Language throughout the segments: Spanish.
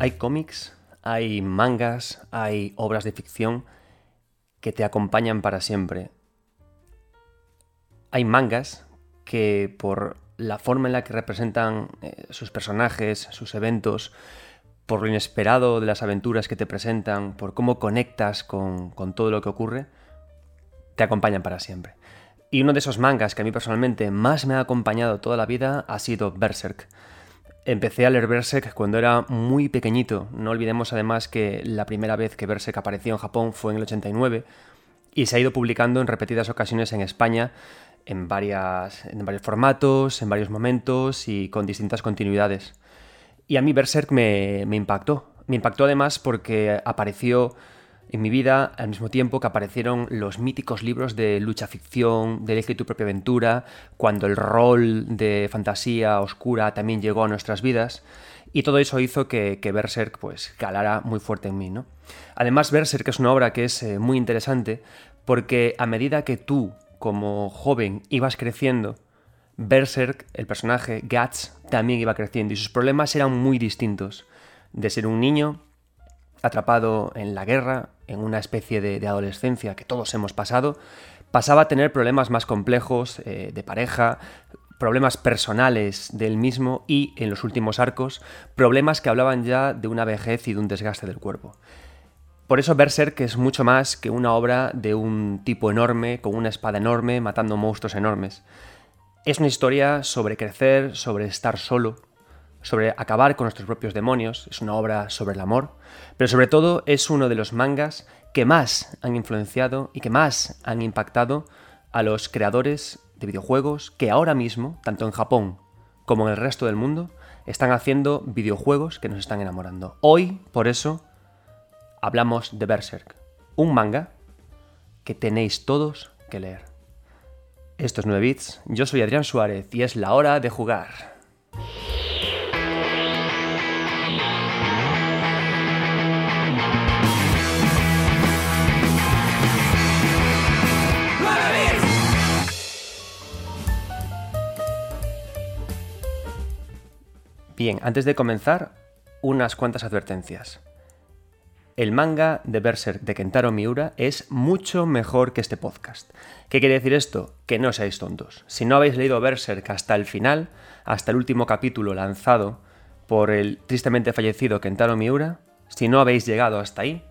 Hay cómics, hay mangas, hay obras de ficción que te acompañan para siempre. Hay mangas que por la forma en la que representan eh, sus personajes, sus eventos, por lo inesperado de las aventuras que te presentan, por cómo conectas con, con todo lo que ocurre, te acompañan para siempre. Y uno de esos mangas que a mí personalmente más me ha acompañado toda la vida ha sido Berserk. Empecé a leer Berserk cuando era muy pequeñito. No olvidemos además que la primera vez que Berserk apareció en Japón fue en el 89 y se ha ido publicando en repetidas ocasiones en España en, varias, en varios formatos, en varios momentos y con distintas continuidades. Y a mí Berserk me, me impactó. Me impactó además porque apareció en mi vida al mismo tiempo que aparecieron los míticos libros de lucha ficción, de Elige tu propia aventura, cuando el rol de fantasía oscura también llegó a nuestras vidas. Y todo eso hizo que, Berserk pues calara muy fuerte en mí, ¿no? Además, Berserk es una obra que es eh, muy interesante porque a medida que tú, como joven, ibas creciendo, Berserk, el personaje Guts, también iba creciendo y sus problemas eran muy distintos. De ser un niño atrapado en la guerra, en una especie de, adolescencia que todos hemos pasado, pasaba a tener problemas más complejos eh, de pareja, problemas personales del mismo y, en los últimos arcos, problemas que hablaban ya de una vejez y de un desgaste del cuerpo. Por eso Berserk es mucho más que una obra de un tipo enorme, con una espada enorme, matando monstruos enormes. Es una historia sobre crecer, sobre estar solo, sobre acabar con nuestros propios demonios, es una obra sobre el amor, pero sobre todo es uno de los mangas que más han influenciado y que más han impactado a los creadores de videojuegos que ahora mismo, tanto en Japón como en el resto del mundo, están haciendo videojuegos que nos están enamorando. Hoy, por eso, hablamos de Berserk, un manga que tenéis todos que leer. Esto es 9 bits, yo soy Adrián Suárez y es la hora de jugar. Bien, antes de comenzar, unas cuantas advertencias. El manga de Berserk de Kentaro Miura es mucho mejor que este podcast. ¿Qué quiere decir esto? Que no seáis tontos. Si no habéis leído Berserk hasta el final, hasta el último capítulo lanzado por el tristemente fallecido Kentaro Miura, si no habéis llegado hasta ahí,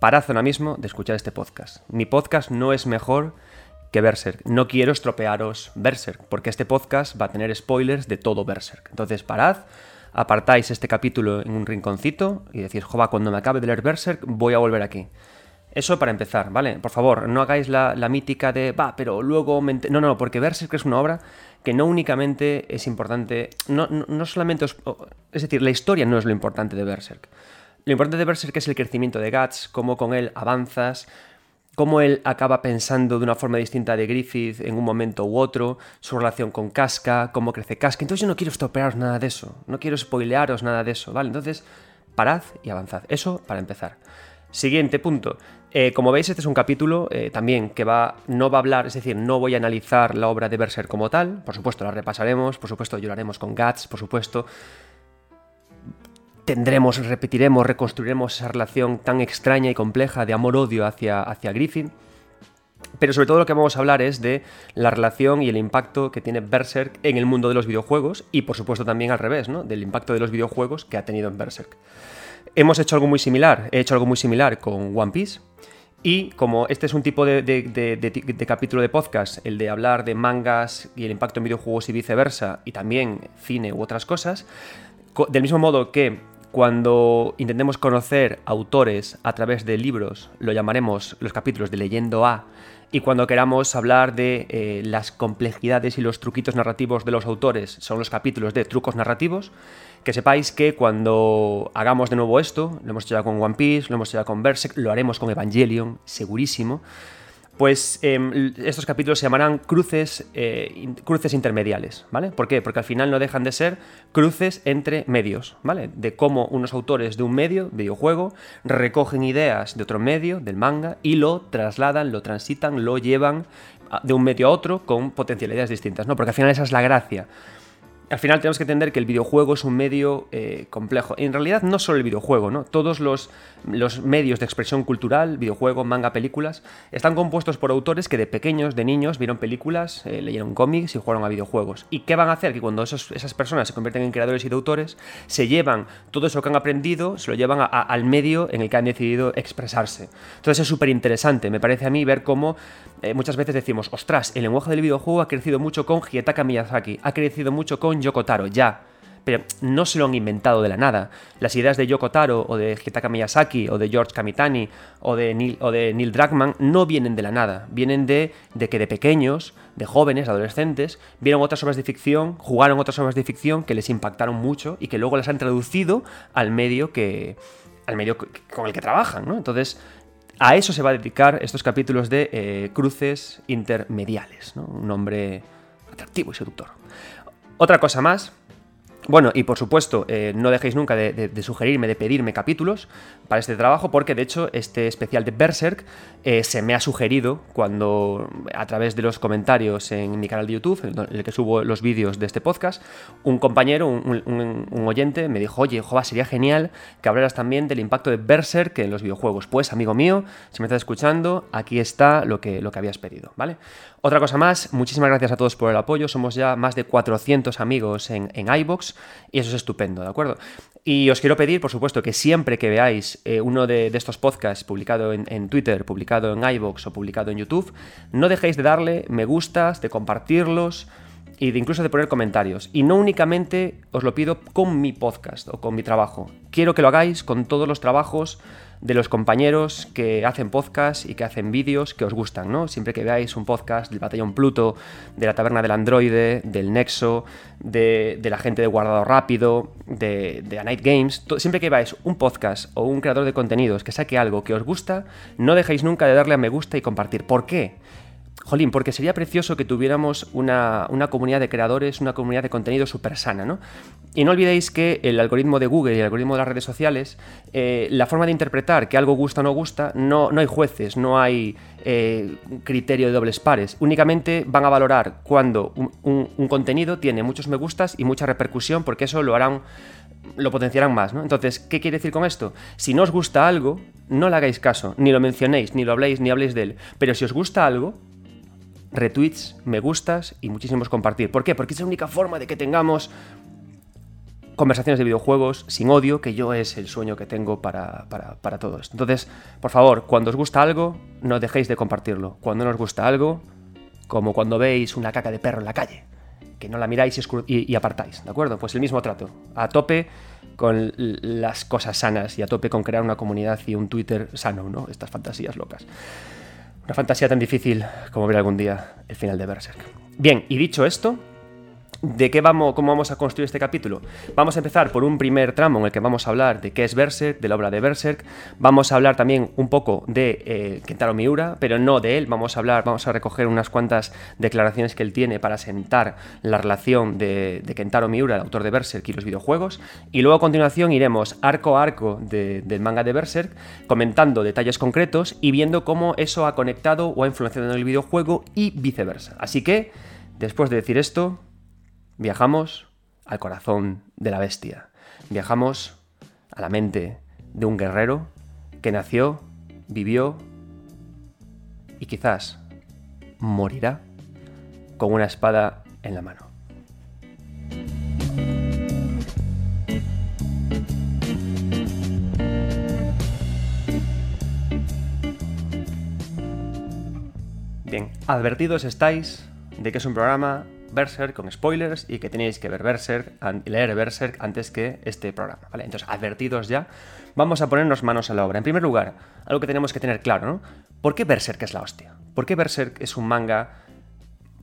parad ahora mismo de escuchar este podcast. Mi podcast no es mejor que Berserk. No quiero estropearos Berserk, porque este podcast va a tener spoilers de todo Berserk. Entonces parad, apartáis este capítulo en un rinconcito y decís, jova, cuando me acabe de leer Berserk voy a volver aquí. Eso para empezar, ¿vale? Por favor, no hagáis la, mítica de, va, pero luego... No, no, porque Berserk es una obra que no únicamente es importante, no, no, solamente... es decir, la historia no es lo importante de Berserk. Lo importante de Berserk es el crecimiento de Guts, cómo con él avanzas, cómo él acaba pensando de una forma distinta de Griffith en un momento u otro, su relación con Casca, cómo crece Casca. Entonces yo no quiero estropearos nada de eso, no quiero spoilearos nada de eso, ¿vale? Entonces, parad y avanzad. Eso para empezar. Siguiente punto. Eh, como veis, este es un capítulo eh, también que va, no va a hablar, es decir, no voy a analizar la obra de Berser como tal. Por supuesto, la repasaremos, por supuesto, lloraremos con Guts, por supuesto tendremos, repetiremos, reconstruiremos esa relación tan extraña y compleja de amor-odio hacia, hacia Griffin. Pero sobre todo lo que vamos a hablar es de la relación y el impacto que tiene Berserk en el mundo de los videojuegos y por supuesto también al revés, ¿no? Del impacto de los videojuegos que ha tenido en Berserk. Hemos hecho algo muy similar, he hecho algo muy similar con One Piece. Y como este es un tipo de, de, capítulo de podcast, el de hablar de mangas y el impacto en videojuegos y viceversa, y también cine u otras cosas, del mismo modo que cuando intentemos conocer autores a través de libros, lo llamaremos los capítulos de Leyendo A, y cuando queramos hablar de eh, las complejidades y los truquitos narrativos de los autores, son los capítulos de trucos narrativos, que sepáis que cuando hagamos de nuevo esto, lo hemos hecho ya con One Piece, lo hemos hecho ya con Berserk, lo haremos con Evangelion, segurísimo, pues em, estos capítulos se llamarán cruces, eh, cruces intermediales, ¿vale? ¿Por qué? Porque al final no dejan de ser cruces entre medios, ¿vale? De cómo unos autores de un medio, videojuego, recogen ideas de otro medio, del manga, y lo trasladan, lo transitan, lo llevan de un medio a otro con potencialidades distintas, ¿no? Porque al final esa es la gracia. Al final tenemos que entender que el videojuego es un medio eh, complejo. En realidad no solo el videojuego, ¿no? Todos los, medios de expresión cultural, videojuego, manga, películas, están compuestos por autores que de pequeños, de niños, vieron películas, eh, leyeron cómics y jugaron a videojuegos. ¿Y qué van a hacer? Que cuando esas personas se convierten en creadores y de autores, se llevan todo eso que han aprendido, se lo llevan al medio en el que han decidido expresarse. Entonces es súper interesante, me parece a mí, ver cómo eh, muchas veces decimos, ostras, el lenguaje del videojuego ha crecido mucho con Hidetaka Miyazaki, ha crecido mucho con Yoko Taro, ya. Pero no se lo han inventado de la nada. Las ideas de Yoko Taro o de Hitaka Miyazaki o de George Kamitani o de Neil, o de Neil no vienen de la nada. Vienen de, de que de pequeños, de jóvenes, adolescentes, vieron otras obras de ficción, jugaron otras obras de ficción que les impactaron mucho y que luego las han traducido al medio que al medio con el que trabajan, ¿no? Entonces, a eso se va a dedicar estos capítulos de eh, cruces intermediales, un nombre atractivo y seductor. Otra cosa más, bueno, y por supuesto, eh, no dejéis nunca de, sugerirme, de pedirme capítulos para este trabajo, porque de hecho este especial de Berserk eh, se me ha sugerido cuando, a través de los comentarios en mi canal de YouTube, en el que subo los vídeos de este podcast, un compañero, un, oyente, me dijo, oye, Jova, sería genial que hablaras también del impacto de Berserk en los videojuegos. Pues, amigo mío, si me estás escuchando, aquí está lo que, lo que habías pedido, ¿vale? Otra cosa más, muchísimas gracias a todos por el apoyo. Somos ya más de 400 amigos en, en iBox y eso es estupendo, ¿de acuerdo? Y os quiero pedir, por supuesto, que siempre que veáis eh, uno de, estos podcasts publicado en, Twitter, publicado en iBox o publicado en YouTube, no dejéis de darle me gustas, de compartirlos y de incluso de poner comentarios. Y no únicamente os lo pido con mi podcast o con mi trabajo. Quiero que lo hagáis con todos los trabajos de los compañeros que hacen podcast y que hacen vídeos que os gustan, ¿no? Siempre que veáis un podcast del Batallón Pluto, de la Taberna del Androide, del Nexo, de, la gente de Guardado Rápido, de, de A Night Games, siempre que veáis un podcast o un creador de contenidos que saque algo que os gusta, no dejéis nunca de darle a me gusta y compartir. ¿Por qué? Jolín, porque sería precioso que tuviéramos una, comunidad de creadores, una comunidad de contenido súper sana, ¿no? Y no olvidéis que el algoritmo de Google y el algoritmo de las redes sociales, eh, la forma de interpretar que algo gusta o no gusta, no, no hay jueces, no hay eh, criterio de dobles pares. Únicamente van a valorar cuando un, contenido tiene muchos me gustas y mucha repercusión, porque eso lo harán lo potenciarán más, ¿no? Entonces, ¿qué quiere decir con esto? Si no os gusta algo, no le hagáis caso, ni lo mencionéis, ni lo habléis, ni habléis de él. Pero si os gusta algo, retweets, me gustas y muchísimos compartir. ¿Por qué? Porque es la única forma de que tengamos conversaciones de videojuegos sin odio, que yo es el sueño que tengo para, para, todo esto. Entonces, por favor, cuando os gusta algo, no dejéis de compartirlo. Cuando no os gusta algo, como cuando veis una caca de perro en la calle, que no la miráis y, y apartáis, ¿de acuerdo? Pues el mismo trato, a tope con las cosas sanas y a tope con crear una comunidad y un Twitter sano, ¿no? Estas fantasías locas. Una fantasía tan difícil como ver algún día el final de Berserk. Bien, y dicho esto, ¿De qué vamos, cómo vamos a construir este capítulo? Vamos a empezar por un primer tramo en el que vamos a hablar de qué es Berserk, de la obra de Berserk. Vamos a hablar también un poco de eh, Kentaro Miura, pero no de él. Vamos a hablar, vamos a recoger unas cuantas declaraciones que él tiene para sentar la relación de, Kentaro Miura, el autor de Berserk, y los videojuegos. Y luego a continuación iremos arco a arco del manga de Berserk, comentando detalles concretos y viendo cómo eso ha conectado o ha influenciado en el videojuego y viceversa. Así que, después de decir esto, Viajamos al corazón de la bestia. Viajamos a la mente de un guerrero que nació, vivió y quizás morirá con una espada en la mano. Bien, advertidos estáis de que es un programa Berserk con spoilers y que tenéis que ver Berserk, leer Berserk antes que este programa, ¿vale? Entonces, advertidos ya, vamos a ponernos manos a la obra. En primer lugar, algo que tenemos que tener claro, ¿no? ¿Por qué Berserk es la hostia? ¿Por qué Berserk es un manga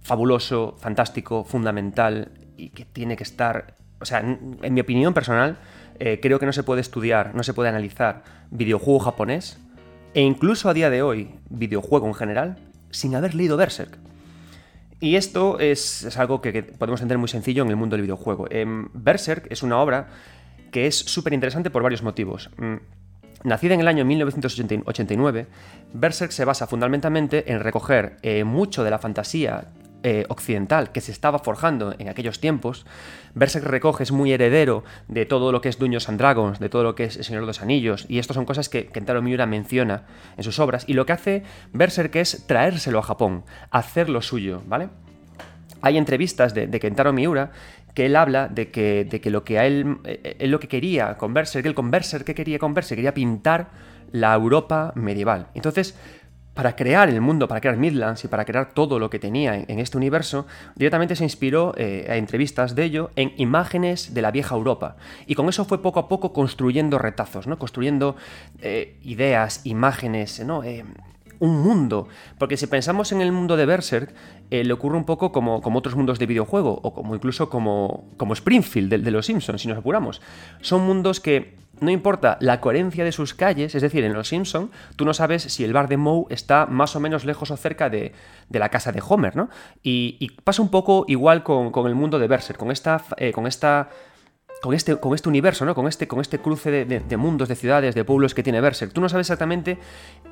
fabuloso, fantástico, fundamental y que tiene que estar... O sea, en mi opinión personal, eh, creo que no se puede estudiar, no se puede analizar videojuego japonés e incluso a día de hoy videojuego en general sin haber leído Berserk. Y esto es, algo que, podemos entender muy sencillo en el mundo del videojuego. Em, Berserk es una obra que es súper interesante por varios motivos. Mm, nacida en el año 1989, Berserk se basa fundamentalmente en recoger eh, mucho de la fantasía eh, occidental que se estaba forjando en aquellos tiempos. Berserk recoge es muy heredero de todo lo que es Dungeons and Dragons, de todo lo que es El Señor de los Anillos, y estas son cosas que Kentaro Miura menciona en sus obras, y lo que hace Berserk es traérselo a Japón, hacerlo suyo, ¿vale? Hay entrevistas de, Kentaro Miura que él habla de que, de que lo que a él, eh, lo que quería con Berserk, él con Berserk, ¿qué quería con Berserk? Quería pintar la Europa medieval. Entonces, para crear el mundo, para crear Midlands y para crear todo lo que tenía en, este universo, directamente se inspiró eh, a entrevistas de ello en imágenes de la vieja Europa. Y con eso fue poco a poco construyendo retazos, ¿no? construyendo eh, ideas, imágenes, ¿no? Eh, un mundo. Porque si pensamos en el mundo de Berserk, le ocurre un poco como, otros mundos de videojuego, o como incluso como, como Springfield de, de los Simpsons, si nos apuramos. Son mundos que no importa la coherencia de sus calles, es decir, en Los Simpson, tú no sabes si el bar de Moe está más o menos lejos o cerca de, la casa de Homer, ¿no? Y, pasa un poco igual con, el mundo de Berserk, con esta, eh, con esta con este, con este universo, ¿no? Con este, con este cruce de, mundos, de ciudades, de pueblos que tiene Berserk. Tú no sabes exactamente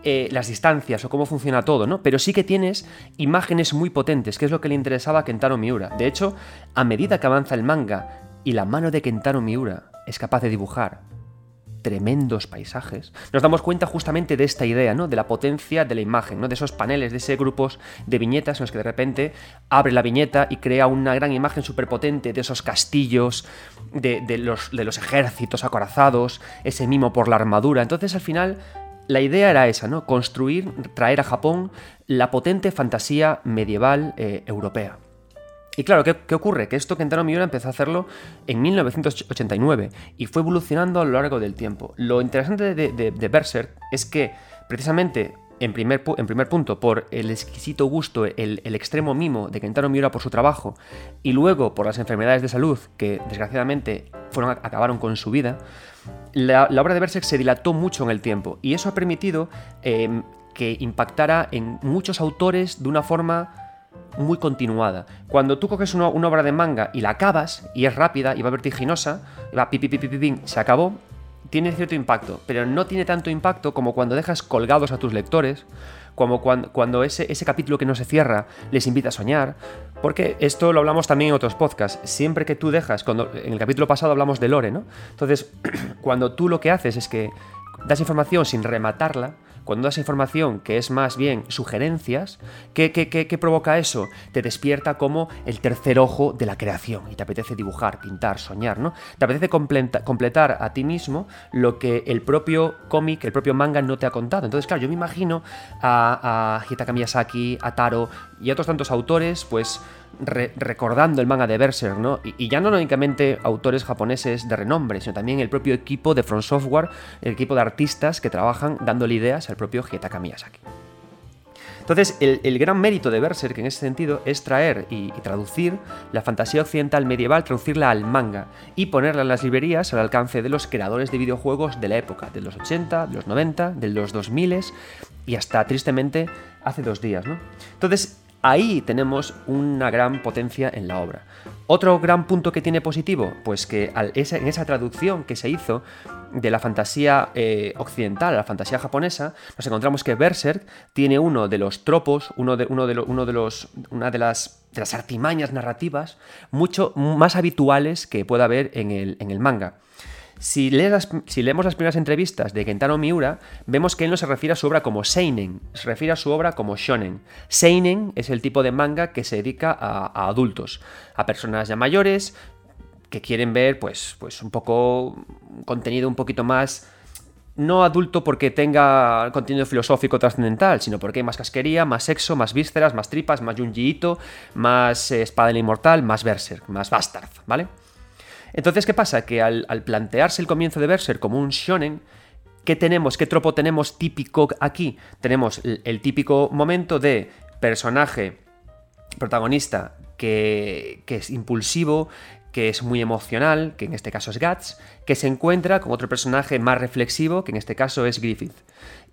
eh, las distancias o cómo funciona todo, ¿no? Pero sí que tienes imágenes muy potentes, que es lo que le interesaba a Kentaro Miura. De hecho, a medida que avanza el manga y la mano de Kentaro Miura es capaz de dibujar tremendos paisajes, nos damos cuenta justamente de esta idea, ¿no? De la potencia de la imagen, ¿no? De esos paneles, de esos grupos de viñetas en los que de repente abre la viñeta y crea una gran imagen potente de esos castillos, de, los, de los ejércitos acorazados, ese mimo por la armadura. Entonces, al final, la idea era esa, ¿no? Construir, traer a Japón la potente fantasía medieval eh, europea. Y claro, ¿qué, ocurre? Que esto Kentaro Miura empezó a hacerlo en 1989 y fue evolucionando a lo largo del tiempo. Lo interesante de, Berserk es que precisamente en primer, en primer, punto, por el exquisito gusto, el, extremo mimo de Kentaro Miura por su trabajo, y luego por las enfermedades de salud que desgraciadamente fueron, acabaron con su vida, la, obra de Berserk se dilató mucho en el tiempo, y eso ha permitido eh, que impactara en muchos autores de una forma muy continuada. Cuando tú coges una, obra de manga y la acabas, y es rápida, y va vertiginosa, y va pi, pi, pi, pi, se acabó, tiene cierto impacto, pero no tiene tanto impacto como cuando dejas colgados a tus lectores, como cuando, cuando ese, ese, capítulo que no se cierra les invita a soñar, porque esto lo hablamos también en otros podcasts, siempre que tú dejas, cuando en el capítulo pasado hablamos de Lore, ¿no? Entonces, cuando tú lo que haces es que das información sin rematarla, cuando das información que es más bien sugerencias, ¿qué, qué, provoca eso? Te despierta como el tercer ojo de la creación y te apetece dibujar, pintar, soñar, ¿no? Te apetece completar a ti mismo lo que el propio cómic, el propio manga no te ha contado. Entonces, claro, yo me imagino a, a Hitaka Miyazaki, a Taro y a otros tantos autores, pues recordando el manga de Berserk, ¿no? Y, ya no únicamente autores japoneses de renombre, sino también el propio equipo de Front Software, el equipo de artistas que trabajan dándole ideas al propio Hitaka Miyazaki. Entonces, el, gran mérito de Berserk en ese sentido es traer y, traducir la fantasía occidental medieval, traducirla al manga y ponerla en las librerías al alcance de los creadores de videojuegos de la época, de los 80, de los 90, de los 2000 y hasta tristemente hace dos días, ¿no? Entonces, Ahí tenemos una gran potencia en la obra. Otro gran punto que tiene positivo, pues que en esa traducción que se hizo de la fantasía eh, occidental a la fantasía japonesa, nos encontramos que Berserk tiene uno de los tropos, uno de, uno de, los, una de las, artimañas narrativas mucho más habituales que pueda haber en el manga. Si, leemos las primeras entrevistas de Kentaro Miura, vemos que él no se refiere a su obra como Seinen, se refiere a su obra como Shonen. Seinen es el tipo de manga que se dedica a, adultos, a personas ya mayores que quieren ver, pues, pues un poco contenido un poquito más no adulto porque tenga contenido filosófico trascendental, sino porque hay más casquería, más sexo, más vísceras, más tripas, más Junjiito, más eh, espada de la inmortal, más berserk, más bastard, ¿vale? Entonces, ¿qué pasa? Que al, plantearse el comienzo de Berserk como un shonen, ¿qué tenemos? ¿Qué tropo tenemos típico aquí? Tenemos el, típico momento de personaje, protagonista, que, que es impulsivo, que es muy emocional, que en este caso es Guts, que se encuentra con otro personaje más reflexivo, que en este caso es Griffith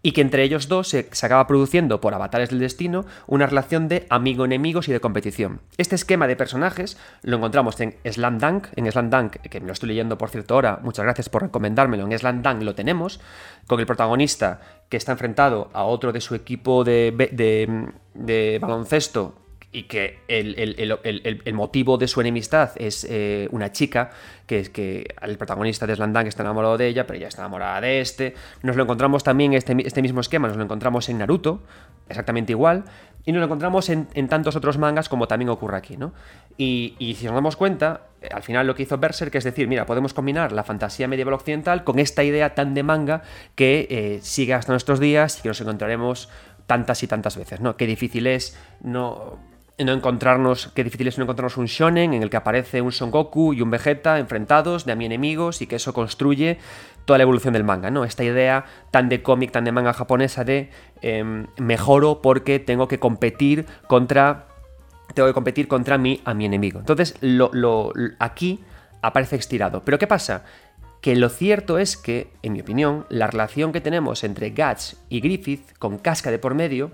y que entre ellos dos se, acaba produciendo, por avatares del destino, una relación de amigo-enemigos y de competición. Este esquema de personajes lo encontramos en Slam Dunk, en Slam Dunk, que me lo estoy leyendo por cierto ahora, muchas gracias por recomendármelo, en Slam Dunk lo tenemos, con el protagonista que está enfrentado a otro de su equipo de, de baloncesto y que el, motivo de su enemistad es eh, una chica, que es que el protagonista de Slandang está enamorado de ella, pero ella está enamorada de este. Nos lo encontramos también, este, este mismo esquema, nos lo encontramos en Naruto, exactamente igual, y nos lo encontramos en, tantos otros mangas como también ocurre aquí, ¿no? Y, si nos damos cuenta, eh, al final lo que hizo Berserk es decir, mira, podemos combinar la fantasía medieval occidental con esta idea tan de manga que eh, sigue hasta nuestros días y que nos encontraremos tantas y tantas veces, ¿no? Qué difícil es no no encontrarnos, qué difícil es no encontrarnos un shonen en el que aparece un Son Goku y un Vegeta enfrentados de a mi enemigos y que eso construye toda la evolución del manga, ¿no? Esta idea tan de cómic, tan de manga japonesa de em, mejoro porque tengo que competir contra tengo que competir contra mí a mi enemigo. Entonces, lo, aquí aparece estirado. Pero ¿qué pasa? Que lo cierto es que, en mi opinión, la relación que tenemos entre Guts y Griffith, con casca de por medio,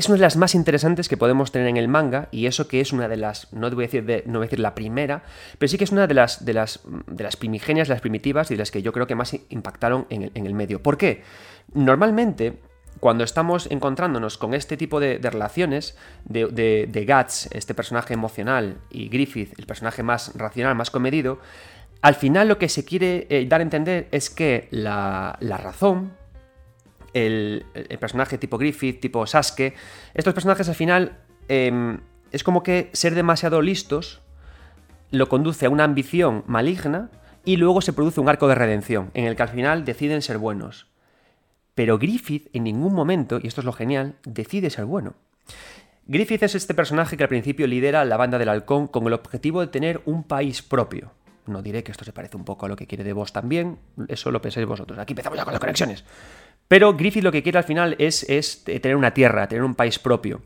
es una de las más interesantes que podemos tener en el manga, y eso que es una de las, no voy a decir, de, no voy a decir la primera, pero sí que es una de las, de las, de las primigenias, las primitivas y de las que yo creo que más impactaron en el, medio. ¿Por qué? Normalmente, cuando estamos encontrándonos con este tipo de, relaciones de, de, Guts, este personaje emocional, y Griffith, el personaje más racional, más comedido, al final lo que se quiere eh, dar a entender es que la, la razón, el, personaje tipo Griffith, tipo Sasuke, estos personajes al final em, es como que ser demasiado listos lo conduce a una ambición maligna y luego se produce un arco de redención en el que al final deciden ser buenos. Pero Griffith en ningún momento, y esto es lo genial, decide ser bueno. Griffith es este personaje que al principio lidera la banda del halcón con el objetivo de tener un país propio. No diré que esto se parece un poco a lo que quiere de vos también, eso lo pensáis vosotros. Aquí empezamos ya con las conexiones. Pero Griffith lo que quiere al final es, tener una tierra, tener un país propio.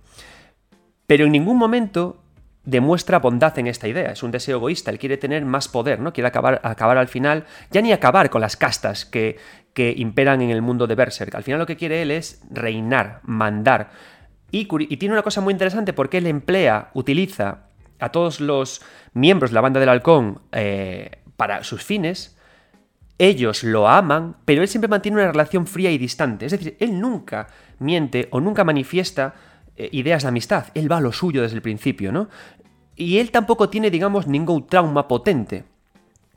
Pero en ningún momento demuestra bondad en esta idea. Es un deseo egoísta. Él quiere tener más poder, ¿no? Quiere acabar, acabar al final, ya ni acabar con las castas que, que imperan en el mundo de Berserk. Al final lo que quiere él es reinar, mandar. Y, y tiene una cosa muy interesante porque él emplea, utiliza a todos los miembros de la banda del halcón eh, para sus fines, ellos lo aman, pero él siempre mantiene una relación fría y distante. Es decir, él nunca miente o nunca manifiesta eh, ideas de amistad. Él va a lo suyo desde el principio, ¿no? Y él tampoco tiene, digamos, ningún trauma potente.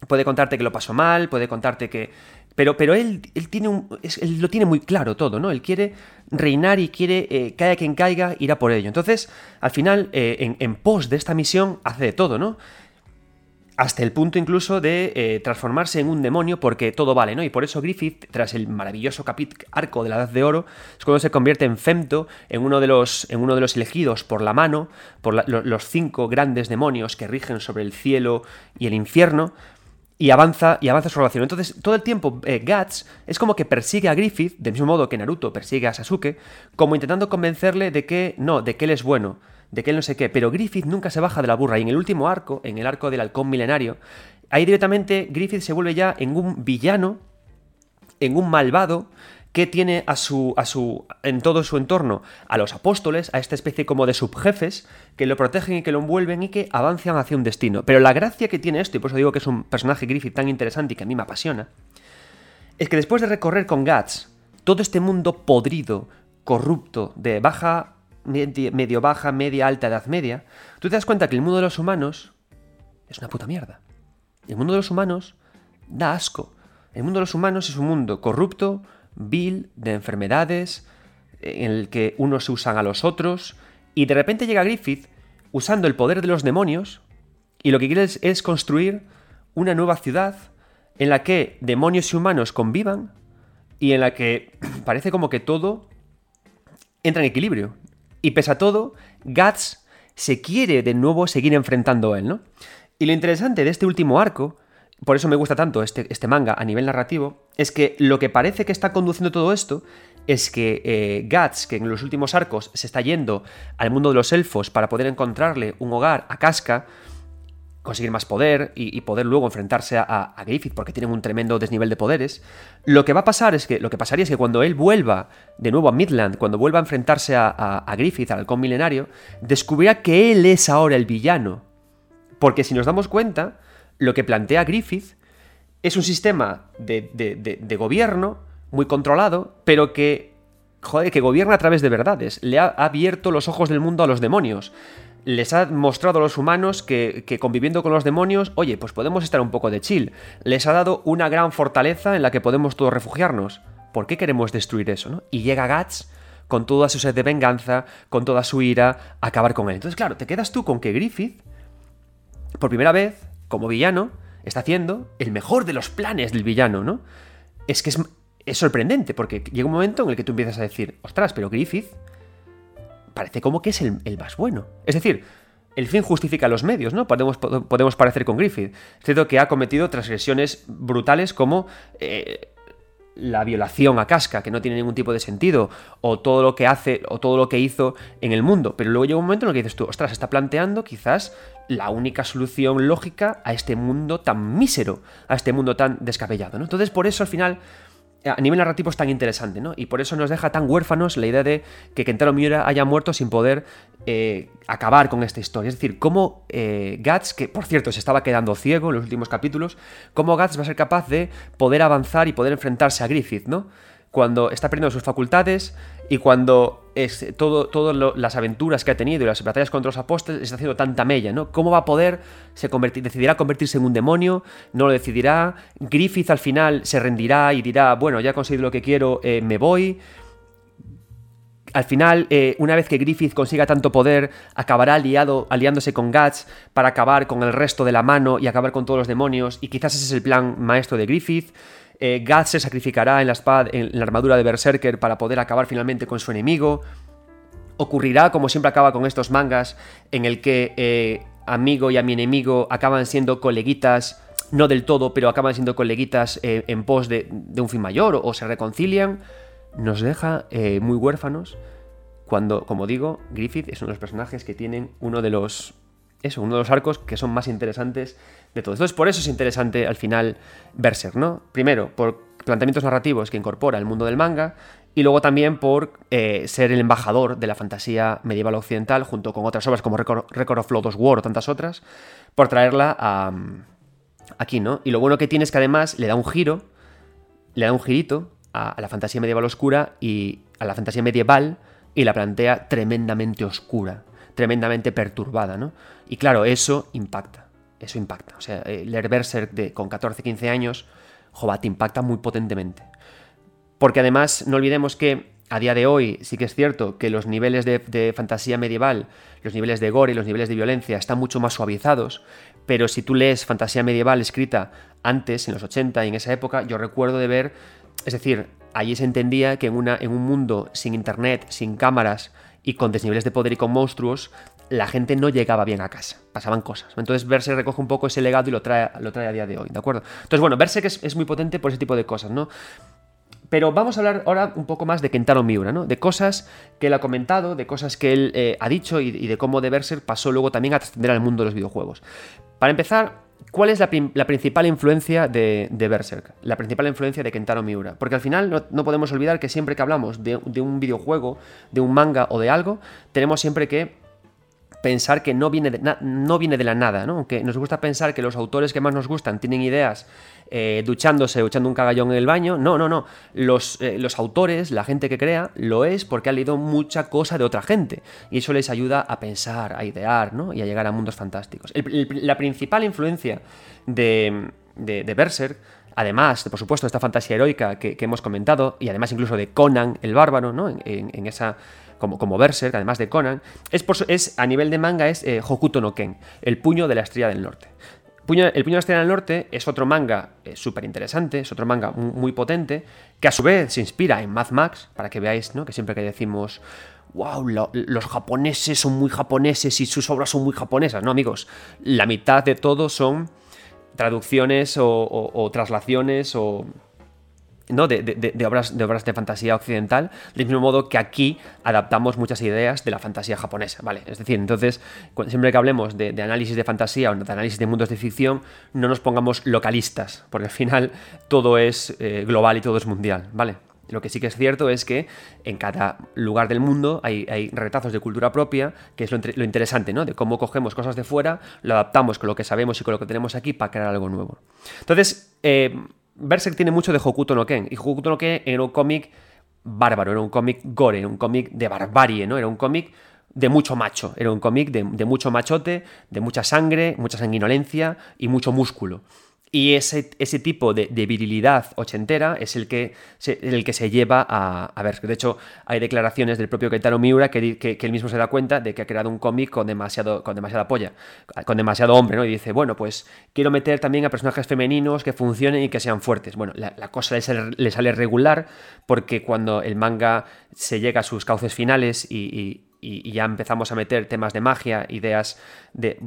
Puede contarte que lo pasó mal, puede contarte que... Pero, pero él, él, tiene un, él lo tiene muy claro todo, ¿no? Él quiere reinar y quiere, eh, caiga quien caiga, ir a por ello. Entonces, al final, eh, en, en pos de esta misión, hace de todo, ¿no? Hasta el punto incluso de eh, transformarse en un demonio porque todo vale, ¿no? Y por eso Griffith, tras el maravilloso arco de la Edad de Oro, es cuando se convierte en Femto, en uno de los, en uno de los elegidos por la mano, por los cinco grandes demonios que rigen sobre el cielo y el infierno, y avanza, y avanza su relación. Entonces, todo el tiempo, eh, Guts es como que persigue a Griffith, del mismo modo que Naruto persigue a Sasuke, como intentando convencerle de que no, de que él es bueno de que él no sé qué, pero Griffith nunca se baja de la burra y en el último arco, en el arco del halcón milenario, ahí directamente Griffith se vuelve ya en un villano, en un malvado que tiene a su, a su, en todo su entorno a los apóstoles, a esta especie como de subjefes que lo protegen y que lo envuelven y que avanzan hacia un destino. Pero la gracia que tiene esto, y por eso digo que es un personaje Griffith tan interesante y que a mí me apasiona, es que después de recorrer con Guts todo este mundo podrido, corrupto, de baja medio baja, media, alta, edad media, tú te das cuenta que el mundo de los humanos es una puta mierda. El mundo de los humanos da asco. El mundo de los humanos es un mundo corrupto, vil, de enfermedades, en el que unos se usan a los otros, y de repente llega Griffith usando el poder de los demonios, y lo que quiere es, construir una nueva ciudad en la que demonios y humanos convivan, y en la que parece como que todo entra en equilibrio. Y pese a todo, Guts se quiere de nuevo seguir enfrentando a él, ¿no? Y lo interesante de este último arco, por eso me gusta tanto este, este manga a nivel narrativo, es que lo que parece que está conduciendo todo esto es que eh, Guts, que en los últimos arcos se está yendo al mundo de los elfos para poder encontrarle un hogar a Casca, conseguir más poder y, poder luego enfrentarse a, Griffith porque tienen un tremendo desnivel de poderes. Lo que va a pasar es que lo que pasaría es que cuando él vuelva de nuevo a Midland, cuando vuelva a enfrentarse a, Griffith, al halcón milenario, descubrirá que él es ahora el villano. Porque si nos damos cuenta, lo que plantea Griffith es un sistema de, de gobierno muy controlado, pero que joder, que gobierna a través de verdades. Le ha abierto los ojos del mundo a los demonios. Les ha mostrado a los humanos que, que, conviviendo con los demonios, oye, pues podemos estar un poco de chill. Les ha dado una gran fortaleza en la que podemos todos refugiarnos. ¿Por qué queremos destruir eso? ¿no? Y llega Guts con toda su sed de venganza, con toda su ira, a acabar con él. Entonces, claro, te quedas tú con que Griffith, por primera vez, como villano, está haciendo el mejor de los planes del villano, ¿no? Es que es, es sorprendente, porque llega un momento en el que tú empiezas a decir, ostras, pero Griffith parece como que es el, más bueno. Es decir, el fin justifica los medios, ¿no? Podemos, podemos parecer con Griffith. Es cierto que ha cometido transgresiones brutales como eh, la violación a Casca, que no tiene ningún tipo de sentido, o todo lo que hace, o todo lo que hizo en el mundo. Pero luego llega un momento en el que dices tú, ostras, está planteando quizás la única solución lógica a este mundo tan mísero, a este mundo tan descabellado, ¿no? Entonces, por eso al final a nivel narrativo es tan interesante, ¿no? Y por eso nos deja tan huérfanos la idea de que Kentaro Miura haya muerto sin poder eh, acabar con esta historia. Es decir, cómo eh, Guts, que por cierto se estaba quedando ciego en los últimos capítulos, cómo Guts va a ser capaz de poder avanzar y poder enfrentarse a Griffith, ¿no? Cuando está perdiendo sus facultades y cuando es, todo, todas las aventuras que ha tenido y las batallas contra los apóstoles está haciendo tanta mella, ¿no? ¿Cómo va a poder? Decidirá convertirse en un demonio, no lo decidirá. Griffith al final se rendirá y dirá, bueno, ya he conseguido lo que quiero, eh, me voy. Al final, eh, una vez que Griffith consiga tanto poder, acabará aliado, aliándose con Guts para acabar con el resto de la mano y acabar con todos los demonios. Y quizás ese es el plan maestro de Griffith. Eh, Guts se sacrificará en la espada, en la armadura de Berserker para poder acabar finalmente con su enemigo. Ocurrirá, como siempre acaba con estos mangas, en el que eh, amigo y a mi enemigo acaban siendo coleguitas, no del todo, pero acaban siendo coleguitas eh, en pos de, un fin mayor o, se reconcilian. Nos deja muy huérfanos cuando, como digo, Griffith es uno de los personajes que tienen uno de los eso, uno de los arcos que son más interesantes de todos. Entonces, por eso es interesante al final Berserk, ¿no? Primero, por planteamientos narrativos que incorpora el mundo del manga, y luego también por eh, ser el embajador de la fantasía medieval occidental, junto con otras obras como Record of Lotus War o tantas otras, por traerla a, aquí, ¿no? Y lo bueno que tiene es que además le da un giro, le da un girito a la fantasía medieval oscura y a la fantasía medieval y la plantea tremendamente oscura tremendamente perturbada, ¿no? Y claro, eso impacta, eso impacta. O sea, leer Berserk de, con 14, 15 años, joder, te impacta muy potentemente. Porque además, no olvidemos que a día de hoy sí que es cierto que los niveles de, fantasía medieval, los niveles de gore y los niveles de violencia están mucho más suavizados, pero si tú lees fantasía medieval escrita antes, en los 80 y en esa época, yo recuerdo de ver, es decir, allí se entendía que en, una, en un mundo sin internet, sin cámaras, y con desniveles de poder y con monstruos, la gente no llegaba bien a casa, pasaban cosas. Entonces Berserk recoge un poco ese legado y lo trae, lo trae a día de hoy, ¿de acuerdo? Entonces, bueno, Berserk es, es muy potente por ese tipo de cosas, ¿no? Pero vamos a hablar ahora un poco más de Kentaro Miura, ¿no? De cosas que él ha comentado, de cosas que él eh, ha dicho y, y, de cómo de Berserk pasó luego también a trascender al mundo de los videojuegos. Para empezar, ¿Cuál es la, principal influencia de, Berserk? La principal influencia de Kentaro Miura. Porque al final no, podemos olvidar que siempre que hablamos de, un videojuego, de un manga o de algo, tenemos siempre que pensar que no viene de, la nada, ¿no? Aunque nos gusta pensar que los autores que más nos gustan tienen ideas eh, duchándose echando un cagallón en el baño. No, no, no. Los, eh, los, autores, la gente que crea, lo es porque ha leído mucha cosa de otra gente. Y eso les ayuda a pensar, a idear, ¿no? Y a llegar a mundos fantásticos. la principal influencia de, de, Berserk además, de, por supuesto, esta fantasía heroica que, hemos comentado, y además incluso de Conan el Bárbaro, ¿no? En, esa. Como, como Berserk, además de Conan, es, es a nivel de manga es eh, Hokuto no Ken, el puño de la estrella del norte el Puño de la Estrella del Norte es otro manga eh, súper interesante, es otro manga muy, potente, que a su vez se inspira en Mad Max, para que veáis, ¿no? Que siempre que decimos, wow, los japoneses son muy japoneses y sus obras son muy japonesas, ¿no, amigos? La mitad de todo son traducciones o traslaciones o ¿no? De, obras, de obras de fantasía occidental, del mismo modo que aquí adaptamos muchas ideas de la fantasía japonesa, ¿vale? Es decir, entonces, siempre que hablemos de, análisis de fantasía o de análisis de mundos de ficción, no nos pongamos localistas, porque al final todo es eh, global y todo es mundial, ¿vale? Lo que sí que es cierto es que en cada lugar del mundo hay, retazos de cultura propia, que es lo, interesante, ¿no? De cómo cogemos cosas de fuera, lo adaptamos con lo que sabemos y con lo que tenemos aquí para crear algo nuevo. Entonces, eh, Berserk tiene mucho de Hokuto no Ken. Y Hokuto no Ken era un cómic bárbaro, era un cómic gore, un cómic de barbarie, ¿no? Era un cómic de mucho macho, era un cómic de mucho machote, de mucha sangre, mucha sanguinolencia y mucho músculo. Y ese, ese tipo de, virilidad ochentera es el que se, el que se lleva a, a ver. De hecho, hay declaraciones del propio Keitaro Miura que, que, él mismo se da cuenta de que ha creado un cómic con, demasiado, con demasiada polla, con demasiado hombre, ¿no? Y dice, bueno, pues quiero meter también a personajes femeninos que funcionen y que sean fuertes. Bueno, la, cosa le sale, le sale regular porque cuando el manga se llega a sus cauces finales y, ya empezamos a meter temas de magia, ideas de,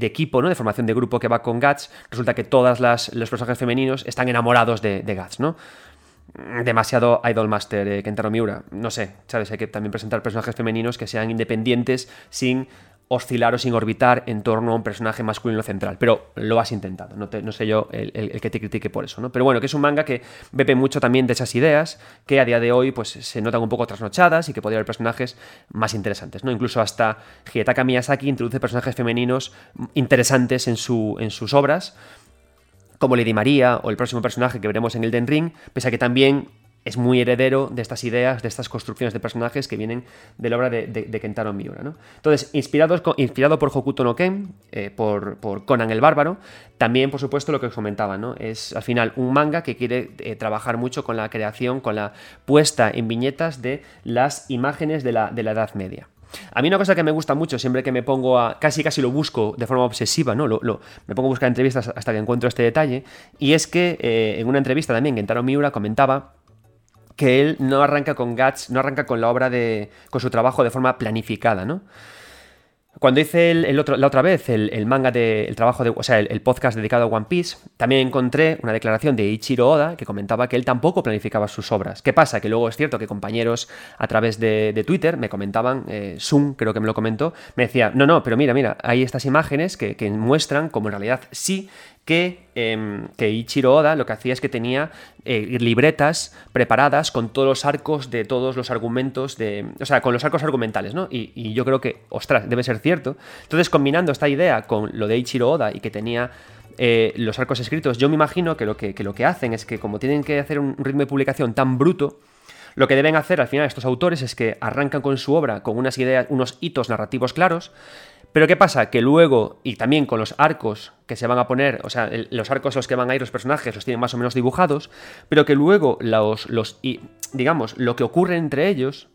equipo, ¿no? de formación de grupo que va con Guts, resulta que todos los personajes femeninos están enamorados de, Guts, ¿no? demasiado Idolmaster eh, Kentaro Miura. No sé, ¿sabes? Hay que también presentar personajes femeninos que sean independientes sin oscilar o sin orbitar en torno a un personaje masculino central. Pero lo has intentado, no, sé yo el, que te critique por eso, ¿no? Pero bueno, que es un manga que bebe mucho también de esas ideas que a día de hoy pues se notan un poco trasnochadas y que podría haber personajes más interesantes, ¿no? Incluso hasta Hidetaka Miyazaki introduce personajes femeninos interesantes en, su, en sus obras, como Lady María o el próximo personaje que veremos en el Den Ring, pese a que también es muy heredero de estas ideas, de estas construcciones de personajes que vienen de la obra de, Kentaro Miura. ¿no? Entonces, inspirado por Hokuto no Ken, eh, por, Conan el Bárbaro, también, por supuesto, lo que os comentaba, ¿no? es al final un manga que quiere eh, trabajar mucho con la creación, con la puesta en viñetas de las imágenes de la, de la Edad Media. A mí una cosa que me gusta mucho, siempre que me pongo a... casi casi lo busco de forma obsesiva, ¿no? Lo, me pongo a buscar entrevistas hasta que encuentro este detalle, y es que eh, en una entrevista también Kentaro Miura comentaba que él no arranca con Guts, no arranca con la obra de. con su trabajo de forma planificada, ¿no? Cuando hice el, otro, la otra vez el, manga de. el trabajo de. o sea, el, podcast dedicado a One Piece, también encontré una declaración de Ichiro Oda que comentaba que él tampoco planificaba sus obras. ¿Qué pasa? Que luego es cierto que compañeros a través de, Twitter me comentaban, eh, Zoom creo que me lo comentó, me decía, no, no, pero mira, mira, hay estas imágenes que, que muestran como en realidad sí Em, que, Ichiro Oda lo que hacía es que tenía eh, libretas preparadas con todos los arcos de todos los argumentos, de, o sea, con los arcos argumentales, ¿no? Y, yo creo que, ostras, debe ser cierto. Entonces, combinando esta idea con lo de Ichiro Oda y que tenía eh, los arcos escritos, yo me imagino que lo que, que lo que hacen es que como tienen que hacer un ritmo de publicación tan bruto, lo que deben hacer al final estos autores es que arrancan con su obra con unas ideas, unos hitos narrativos claros, pero ¿qué pasa? Que luego, y también con los arcos que se van a poner, o sea, los arcos los que van a ir los personajes los tienen más o menos dibujados, pero que luego los, los y, digamos, lo que ocurre entre ellos,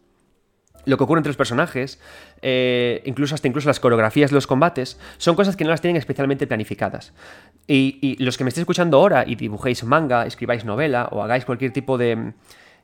lo que ocurre entre los personajes, eh, incluso hasta incluso las coreografías de los combates, son cosas que no las tienen especialmente planificadas. Y, los que me estéis escuchando ahora y dibujéis manga, escribáis novela o hagáis cualquier tipo de,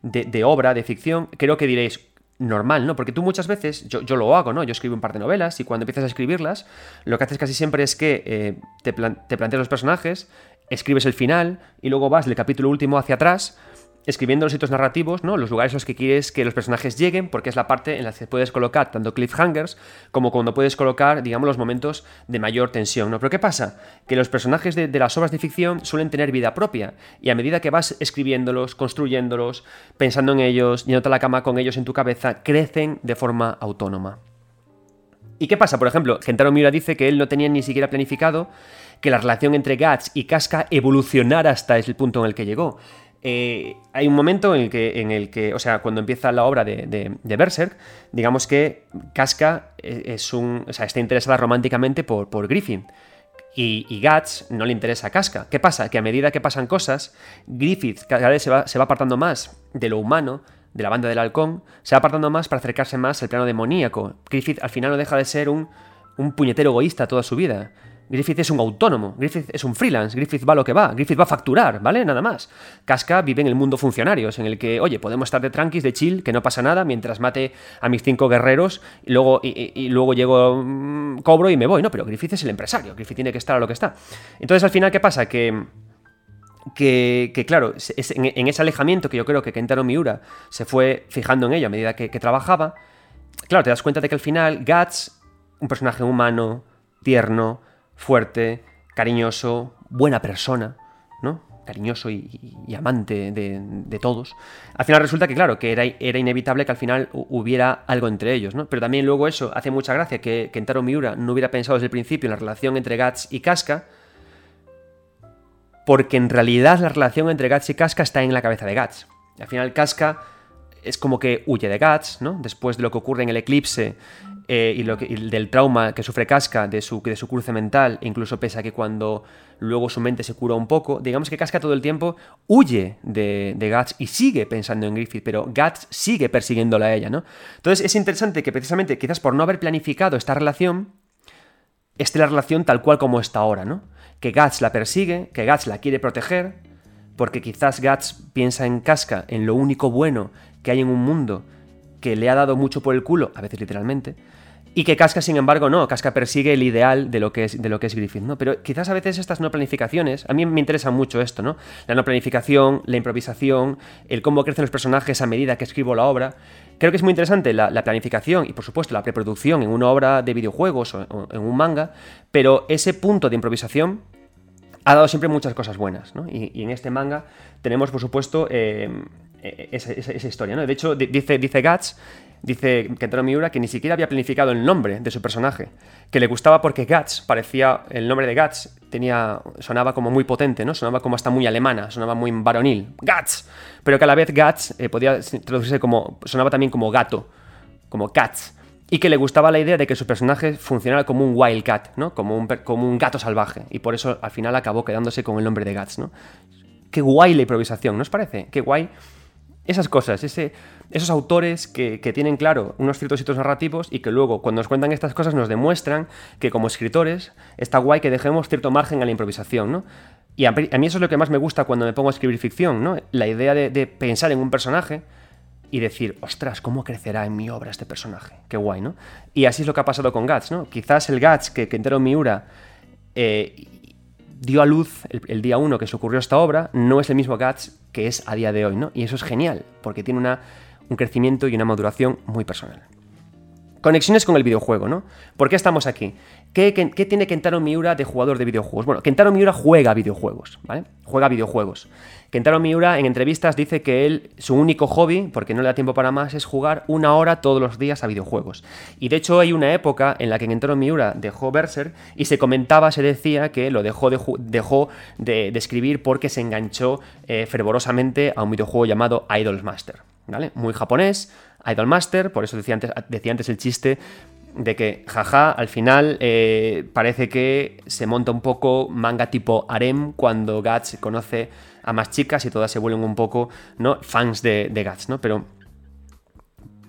de obra, de ficción, creo que diréis, normal, ¿no? Porque tú muchas veces, yo, yo, lo hago, ¿no? Yo escribo un par de novelas y cuando empiezas a escribirlas, lo que haces casi siempre es que eh, te, te planteas los personajes, escribes el final y luego vas del capítulo último hacia atrás escribiendo los hitos narrativos, ¿no? Los lugares a los que quieres que los personajes lleguen, porque es la parte en la que puedes colocar tanto cliffhangers como cuando puedes colocar, digamos, los momentos de mayor tensión, ¿no? Pero ¿qué pasa? Que los personajes de, las obras de ficción suelen tener vida propia, y a medida que vas escribiéndolos, construyéndolos, pensando en ellos, a la cama con ellos en tu cabeza, crecen de forma autónoma. ¿Y qué pasa? Por ejemplo, Gentaro Miura dice que él no tenía ni siquiera planificado que la relación entre Guts y Casca evolucionara hasta el punto en el que llegó. Eh, hay un momento en el, que, o sea, cuando empieza la obra de, Berserk, digamos que Casca eh, es un, está interesada románticamente por, por Griffin. Y, y, Guts no le interesa a Casca. ¿Qué pasa? Que a medida que pasan cosas, Griffith cada vez se va, se va apartando más de lo humano, de la banda del halcón, se va apartando más para acercarse más al plano demoníaco. Griffith al final no deja de ser un, un puñetero egoísta toda su vida. Griffith es un autónomo, Griffith es un freelance, Griffith va lo que va, Griffith va a facturar, ¿vale? Nada más. Casca vive en el mundo funcionarios, en el que, oye, podemos estar de tranquis, de chill, que no pasa nada, mientras mate a mis cinco guerreros y luego, y, luego llego, mm, cobro y me voy, ¿no? Pero Griffith es el empresario, Griffith tiene que estar a lo que está. Entonces, al final, ¿qué pasa? Que... Que, claro, en, ese alejamiento que yo creo que Kentaro Miura se fue fijando en ello a medida que, que trabajaba, claro, te das cuenta de que al final Guts, un personaje humano, tierno, fuerte, cariñoso, buena persona, ¿no? cariñoso y, amante de, todos, al final resulta que, claro, que era, inevitable que al final hubiera algo entre ellos, ¿no? Pero también luego eso hace mucha gracia que Kentaro Miura no hubiera pensado desde el principio en la relación entre Guts y Casca, porque en realidad la relación entre Guts y Casca está en la cabeza de Guts. Al final Casca es como que huye de Guts, ¿no? Después de lo que ocurre en el eclipse eh, y, lo del trauma que sufre Casca, de su, de su cruce mental, incluso pese a que cuando luego su mente se cura un poco, digamos que Casca todo el tiempo huye de, Guts y sigue pensando en Griffith, pero Guts sigue persiguiéndola a ella, ¿no? Entonces es interesante que precisamente, quizás por no haber planificado esta relación, esté la relación tal cual como está ahora, ¿no? Que Guts la persigue, que Guts la quiere proteger, porque quizás Guts piensa en Casca, en lo único bueno que hay en un mundo que le ha dado mucho por el culo, a veces literalmente, y que Casca, sin embargo, no. Casca persigue el ideal de lo que es, de lo que es Griffith, ¿no? Pero quizás a veces estas no planificaciones, a mí me interesa mucho esto, ¿no? La no planificación, la improvisación, el cómo crecen los personajes a medida que escribo la obra. Creo que es muy interesante la, planificación y, por supuesto, la preproducción en una obra de videojuegos o, en un manga, pero ese punto de improvisación ha dado siempre muchas cosas buenas, ¿no? Y, en este manga tenemos, por supuesto, eh, e, e, esa, historia, ¿no? De hecho, dice, dice Guts, dice Kentaro Miura que ni siquiera había planificado el nombre de su personaje, que le gustaba porque Guts parecía, el nombre de Guts tenía, sonaba como muy potente, ¿no? Sonaba como hasta muy alemana, sonaba muy varonil, Guts, pero que a la vez Guts eh, podía traducirse como, sonaba también como gato, como Cats, y que le gustaba la idea de que su personaje funcionara como un wildcat, ¿no? Como un, como un gato salvaje, y por eso al final acabó quedándose con el nombre de Guts, ¿no? Qué guay la improvisación, ¿no os parece? Qué guay esas cosas, ese, esos autores que, tienen, claro, unos ciertos hitos narrativos y que luego, cuando nos cuentan estas cosas, nos demuestran que como escritores está guay que dejemos cierto margen a la improvisación, ¿no? Y a, mí eso es lo que más me gusta cuando me pongo a escribir ficción, ¿no? La idea de, pensar en un personaje y decir, ostras, ¿cómo crecerá en mi obra este personaje? Qué guay, ¿no? Y así es lo que ha pasado con Guts, ¿no? Quizás el Guts que Kentaro Miura eh, dio a luz el, día 1 que se ocurrió esta obra, no es el mismo Guts que es a día de hoy, ¿no? Y eso es genial, porque tiene una, un crecimiento y una maduración muy personal. Conexiones con el videojuego, ¿no? ¿Por qué estamos aquí? ¿Qué, tiene Kentaro Miura de jugador de videojuegos? Bueno, Kentaro Miura juega videojuegos, ¿vale? Juega videojuegos. Kentaro Miura en entrevistas dice que él, su único hobby, porque no le da tiempo para más, es jugar una hora todos los días a videojuegos. Y de hecho hay una época en la que Kentaro Miura dejó Berserk y se comentaba, se decía que lo dejó de, dejó de, escribir porque se enganchó eh, fervorosamente a un videojuego llamado Idol Master, ¿vale? Muy japonés, Idolmaster, por eso decía antes, decía antes el chiste de que, jaja, al final eh, parece que se monta un poco manga tipo harem cuando Guts conoce a más chicas y todas se vuelven un poco ¿no? fans de, de Guts, ¿no? Pero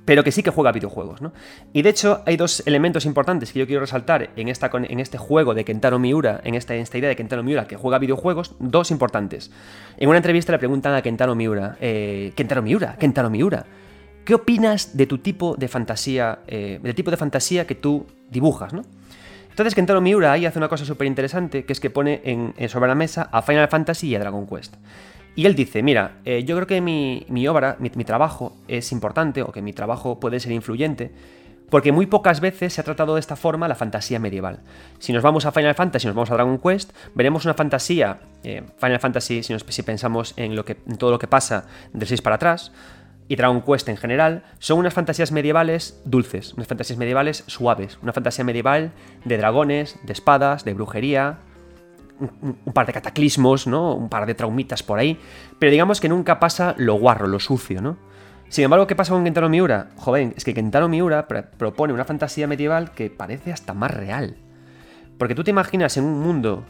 pero que sí que juega videojuegos, ¿no? Y de hecho hay dos elementos importantes que yo quiero resaltar en, esta, en este juego de Kentaro Miura, en esta, esta, idea de Kentaro Miura que juega videojuegos, dos importantes. En una entrevista le preguntan a Kentaro Miura, eh, Kentaro Miura, Kentaro Miura, ¿Qué opinas de tu tipo de fantasía, eh, del tipo de fantasía que tú dibujas, ¿no? Entonces Kentaro Miura ahí hace una cosa súper interesante, que es que pone en, sobre la mesa a Final Fantasy y a Dragon Quest. Y él dice, mira, eh, yo creo que mi, obra, mi, trabajo es importante, o que mi trabajo puede ser influyente, porque muy pocas veces se ha tratado de esta forma la fantasía medieval. Si nos vamos a Final Fantasy, nos vamos a Dragon Quest, veremos una fantasía, eh, Final Fantasy, si, pensamos en, en todo lo que pasa del 6 para atrás, y Dragon Quest en general, son unas fantasías medievales dulces, unas fantasías medievales suaves, una fantasía medieval de dragones, de espadas, de brujería, un, par de cataclismos, ¿no? Un par de traumitas por ahí, pero digamos que nunca pasa lo guarro, lo sucio, ¿no? Sin embargo, ¿qué pasa con Kentaro Miura? Joven, es que Kentaro Miura propone una fantasía medieval que parece hasta más real. Porque tú te imaginas en un mundo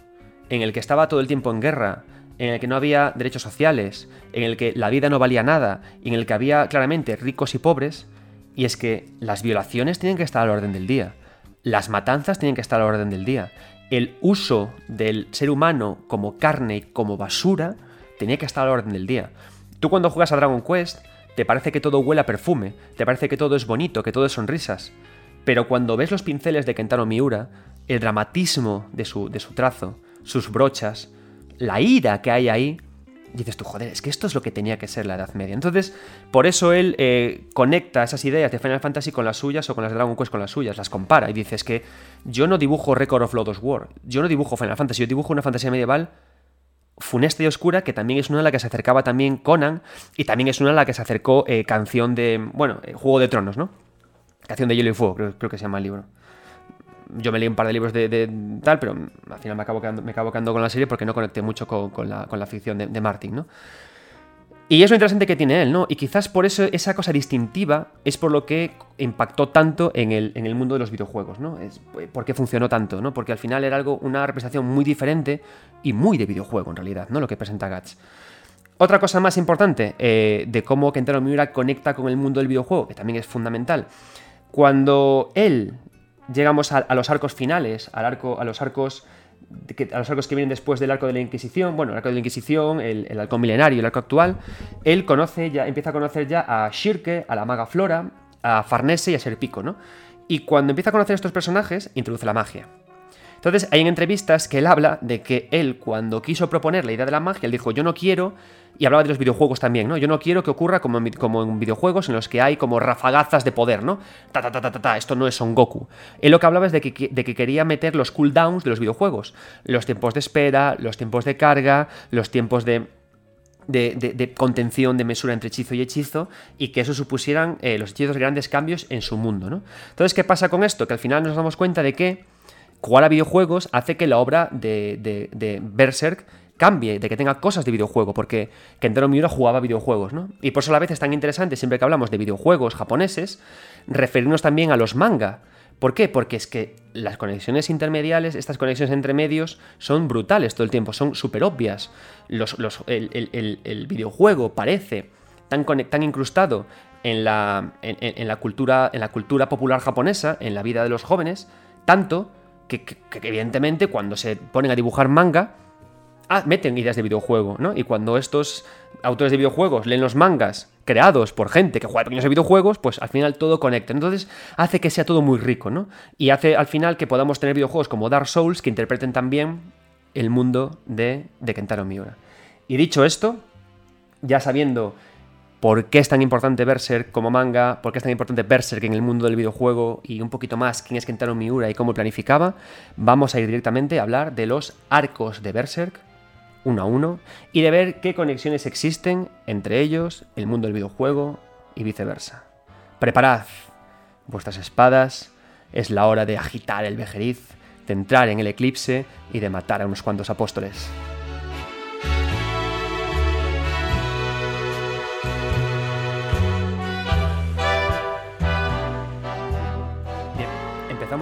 en el que estaba todo el tiempo en guerra, en el que no había derechos sociales, en el que la vida no valía nada, y en el que había claramente ricos y pobres, y es que las violaciones tienen que estar al orden del día, las matanzas tienen que estar al orden del día, el uso del ser humano como carne y como basura tenía que estar al orden del día. Tú cuando juegas a Dragon Quest, te parece que todo huele a perfume, te parece que todo es bonito, que todo es sonrisas, pero cuando ves los pinceles de Kentaro Miura, el dramatismo de su, de su trazo, sus brochas, la ira que hay ahí, dices tú, joder, es que esto es lo que tenía que ser la Edad Media. Entonces, por eso él eh, conecta esas ideas de Final Fantasy con las suyas o con las de Dragon Quest con las suyas, las compara y dices que yo no dibujo Record of Lodoss War, yo no dibujo Final Fantasy, yo dibujo una fantasía medieval funesta y oscura, que también es una a la que se acercaba también Conan, y también es una a la que se acercó eh, Canción de, bueno, eh, Juego de Tronos, ¿no? Canción de Hielo y Fuego, creo que se llama el libro yo me leí un par de libros de, tal, pero al final me acabo, quedando, me acabo quedando con la serie porque no conecté mucho con, la, ficción de, Martin, ¿no? Y es lo interesante que tiene él, ¿no? Y quizás por eso esa cosa distintiva es por lo que impactó tanto en el, en el mundo de los videojuegos, ¿no? Es por qué funcionó tanto, ¿no? Porque al final era algo, una representación muy diferente y muy de videojuego en realidad, ¿no? Lo que presenta Guts. Otra cosa más importante eh, de cómo Kentaro Miura conecta con el mundo del videojuego, que también es fundamental. Cuando él llegamos a, los arcos finales, al arco, a los arcos que, a los arcos que vienen después del arco de la Inquisición, bueno, el arco de la Inquisición, el, el milenario, el arco actual, él conoce ya, empieza a conocer ya a Shirke, a la maga Flora, a Farnese y a Serpico, ¿no? Y cuando empieza a conocer a estos personajes, introduce la magia. Entonces, hay en entrevistas que él habla de que él, cuando quiso proponer la idea de la magia, él dijo, yo no quiero, y hablaba de los videojuegos también, ¿no? Yo no quiero que ocurra como en, como en videojuegos en los que hay como rafagazas de poder, ¿no? Ta, ta, ta, ta, ta, esto no es Son Goku. Él lo que hablaba es de que, de que quería meter los cooldowns de los videojuegos. Los tiempos de espera, los tiempos de carga, los tiempos de... De, contención, de mesura entre hechizo y hechizo, y que eso supusieran eh, los hechizos grandes cambios en su mundo. ¿no? Entonces, ¿qué pasa con esto? Que al final nos damos cuenta de que jugar a videojuegos hace que la obra de, Berserk cambie, de que tenga cosas de videojuego, porque Kentaro Miura jugaba videojuegos, ¿no? Y por eso a la vez es tan interesante, siempre que hablamos de videojuegos japoneses, referirnos también a los manga. ¿Por qué? Porque es que las conexiones intermediales, estas conexiones entre medios, son brutales todo el tiempo, son súper obvias. el, videojuego parece tan, incrustado en la, en, la cultura, en la cultura popular japonesa, en la vida de los jóvenes, tanto que, evidentemente cuando se ponen a dibujar manga, ah, meten ideas de videojuego, ¿no? Y cuando estos autores de videojuegos leen los mangas creados por gente que juega pequeños de videojuegos, pues al final todo conecta. Entonces hace que sea todo muy rico, ¿no? Y hace al final que podamos tener videojuegos como Dark Souls que interpreten también el mundo de, de Kentaro Miura. Y dicho esto, ya sabiendo por qué es tan importante Berserk como manga, por qué es tan importante Berserk en el mundo del videojuego y un poquito más quién es Kentaro Miura y cómo planificaba, vamos a ir directamente a hablar de los arcos de Berserk uno a uno y de ver qué conexiones existen entre ellos, el mundo del videojuego y viceversa. Preparad vuestras espadas, es la hora de agitar el vejeriz, de entrar en el eclipse y de matar a unos cuantos apóstoles.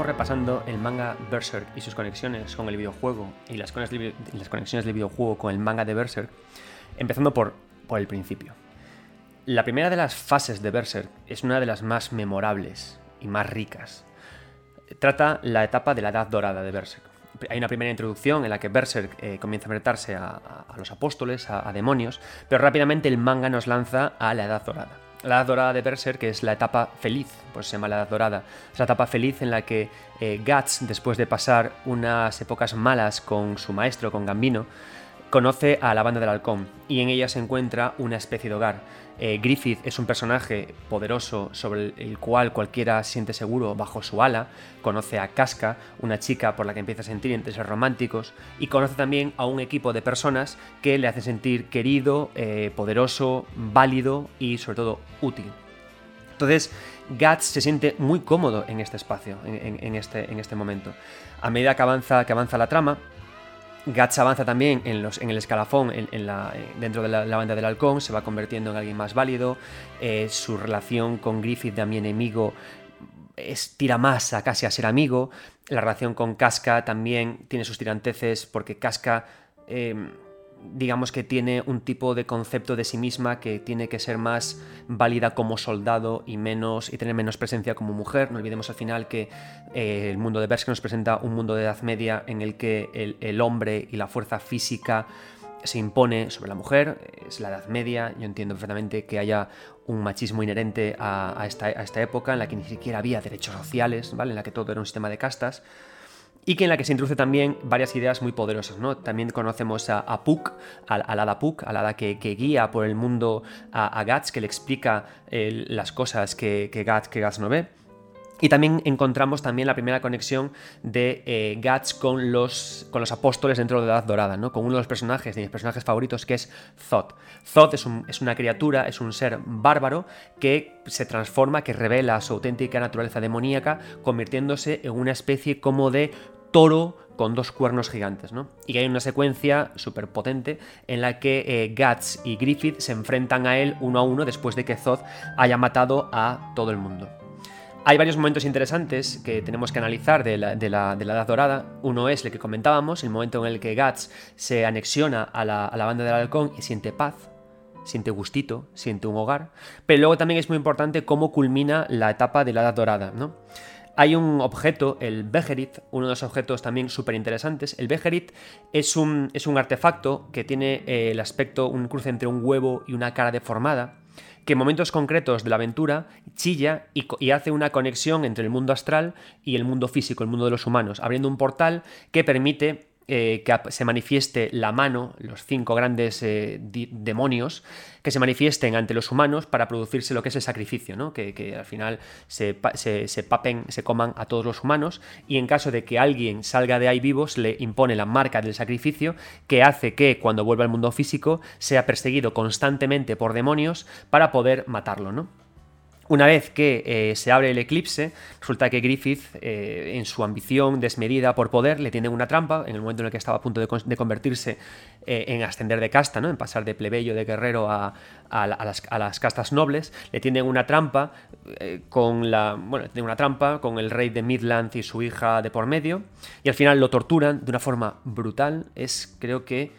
Repasando el manga Berserk y sus conexiones con el videojuego y las, conexiones del videojuego con el manga de Berserk, empezando por, por el principio. La primera de las fases de Berserk es una de las más memorables y más ricas. Trata la etapa de la Edad Dorada de Berserk. Hay una primera introducción en la que Berserk eh, comienza a enfrentarse a, los apóstoles, a demonios, pero rápidamente el manga nos lanza a la Edad Dorada la edad dorada de Berserk, que es la etapa feliz, pues se llama la edad dorada. Es la etapa feliz en la que eh, Guts, después de pasar unas épocas malas con su maestro, con Gambino, conoce a la banda del halcón y en ella se encuentra una especie de hogar. Eh, Griffith es un personaje poderoso sobre el cual cualquiera siente seguro bajo su ala. Conoce a Casca, una chica por la que empieza a sentir intereses románticos. Y conoce también a un equipo de personas que le hacen sentir querido, eh, poderoso, válido y sobre todo útil. Entonces, Guts se siente muy cómodo en este espacio, en, este, en este momento. A medida que avanza, que avanza la trama, Guts avanza también en, el escalafón eh, dentro de la, banda del halcón, se va convirtiendo en alguien más válido, eh, su relación con Griffith de mi enemigo es, tira más a casi a ser amigo, la relación con Casca también tiene sus tiranteces porque Casca... Eh, digamos que tiene un tipo de concepto de sí misma que tiene que ser más válida como soldado y menos y tener menos presencia como mujer. No olvidemos al final que eh, el mundo de Berserk nos presenta un mundo de Edad Media en el que el, hombre y la fuerza física se impone sobre la mujer, es la Edad Media, yo entiendo perfectamente que haya un machismo inherente a, esta, a esta época en la que ni siquiera había derechos sociales, ¿vale? en la que todo era un sistema de castas y que en la que se introduce también varias ideas muy poderosas. ¿no? También conocemos a, Puck, al, hada Puck, al hada que, guía por el mundo a, Guts, que le explica eh, las cosas que, que, que no ve. Y también encontramos también la primera conexión de eh, con los, con los apóstoles dentro de la Edad Dorada, ¿no? con uno de los personajes, de mis personajes favoritos, que es Thoth. Thoth es, es, una criatura, es un ser bárbaro que se transforma, que revela su auténtica naturaleza demoníaca, convirtiéndose en una especie como de toro con dos cuernos gigantes, ¿no? Y hay una secuencia súper potente en la que eh, Guts y Griffith se enfrentan a él uno a uno después de que Zod haya matado a todo el mundo. Hay varios momentos interesantes que tenemos que analizar de la, Edad Dorada. Uno es el que comentábamos, el momento en el que Guts se anexiona a la, a la banda del halcón y siente paz, siente gustito, siente un hogar. Pero luego también es muy importante cómo culmina la etapa de la Edad Dorada, ¿no? Hay un objeto, el Beherit, uno de los objetos también súper interesantes. El Beherit es un, es un artefacto que tiene eh, el aspecto, un cruce entre un huevo y una cara deformada, que en momentos concretos de la aventura chilla y, hace una conexión entre el mundo astral y el mundo físico, el mundo de los humanos, abriendo un portal que permite eh, que se manifieste la mano, los cinco grandes eh, demonios, que se manifiesten ante los humanos para producirse lo que es el sacrificio, ¿no? que, al final se, se, papen, se coman a todos los humanos y en caso de que alguien salga de ahí vivo se le impone la marca del sacrificio que hace que cuando vuelva al mundo físico sea perseguido constantemente por demonios para poder matarlo. ¿no? Una vez que eh, se abre el eclipse, resulta que Griffith, eh, en su ambición desmedida por poder, le tiene una trampa, en el momento en el que estaba a punto de, convertirse eh, en ascender de casta, ¿no? en pasar de plebeyo, de guerrero a, las, castas nobles, le tienen una trampa con la. Bueno, tiene una trampa con el rey de Midland y su hija de por medio, y al final lo torturan de una forma brutal. Es, creo que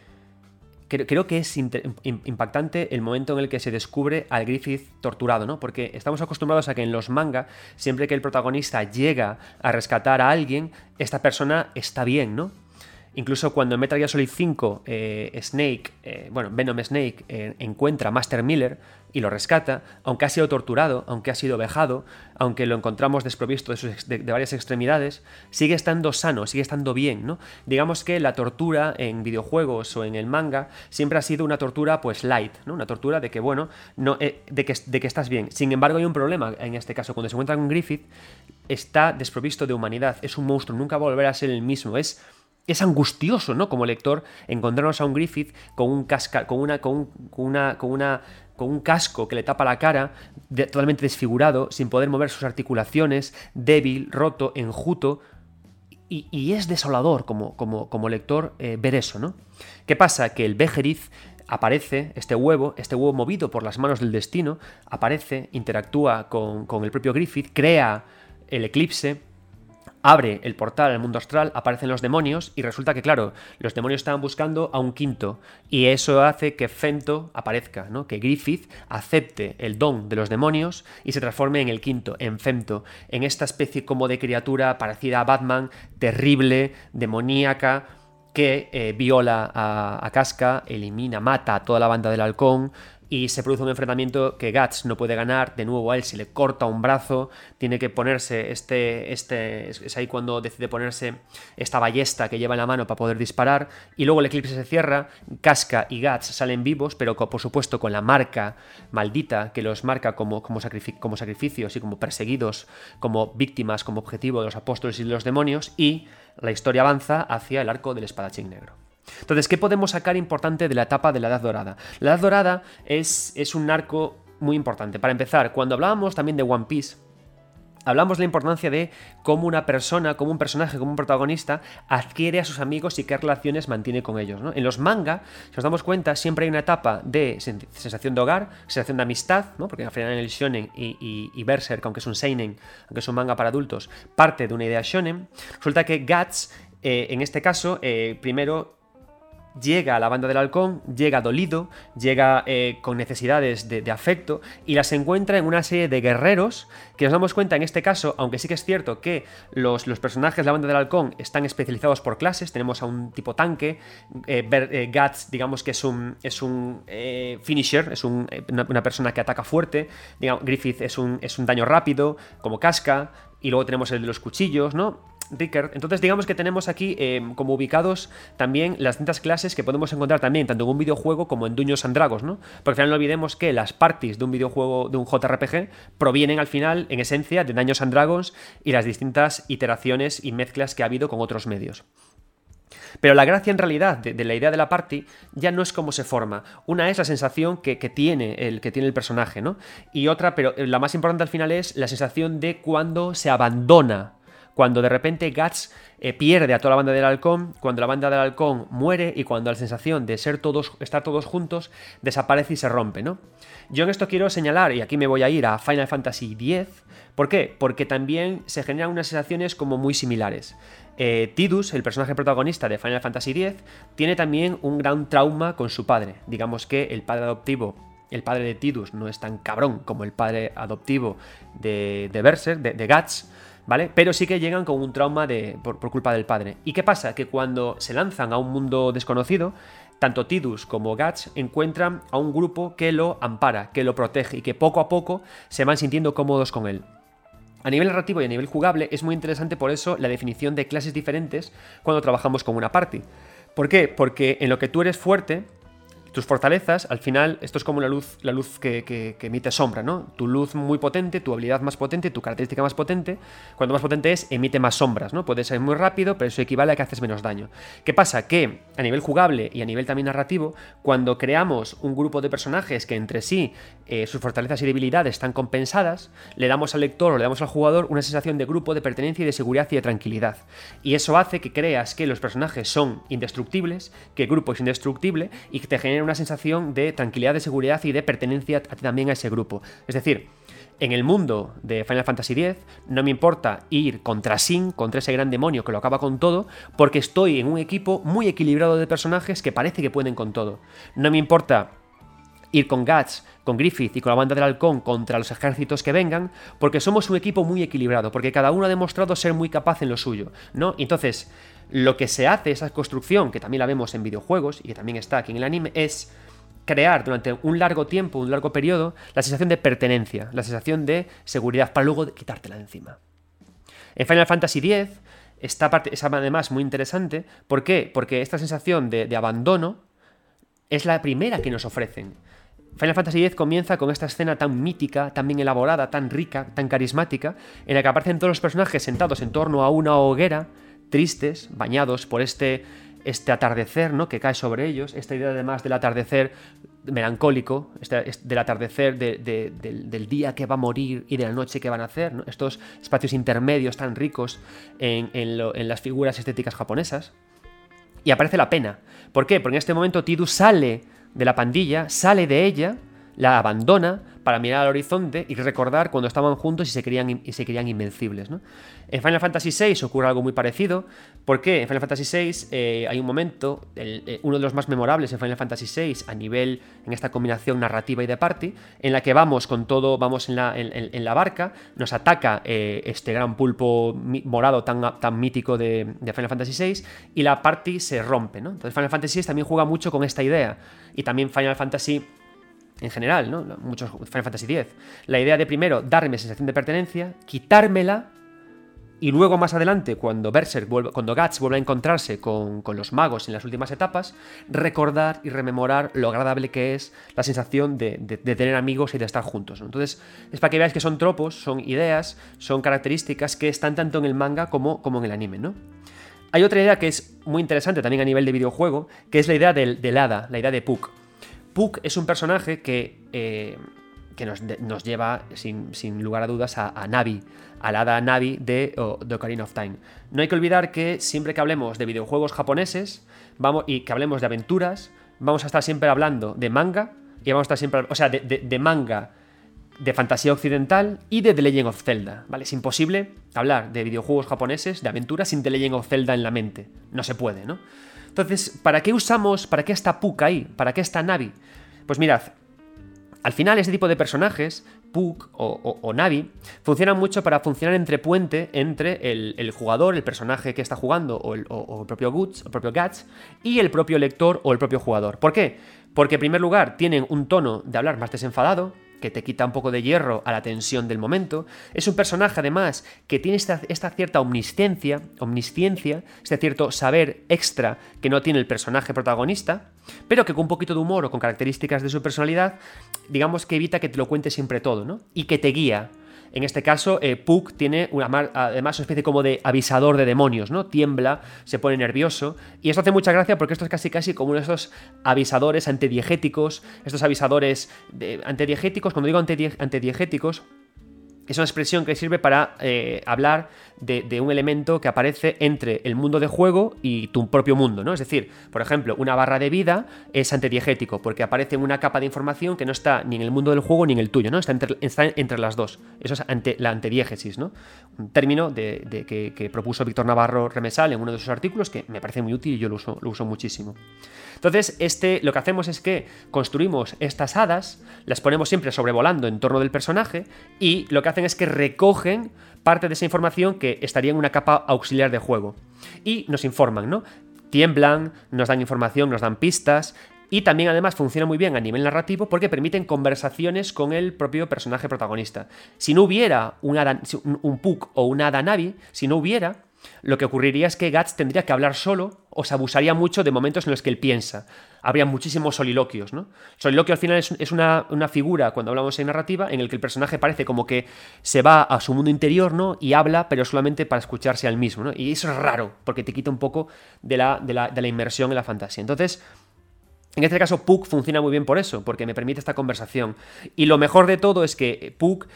creo, que es impactante el momento en el que se descubre al Griffith torturado, ¿no? Porque estamos acostumbrados a que en los manga, siempre que el protagonista llega a rescatar a alguien, esta persona está bien, ¿no? Incluso cuando en Metal Gear Solid 5 eh, Snake, eh, bueno, Venom Snake eh, encuentra a Master Miller y lo rescata, aunque ha sido torturado, aunque ha sido vejado, aunque lo encontramos desprovisto de, varias extremidades, sigue estando sano, sigue estando bien, ¿no? Digamos que la tortura en videojuegos o en el manga siempre ha sido una tortura pues light, ¿no? Una tortura de que, bueno, no, de, que, de que estás bien. Sin embargo, hay un problema en este caso. Cuando se encuentra con Griffith, está desprovisto de humanidad, es un monstruo, nunca volverá a ser el mismo, es es angustioso, ¿no? Como lector, encontrarnos a un Griffith con un con una, con, una, con una, con un casco que le tapa la cara, totalmente desfigurado, sin poder mover sus articulaciones, débil, roto, enjuto. Y, es desolador como, como, como lector eh, ver eso, ¿no? ¿Qué pasa? Que el Bejerith aparece, este huevo, este huevo movido por las manos del destino, aparece, interactúa con, con el propio Griffith, crea el eclipse, abre el portal al mundo astral, aparecen los demonios y resulta que, claro, los demonios estaban buscando a un quinto y eso hace que Fento aparezca, ¿no? que Griffith acepte el don de los demonios y se transforme en el quinto, en Fento, en esta especie como de criatura parecida a Batman, terrible, demoníaca, que eh, viola a, a Casca, elimina, mata a toda la banda del halcón, y se produce un enfrentamiento que Guts no puede ganar, de nuevo a él se le corta un brazo, tiene que ponerse este, este, es ahí cuando decide ponerse esta ballesta que lleva en la mano para poder disparar, y luego el eclipse se cierra, Casca y Guts salen vivos, pero por supuesto con la marca maldita que los marca como, como, sacrificios y como perseguidos, como víctimas, como objetivo de los apóstoles y de los demonios, y la historia avanza hacia el arco del espadachín negro. Entonces, ¿qué podemos sacar importante de la etapa de la Edad Dorada? La Edad Dorada es, es un arco muy importante. Para empezar, cuando hablábamos también de One Piece, Hablamos de la importancia de cómo una persona, como un personaje, como un protagonista, adquiere a sus amigos y qué relaciones mantiene con ellos. En los manga, si nos damos cuenta, siempre hay una etapa de sensación de hogar, sensación de amistad, ¿no? porque al final en el shonen y, y, Berserk, aunque es un seinen, aunque es un manga para adultos, parte de una idea shonen. Resulta que Guts, eh, en este caso, eh, primero llega a la banda del halcón, llega dolido, llega eh, con necesidades de, afecto y las encuentra en una serie de guerreros que nos damos cuenta en este caso, aunque sí que es cierto que los, los personajes de la banda del halcón están especializados por clases, tenemos a un tipo tanque, eh, eh, Guts digamos que es un, es un finisher, es una, una, persona que ataca fuerte, Griffith es un, es un daño rápido, como casca, y luego tenemos el de los cuchillos, ¿no? Rickard. Entonces digamos que tenemos aquí em, como ubicados también las distintas clases que podemos encontrar también tanto en un videojuego como en Dungeons and Dragons, ¿no? Porque al final no olvidemos que las parties de un videojuego, de un JRPG, provienen al final, en esencia, de Dungeons and Dragons y las distintas iteraciones y mezclas que ha habido con otros medios. Pero la gracia en realidad de, la idea de la party ya no es cómo se forma. Una es la sensación que, tiene el, que tiene el personaje, ¿no? Y otra, pero la más importante al final es la sensación de cuando se abandona cuando de repente Guts eh, pierde a toda la banda del halcón, cuando la banda del halcón muere y cuando la sensación de ser todos, estar todos juntos desaparece y se rompe, ¿no? Yo en esto quiero señalar, y aquí me voy a ir a Final Fantasy X, ¿por qué? Porque también se generan unas sensaciones como muy similares. Eh, Tidus, el personaje protagonista de Final Fantasy X, tiene también un gran trauma con su padre. Digamos que el padre adoptivo, el padre de Tidus, no es tan cabrón como el padre adoptivo de, de Berserk, de, de Guts, ¿vale? Pero sí que llegan con un trauma de, por, culpa del padre. ¿Y qué pasa? Que cuando se lanzan a un mundo desconocido, tanto Tidus como Guts encuentran a un grupo que lo ampara, que lo protege y que poco a poco se van sintiendo cómodos con él. A nivel narrativo y a nivel jugable es muy interesante por eso la definición de clases diferentes cuando trabajamos con una party. ¿Por qué? Porque en lo que tú eres fuerte, tus fortalezas, al final, esto es como la luz, la luz que, emite sombra, ¿no? Tu luz muy potente, tu habilidad más potente, tu característica más potente, cuando más potente es, emite más sombras, ¿no? Puede ser muy rápido, pero eso equivale a que haces menos daño. ¿Qué pasa? Que a nivel jugable y a nivel también narrativo, cuando creamos un grupo de personajes que entre sí eh, sus fortalezas y debilidades están compensadas, le damos al lector o le damos al jugador una sensación de grupo, de pertenencia y de seguridad y de tranquilidad. Y eso hace que creas que los personajes son indestructibles, que el grupo es indestructible y que te genera una sensación de tranquilidad, de seguridad y de pertenencia también a ese grupo. Es decir, en el mundo de Final Fantasy X no me importa ir contra Sin, contra ese gran demonio que lo acaba con todo, porque estoy en un equipo muy equilibrado de personajes que parece que pueden con todo. No me importa ir con Guts, con Griffith y con la banda del halcón contra los ejércitos que vengan, porque somos un equipo muy equilibrado, porque cada uno ha demostrado ser muy capaz en lo suyo, ¿no? Entonces, lo que se hace, esa construcción, que también la vemos en videojuegos y que también está aquí en el anime, es crear durante un largo tiempo, un largo periodo, la sensación de pertenencia, la sensación de seguridad, para luego quitártela de encima. En Final Fantasy X, esta parte es además muy interesante. ¿Por qué? Porque esta sensación de abandono es la primera que nos ofrecen. Final Fantasy X comienza con esta escena tan mítica, tan bien elaborada, tan rica, tan carismática, en la que aparecen todos los personajes sentados en torno a una hoguera, tristes, bañados por este, este atardecer ¿no? que cae sobre ellos, esta idea además del atardecer melancólico, este, del atardecer del, día que va a morir y de la noche que van a hacer, estos espacios intermedios tan ricos en, en las figuras estéticas japonesas. Y aparece la pena. ¿Por qué? Porque en este momento Tidus sale de la pandilla, sale de ella, la abandona para mirar al horizonte y recordar cuando estaban juntos y se querían, y se invencibles. ¿no? En Final Fantasy VI ocurre algo muy parecido. ¿Por qué? En Final Fantasy VI eh, hay un momento, eh, uno de los más memorables en Final Fantasy VI a nivel, en esta combinación narrativa y de party, en la que vamos con todo, vamos en la, en, la barca, nos ataca eh, este gran pulpo morado tan, tan mítico de, de, Final Fantasy VI y la party se rompe. ¿no? Entonces Final Fantasy VI también juega mucho con esta idea. Y también Final Fantasy en general, ¿no? Muchos Final Fantasy X. La idea de primero darme sensación de pertenencia, quitármela y luego más adelante, cuando Berserk vuelve, cuando Guts vuelve a encontrarse con, los magos en las últimas etapas, recordar y rememorar lo agradable que es la sensación de, tener amigos y de estar juntos. Entonces, es para que veáis que son tropos, son ideas, son características que están tanto en el manga como, como en el anime, ¿no? Hay otra idea que es muy interesante también a nivel de videojuego, que es la idea del, del hada, la idea de Puck. Puck es un personaje que, eh, que nos, lleva, sin, lugar a dudas, a, Navi, a la hada Navi de The Ocarina of Time. No hay que olvidar que siempre que hablemos de videojuegos japoneses vamos, y que hablemos de aventuras, vamos a estar siempre hablando de manga, y vamos a estar siempre, o sea, de, manga de fantasía occidental y de The Legend of Zelda, ¿vale? Es imposible hablar de videojuegos japoneses, de aventuras, sin The Legend of Zelda en la mente. No se puede, ¿no? Entonces, ¿para qué usamos, para qué está Puck ahí? ¿Para qué está Navi? Pues mirad, al final este tipo de personajes, Puck o, Navi, funcionan mucho para funcionar entre puente entre el, jugador, el personaje que está jugando o el, propio Guts, el propio Guts, y el propio lector o el propio jugador. ¿Por qué? Porque en primer lugar tienen un tono de hablar más desenfadado, que te quita un poco de hierro a la tensión del momento. Es un personaje, además, que tiene esta, cierta omnisciencia, omnisciencia, este cierto saber extra que no tiene el personaje protagonista, pero que con un poquito de humor o con características de su personalidad, digamos que evita que te lo cuente siempre todo, ¿no? Y que te guía en este caso, eh, Puck tiene una, además una especie como de avisador de demonios, ¿no? Tiembla, se pone nervioso. Y esto hace mucha gracia porque esto es casi casi como uno de esos avisadores antidiegéticos, estos avisadores de, cuando digo antidiegéticos, es una expresión que sirve para eh, hablar de, un elemento que aparece entre el mundo de juego y tu propio mundo, ¿no? Es decir, por ejemplo, una barra de vida es antidiegético, porque aparece una capa de información que no está ni en el mundo del juego ni en el tuyo, ¿no? Está entre, las dos. Eso es la antediégesis, ¿no? Un término de, que, propuso Víctor Navarro Remesal en uno de sus artículos que me parece muy útil y yo lo uso muchísimo. Entonces, este, lo que hacemos es que construimos estas hadas, las ponemos siempre sobrevolando en torno del personaje y lo que hacen es que recogen parte de esa información que estaría en una capa auxiliar de juego. Y nos informan, ¿no? Tiemblan, nos dan información, nos dan pistas, y también además funciona muy bien a nivel narrativo porque permiten conversaciones con el propio personaje protagonista. Si no hubiera un, un Puck o una Adanavi, si no hubiera, lo que ocurriría es que Guts tendría que hablar solo o se abusaría mucho de momentos en los que él piensa. Habría muchísimos soliloquios, ¿no? Soliloquio al final es, una, figura, cuando hablamos en narrativa, en el que el personaje parece como que se va a su mundo interior, ¿no? Y habla, pero solamente para escucharse al mismo, ¿no? Y eso es raro, porque te quita un poco de la, de la, de la inmersión en la fantasía. Entonces, en este caso, Puck funciona muy bien por eso, porque me permite esta conversación. Y lo mejor de todo es que Puck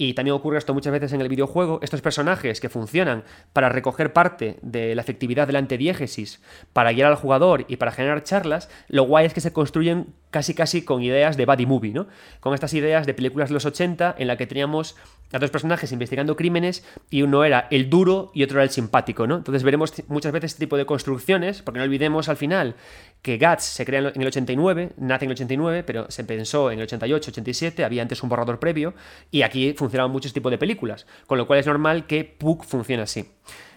y también ocurre esto muchas veces en el videojuego, estos personajes que funcionan para recoger parte de la efectividad de la antediégesis, para guiar al jugador y para generar charlas, lo guay es que se construyen casi casi con ideas de buddy movie, ¿no? Con estas ideas de películas de los 80 en la que teníamos a dos personajes investigando crímenes y uno era el duro y otro era el simpático, ¿no? Entonces veremos muchas veces este tipo de construcciones, porque no olvidemos al final que Guts se crea en el 89, nace en el 89, pero se pensó en el 88, 87, había antes un borrador previo y aquí funcionaban muchos tipos de películas, con lo cual es normal que Puck funcione así.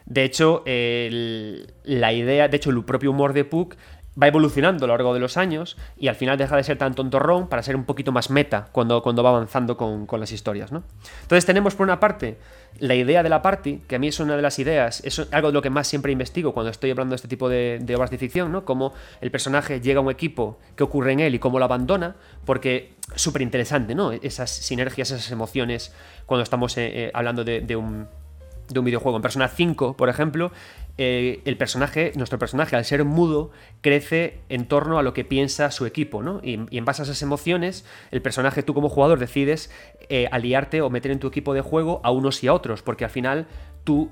De hecho, la idea, de hecho, el propio humor de Puck va evolucionando a lo largo de los años y al final deja de ser tan tontorrón para ser un poquito más meta cuando, cuando va avanzando con, las historias, ¿no? Entonces tenemos por una parte la idea de la party, que a mí es una de las ideas, es algo de lo que más siempre investigo cuando estoy hablando de este tipo de, obras de ficción, ¿no? Cómo el personaje llega a un equipo, qué ocurre en él y cómo lo abandona, porque súper interesante, ¿no? Esas sinergias, esas emociones cuando estamos eh, eh, hablando de un de un videojuego. En Persona 5, por ejemplo, eh, el personaje, nuestro personaje, al ser mudo, crece en torno a lo que piensa su equipo, ¿no? Y, en base a esas emociones, el personaje, tú como jugador, decides eh, aliarte o meter en tu equipo de juego a unos y a otros, porque al final tú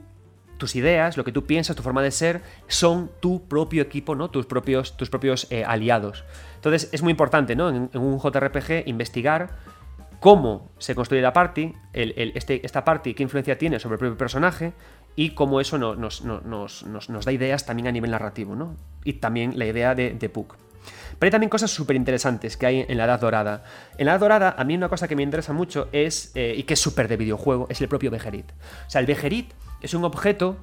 tus ideas, lo que tú piensas, tu forma de ser, son tu propio equipo, ¿no? Tus propios, tus propios eh, aliados. Entonces es muy importante, ¿no? En, un JRPG investigar cómo se construye la party, este, esta party, qué influencia tiene sobre el propio personaje y cómo eso nos, da ideas también a nivel narrativo, ¿no? Y también la idea de, de Puck. Pero hay también cosas súper interesantes que hay en la Edad Dorada. En la Edad Dorada, a mí una cosa que me interesa mucho es, eh, y que es súper de videojuego, es el propio Bejerit. O sea, el Bejerit es un objeto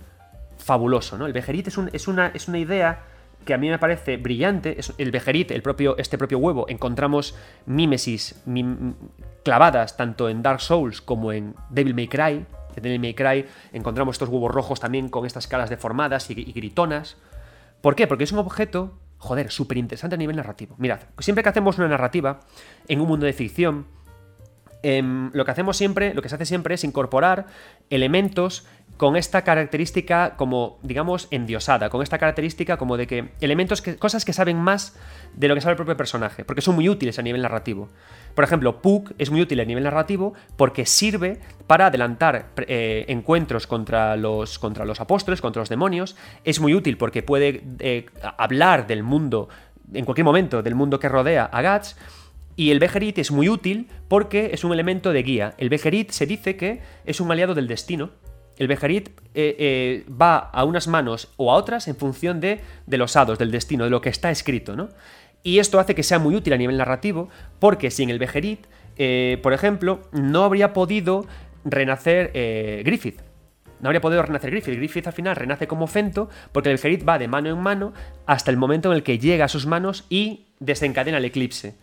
fabuloso, ¿no? El Bejerit es, es, una, es una idea que a mí me parece brillante, el Bejerit, el propio, este propio huevo, encontramos mímesis clavadas tanto en Dark Souls como en Devil May Cry. En Devil May Cry encontramos estos huevos rojos también con estas caras deformadas y, gritonas. ¿Por qué? Porque es un objeto, joder, súper interesante a nivel narrativo. Mirad, siempre que hacemos una narrativa en un mundo de ficción, em, lo que hacemos siempre, lo que se hace siempre es incorporar elementos con esta característica como, digamos, endiosada, con esta característica como de que elementos, que, cosas que saben más de lo que sabe el propio personaje, porque son muy útiles a nivel narrativo. Por ejemplo, Puck es muy útil a nivel narrativo porque sirve para adelantar eh, encuentros contra los, contra los apóstoles, contra los demonios, es muy útil porque puede eh, hablar del mundo, en cualquier momento, del mundo que rodea a Guts, y el Bejerit es muy útil porque es un elemento de guía. El Bejerit se dice que es un aliado del destino, el Bejerit eh, va a unas manos o a otras en función de, de, los hados, del destino, de lo que está escrito, ¿no? Y esto hace que sea muy útil a nivel narrativo, porque sin el Bejerit, eh, por ejemplo, no habría podido renacer Griffith. No habría podido renacer Griffith. Griffith al final renace como Fento, porque el Bejerit va de mano en mano hasta el momento en el que llega a sus manos y desencadena el eclipse.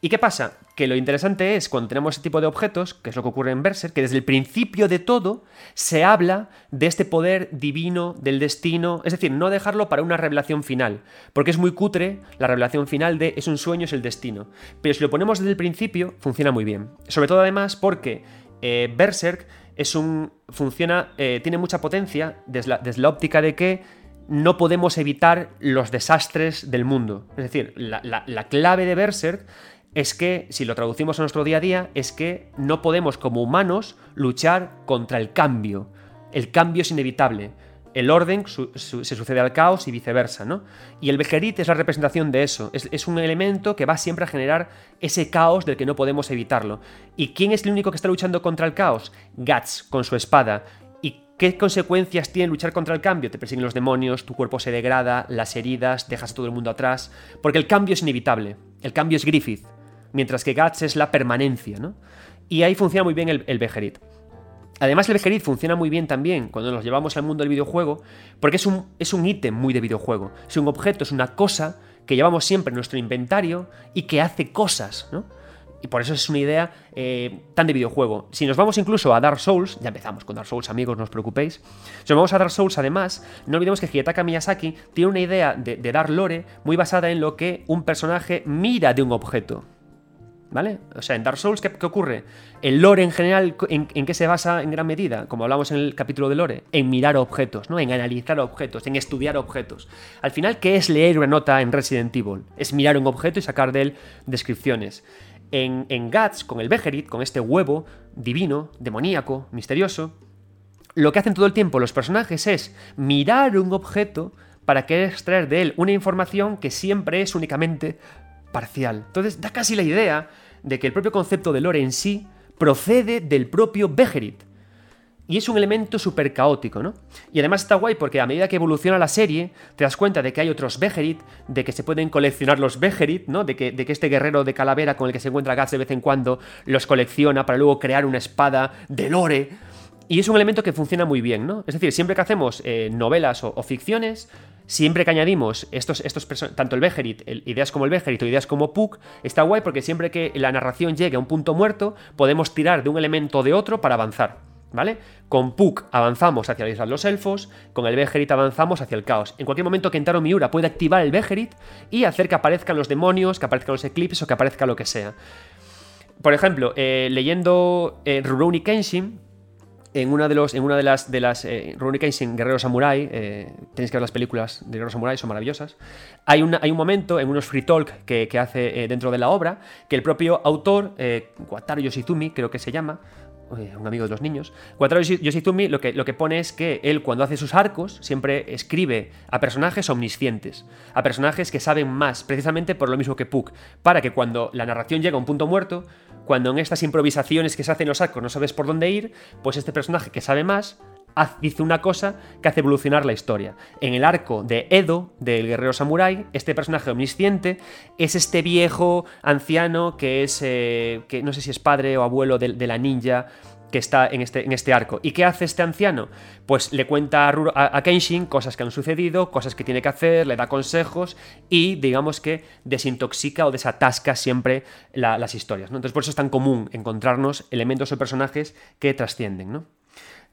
¿Y qué pasa? Que lo interesante es cuando tenemos ese tipo de objetos, que es lo que ocurre en Berserk, que desde el principio de todo se habla de este poder divino del destino, es decir, no dejarlo para una revelación final, porque es muy cutre la revelación final de es un sueño, es el destino. Pero si lo ponemos desde el principio, funciona muy bien. Sobre todo además porque eh, Berserk es un. funciona. Eh, tiene mucha potencia desde la, desde la óptica de que no podemos evitar los desastres del mundo. Es decir, la, la clave de Berserk es que, si lo traducimos a nuestro día a día, es que no podemos como humanos luchar contra el cambio. El cambio es inevitable. El orden se sucede al caos y viceversa, ¿no? Y el Bejerit es la representación de eso. Es, es, un elemento que va siempre a generar ese caos del que no podemos evitarlo. ¿Y quién es el único que está luchando contra el caos? Guts, con su espada. ¿Qué consecuencias tiene luchar contra el cambio? Te persiguen los demonios, tu cuerpo se degrada, las heridas, dejas a todo el mundo atrás. Porque el cambio es inevitable. El cambio es Griffith. Mientras que Guts es la permanencia, ¿no? Y ahí funciona muy bien el, el Bejerit. Además, el Bejerit funciona muy bien también cuando nos llevamos al mundo del videojuego, porque es un, es un ítem muy de videojuego. Es un objeto, es una cosa que llevamos siempre en nuestro inventario y que hace cosas, ¿no? Y por eso es una idea eh, tan de videojuego. Si nos vamos incluso a Dark Souls, ya empezamos con Dark Souls, amigos, no os preocupéis. Si nos vamos a Dark Souls, además, no olvidemos que Hidetaka Miyazaki tiene una idea de, dar lore muy basada en lo que un personaje mira de un objeto. ¿Vale? O sea, en Dark Souls, ¿qué, ocurre? El lore en general, ¿en, ¿en, qué se basa en gran medida? Como hablamos en el capítulo de lore, en mirar objetos, ¿no? En analizar objetos, en estudiar objetos. Al final, ¿qué es leer una nota en Resident Evil? Es mirar un objeto y sacar de él descripciones. En, en Guts, con el Beherit, con este huevo divino, demoníaco, misterioso, lo que hacen todo el tiempo los personajes es mirar un objeto para querer extraer de él una información que siempre es únicamente parcial. Entonces da casi la idea de que el propio concepto de lore en sí procede del propio Beherit. Y es un elemento súper caótico, ¿no? Y además está guay porque a medida que evoluciona la serie, te das cuenta de que hay otros Beherit, de que se pueden coleccionar los Beherit, ¿no? De que, de que este guerrero de calavera con el que se encuentra Guts de vez en cuando los colecciona para luego crear una espada de lore. Y es un elemento que funciona muy bien, ¿no? Es decir, siempre que hacemos eh, novelas o, ficciones, siempre que añadimos estos, estos tanto el Beherit, ideas como el Beherit o ideas como Puck, está guay porque siempre que la narración llegue a un punto muerto, podemos tirar de un elemento o de otro para avanzar. ¿Vale? Con Puck avanzamos hacia la isla de los elfos, con el Beherit avanzamos hacia el caos. En cualquier momento Kentaro Miura puede activar el Beherit y hacer que aparezcan los demonios, que aparezcan los eclipses o que aparezca lo que sea. Por ejemplo, eh, leyendo eh, Rurouni Kenshin, en una de, los, en una de las, de las eh, Kenshin, Guerrero Samurai, eh, tenéis que ver las películas de Guerrero Samurai, son maravillosas. Hay, hay un momento en unos free talk que, hace dentro de la obra que el propio autor, Wataru Yoshizumi, creo que se llama, un amigo de los niños. Wataru Yoshizumi lo que, lo que pone es que él cuando hace sus arcos siempre escribe a personajes omniscientes, a personajes que saben más, precisamente por lo mismo que Puck, para que cuando la narración llega a un punto muerto, cuando en estas improvisaciones que se hacen los arcos no sabes por dónde ir, pues este personaje que sabe más dice una cosa que hace evolucionar la historia. En el arco de Edo, del guerrero samurái, este personaje omnisciente es este viejo anciano que es, eh, que no sé si es padre o abuelo de, la ninja que está en este, en este arco. ¿Y qué hace este anciano? Pues le cuenta a, Kenshin cosas que han sucedido, cosas que tiene que hacer, le da consejos y digamos que desintoxica o desatasca siempre las historias. ¿no? Entonces por eso es tan común encontrarnos elementos o personajes que trascienden. ¿no?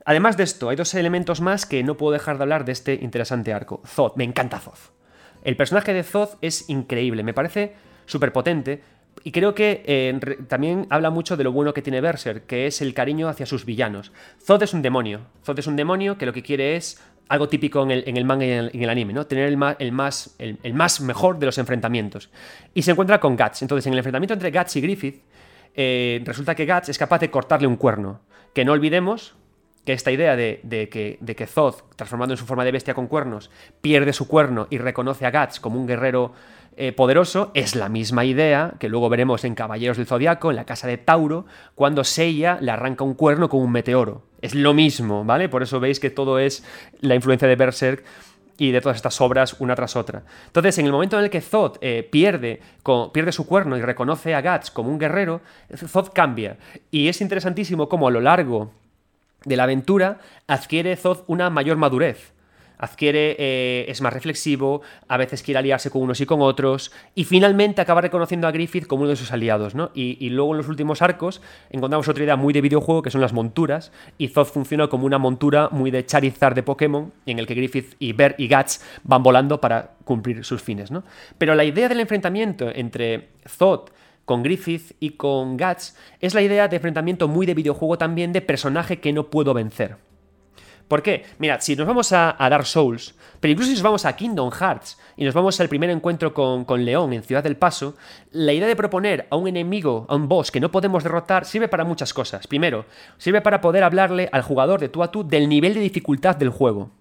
Además de esto, hay dos elementos más que no puedo dejar de hablar de este interesante arco. Zoth, me encanta Zoth. El personaje de Zoth es increíble, me parece súper potente. Y creo que eh, también habla mucho de lo bueno que tiene Berser, que es el cariño hacia sus villanos. Zoth es un demonio. Zoth es un demonio que lo que quiere es algo típico en el, manga y en el, anime, ¿no? Tener el más, el, más, el, más mejor de los enfrentamientos. Y se encuentra con Guts. Entonces, en el enfrentamiento entre Guts y Griffith, eh, resulta que Guts es capaz de cortarle un cuerno. Que no olvidemos que esta idea de, que, Zoth, transformando en su forma de bestia con cuernos, pierde su cuerno y reconoce a Guts como un guerrero eh, poderoso, es la misma idea que luego veremos en Caballeros del Zodiaco, en la casa de Tauro, cuando Seiya le arranca un cuerno con un meteoro. Es lo mismo, ¿vale? Por eso veis que todo es la influencia de Berserk y de todas estas obras una tras otra. Entonces, en el momento en el que Zoth eh, pierde, pierde su cuerno y reconoce a Guts como un guerrero, Zoth cambia. Y es interesantísimo cómo a lo largo de la aventura adquiere Zod una mayor madurez. Adquiere, eh, es más reflexivo, a veces quiere aliarse con unos y con otros, y finalmente acaba reconociendo a Griffith como uno de sus aliados, ¿no? Y, luego en los últimos arcos encontramos otra idea muy de videojuego que son las monturas, y Zod funciona como una montura muy de Charizard de Pokémon, en el que Griffith y Bert y Guts van volando para cumplir sus fines, ¿no? Pero la idea del enfrentamiento entre Zod con Griffith y con Guts, es la idea de enfrentamiento muy de videojuego también de personaje que no puedo vencer. ¿Por qué? Mira, si nos vamos a, Dark Souls, pero incluso si nos vamos a Kingdom Hearts y nos vamos al primer encuentro con, con, León en Ciudad del Paso, la idea de proponer a un enemigo, a un boss que no podemos derrotar, sirve para muchas cosas. Primero, sirve para poder hablarle al jugador de tú a tú del nivel de dificultad del juego.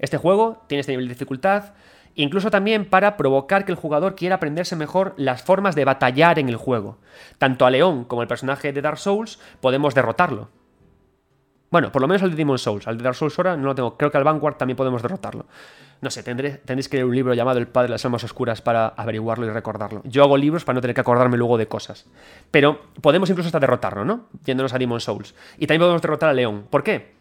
Este juego tiene este nivel de dificultad, incluso también para provocar que el jugador quiera aprenderse mejor las formas de batallar en el juego. Tanto a León como al personaje de Dark Souls podemos derrotarlo. Bueno, por lo menos al de Demon Souls. Al de Dark Souls ahora no lo tengo. Creo que al Vanguard también podemos derrotarlo. No sé, tendré, tendréis que leer un libro llamado El Padre de las Almas Oscuras para averiguarlo y recordarlo. Yo hago libros para no tener que acordarme luego de cosas. Pero podemos incluso hasta derrotarlo, ¿no? Yéndonos a Demon Souls. Y también podemos derrotar a León. ¿Por qué?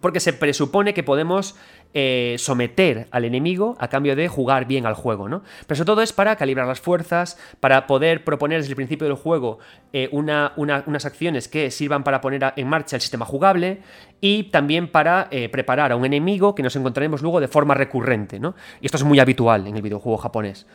Porque se presupone que podemos eh, someter al enemigo a cambio de jugar bien al juego, ¿no? Pero eso todo es para calibrar las fuerzas, para poder proponer desde el principio del juego eh, unas acciones que sirvan para poner en marcha el sistema jugable y también para eh, preparar a un enemigo que nos encontraremos luego de forma recurrente, ¿no? Y esto es muy habitual en el videojuego japonés.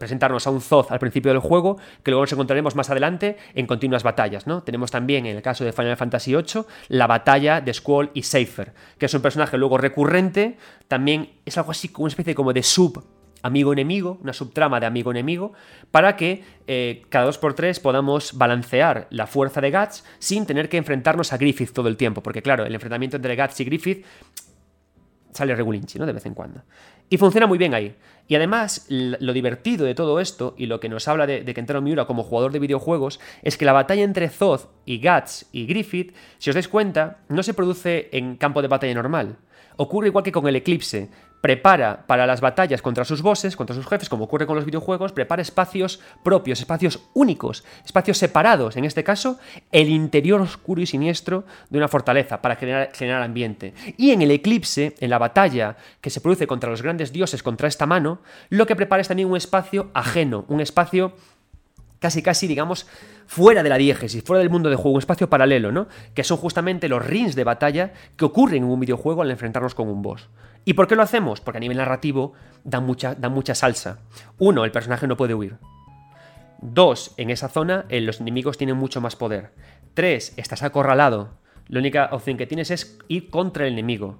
presentarnos a un Zoth al principio del juego, que luego nos encontraremos más adelante en continuas batallas, ¿no? Tenemos también, en el caso de Final Fantasy VIII, la batalla de Squall y Seifer, que es un personaje luego recurrente también es algo así como una especie como de sub amigo-enemigo, una subtrama de amigo-enemigo, para que eh, cada dos por tres podamos balancear la fuerza de Guts sin tener que enfrentarnos a Griffith todo el tiempo, porque claro, el enfrentamiento entre Guts y Griffith sale regulinchi, ¿no? De vez en cuando. Y funciona muy bien ahí. Y además, lo divertido de todo esto, y lo que nos habla de, de Kentaro Miura como jugador de videojuegos, es que la batalla entre Zoth y Guts y Griffith, si os dais cuenta, no se produce en campo de batalla normal Ocurre igual que con el Eclipse. Prepara para las batallas contra sus bosses, contra sus jefes, como ocurre con los videojuegos, prepara espacios propios, espacios únicos, espacios separados, en este caso, el interior oscuro y siniestro de una fortaleza para generar, generar ambiente. Y en el eclipse, en la batalla que se produce contra los grandes dioses, contra esta mano, lo que prepara es también un espacio ajeno, un espacio casi casi, digamos, fuera de la diégesis, fuera del mundo de juego, un espacio paralelo, ¿no? Que son justamente los rings de batalla que ocurren en un videojuego al enfrentarnos con un boss. ¿Y por qué lo hacemos? Porque a nivel narrativo da mucha, da mucha salsa. Uno, el personaje no puede huir. Dos, en esa zona eh, los enemigos tienen mucho más poder. Tres, estás acorralado. La única opción que tienes es ir contra el enemigo.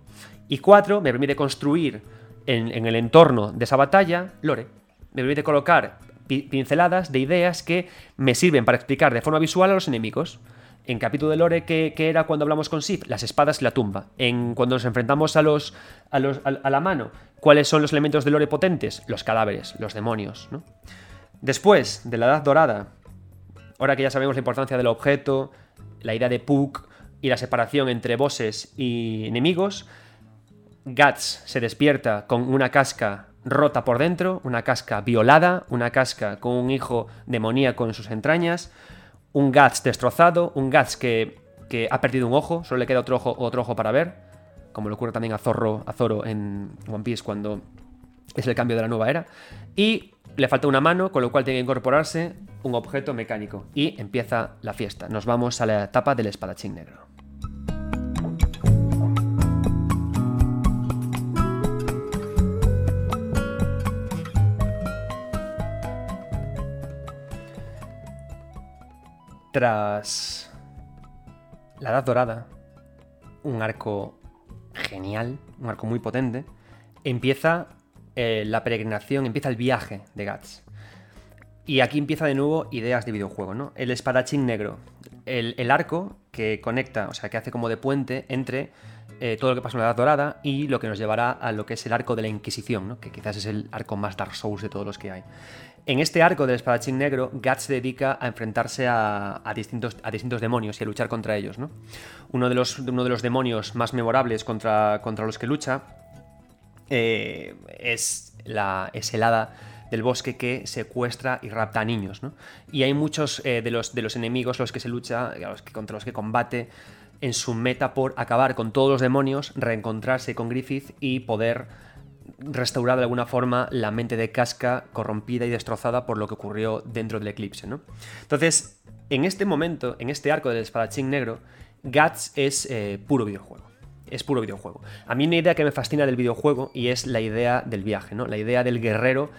Y cuatro, me permite construir en, en el entorno de esa batalla lore. Me permite colocar pinceladas de ideas que me sirven para explicar de forma visual a los enemigos. En capítulo de Lore, que, era cuando hablamos con Sif, las espadas y la tumba. En cuando nos enfrentamos a los, a los a, la mano, ¿cuáles son los elementos de Lore potentes? Los cadáveres, los demonios. Después de la Edad Dorada, ahora que ya sabemos la importancia del objeto, la idea de Puck y la separación entre bosses y enemigos, Guts se despierta con una casca rota por dentro, una casca violada, una casca con un hijo demoníaco en sus entrañas, un Guts destrozado, un Guts que, ha perdido un ojo, solo le queda otro ojo, otro ojo para ver, como le ocurre también a Zorro, a Zoro en One Piece cuando es el cambio de la nueva era, y le falta una mano, con lo cual tiene que incorporarse un objeto mecánico, y empieza la fiesta. Nos vamos a la etapa del espadachín negro. Tras la Edad Dorada, un arco genial, un arco muy potente, empieza eh, la peregrinación, empieza el viaje de Guts. Y aquí empieza de nuevo ideas de videojuego, ¿no? El espadachín negro, el, arco que conecta, o sea, que hace como de puente entre eh, todo lo que pasa en la Edad Dorada y lo que nos llevará a lo que es el arco de la Inquisición, ¿no? que quizás es el arco más Dark Souls de todos los que hay. En este arco del espadachín negro, Guts se dedica a enfrentarse a, distintos, demonios y a luchar contra ellos. ¿no? Uno, de los, demonios más memorables contra, los que lucha eh, es, la, es del bosque que secuestra y rapta a niños. ¿no? Y hay muchos eh, de, los, de los enemigos los que se lucha, contra los que combate en su meta por acabar con todos los demonios, reencontrarse con Griffith y poder restaurar de alguna forma la mente de Casca corrompida y destrozada por lo que ocurrió dentro del eclipse, ¿no? Entonces, en este momento, en este arco del espadachín negro, Guts es eh, puro videojuego. Es puro videojuego. A mí una idea que me fascina del videojuego y es la idea del viaje, ¿no? La idea del guerrero